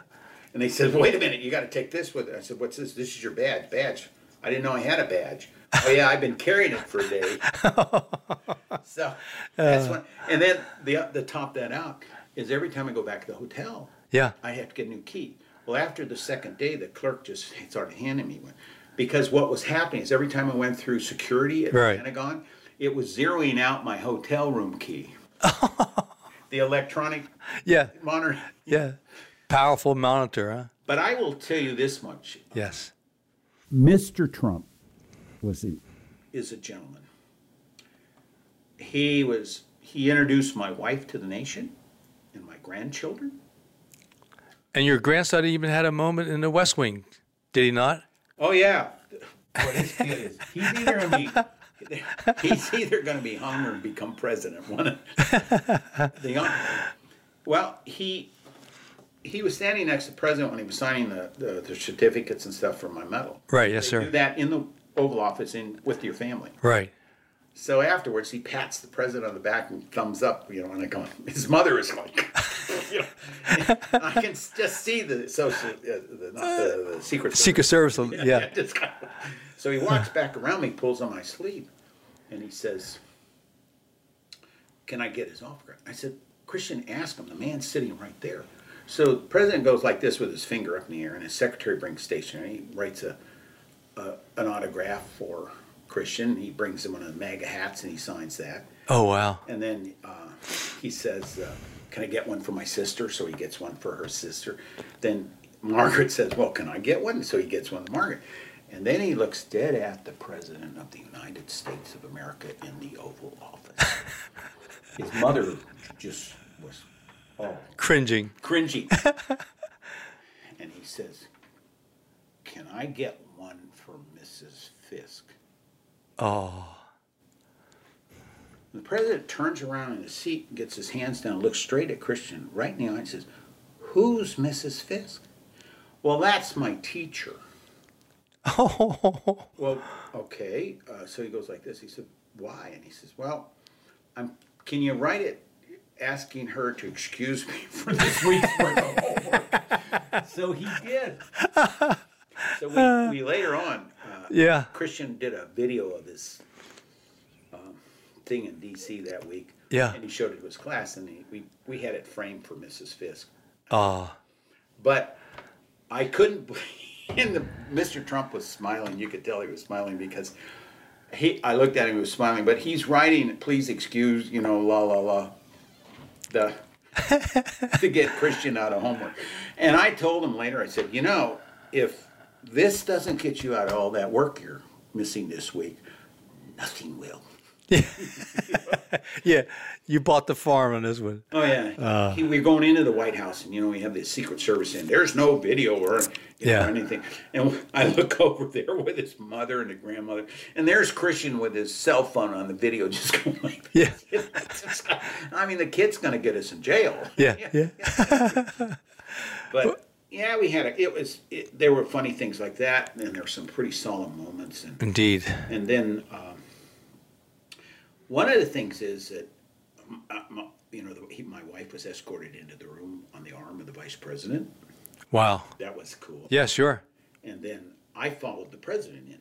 And they said, "Wait a minute, you got to take this with." It. I said, "What's this? This is your badge. Badge. I didn't know I had a badge. Oh yeah, I've been carrying it for a day." so that's one. And then the the top that out is every time I go back to the hotel, Yeah. I have to get a new key. Well, after the second day, the clerk just started handing me one. Because what was happening is every time I went through security at Right. the Pentagon, it was zeroing out my hotel room key. the electronic Yeah. monitor. Yeah. Powerful monitor, huh? But I will tell you this much Yes. Mr. Trump was the is a gentleman. He was he introduced my wife to the nation and my grandchildren. And your grandson even had a moment in the West Wing, did he not? Oh yeah. What his kid is. He's either gonna be he's either gonna be hung or become president. One of the young, well, he he was standing next to the president when he was signing the, the, the certificates and stuff for my medal. Right, yes, They sir. do that in the Oval Office in with your family. Right. So afterwards, he pats the president on the back and thumbs up, you know, and I go, his mother is like, you know, I can just see the social, uh, the, not the, the secret Secret Service, yeah. just kind of- so he walks back around me, pulls on my sleeve, and he says, "Can I get his autograph?" I said, "Christian, ask him. The man's sitting right there." So the president goes like this with his finger up in the air, and his secretary brings stationery. He writes a, a an autograph for Christian. He brings him one of the MAGA hats, and he signs that. Oh, wow. And then uh, he says, uh, "Can I get one for my sister?" So he gets one for her sister. Then Margaret says, "Well, can I get one?" So he gets one to Margaret. And then he looks dead at the President of the United States of America in the Oval Office. His mother just was all Cringing. cringy. and he says, Can I get one for Mrs. Fisk? Oh. The president turns around in his seat and gets his hands down, looks straight at Christian, right in the eye, and says, Who's Mrs. Fisk? Well, that's my teacher. Oh. Well, okay. Uh, so he goes like this. He said, "Why?" And he says, "Well, I'm. Can you write it asking her to excuse me for this week's worth of homework?" so he did. So we, we later on, uh, Yeah. Christian did a video of this um, thing in D.C. that week. Yeah. And he showed it to his class, and he, we we had it framed for Mrs. Fisk. Oh. But I couldn't. And the Mr. Trump was smiling. You could tell he was smiling because he. I looked at him. He was smiling, but he's writing. Please excuse. You know, la la la. The to get Christian out of homework, and I told him later. I said, you know, if this doesn't get you out of all that work you're missing this week, nothing will. Yeah. You bought the farm on this one. Oh yeah, he, we're going into the White House, and you know we have the Secret Service in. There's no video or, you know, Yeah. anything. And I look over there with his mother and the grandmother, and there's Christian with his cell phone on the video, just going like, Yeah. I mean, the kid's going to get us in jail. Yeah. Yeah. But yeah, we had a, it was it, there were funny things like that, and there were some pretty solemn moments, and Indeed. and then um, one of the things is that, uh, my, you know, the, he, my wife was escorted into the room on the arm of the vice president. Wow. That was cool. Yeah, sure. And then I followed the president in.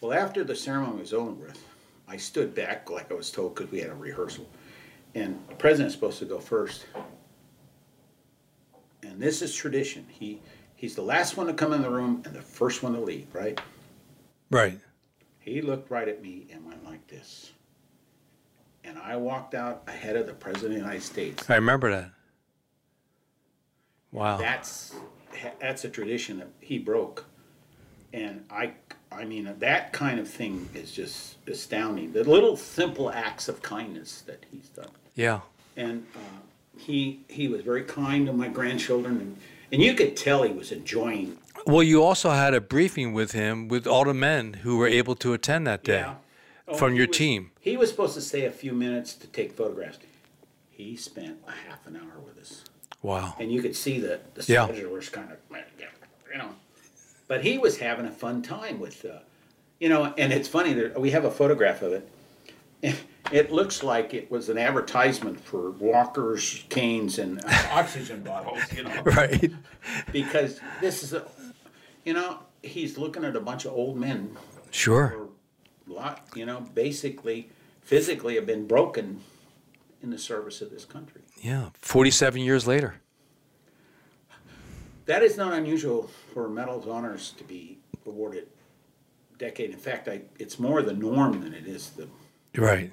Well, after the ceremony was over with, I stood back like I was told because we had a rehearsal. And the president's supposed to go first. And this is tradition. He he's the last one to come in the room and the first one to leave, right? Right. He looked right at me and went like this. And I walked out ahead of the President of the United States. I remember that. Wow. That's that's a tradition that he broke. And I I mean that kind of thing is just astounding. The little simple acts of kindness that he's done. yeah. And uh, he he was very kind to my grandchildren and and you could tell he was enjoying Well, you also had a briefing with him with all the men who were able to attend that day Yeah. Oh, from your was- team. He was supposed to stay a few minutes to take photographs. He spent a half an hour with us. Wow. and you could see that the Yeah. soldier was kind of, you know, but he was having a fun time with, uh, you know, and it's funny that we have a photograph of it. It looks like it was an advertisement for walkers, canes, and oxygen bottles, you know, Right. because this is a, you know, he's looking at a bunch of old men Sure. Lot, you know, basically physically have been broken in the service of this country. Yeah. 47 years later. That is not unusual for medals honors to be awarded decade. In fact, I, it's more the norm than it is the, Right.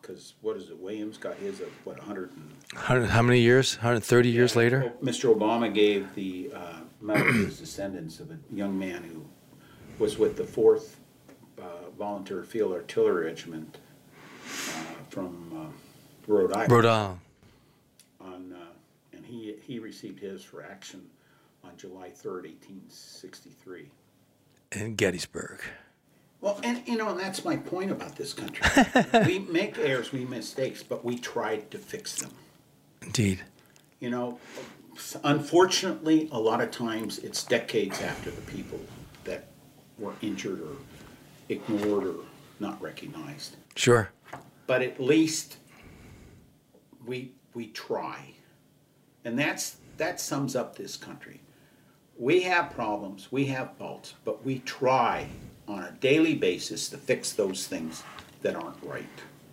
because what is it, Williams got his of, what, 100 and. 100, how many years? 130 years later? Mr. Obama gave the uh, medal to his descendants of a young man who was with the 4th uh, Volunteer Field Artillery Regiment uh, from uh, Rhode Island. Rhode Island. on, uh, and he, he received his for action on July 3rd, 1863. in Gettysburg. Well, and you know, and that's my point about this country. we make errors, we make mistakes, but we try to fix them. Indeed. You know, unfortunately, a lot of times it's decades after the people that were injured or ignored or not recognized. Sure. But at least we we try, and that's that sums up this country. We have problems, we have faults, but we try on a daily basis to fix those things that aren't right,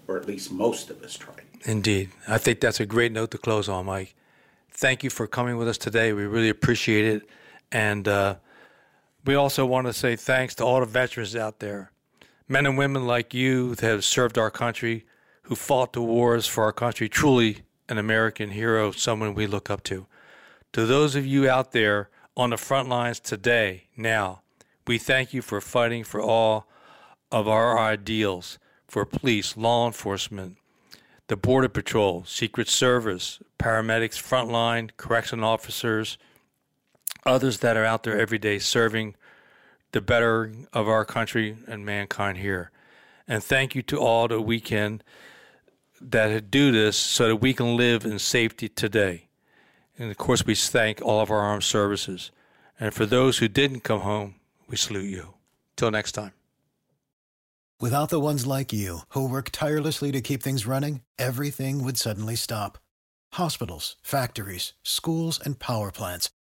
or at least most of us try. Indeed. I think that's a great note to close on, Mike. Thank you for coming with us today. We really appreciate it. And uh, we also want to say thanks to all the veterans out there, men and women like you that have served our country, who fought the wars for our country, truly an American hero, someone we look up to. To those of you out there on the front lines today, now, we thank you for fighting for all of our ideals for police, law enforcement, the Border Patrol, Secret Service, paramedics, frontline, correction officers, others that are out there every day serving the better of our country and mankind here. And thank you to all that we can that do this so that we can live in safety today. And of course, we thank all of our armed services. And for those who didn't come home, we salute you. Till next time. Without the ones like you, who work tirelessly to keep things running, everything would suddenly stop. Hospitals, factories, schools, and power plants,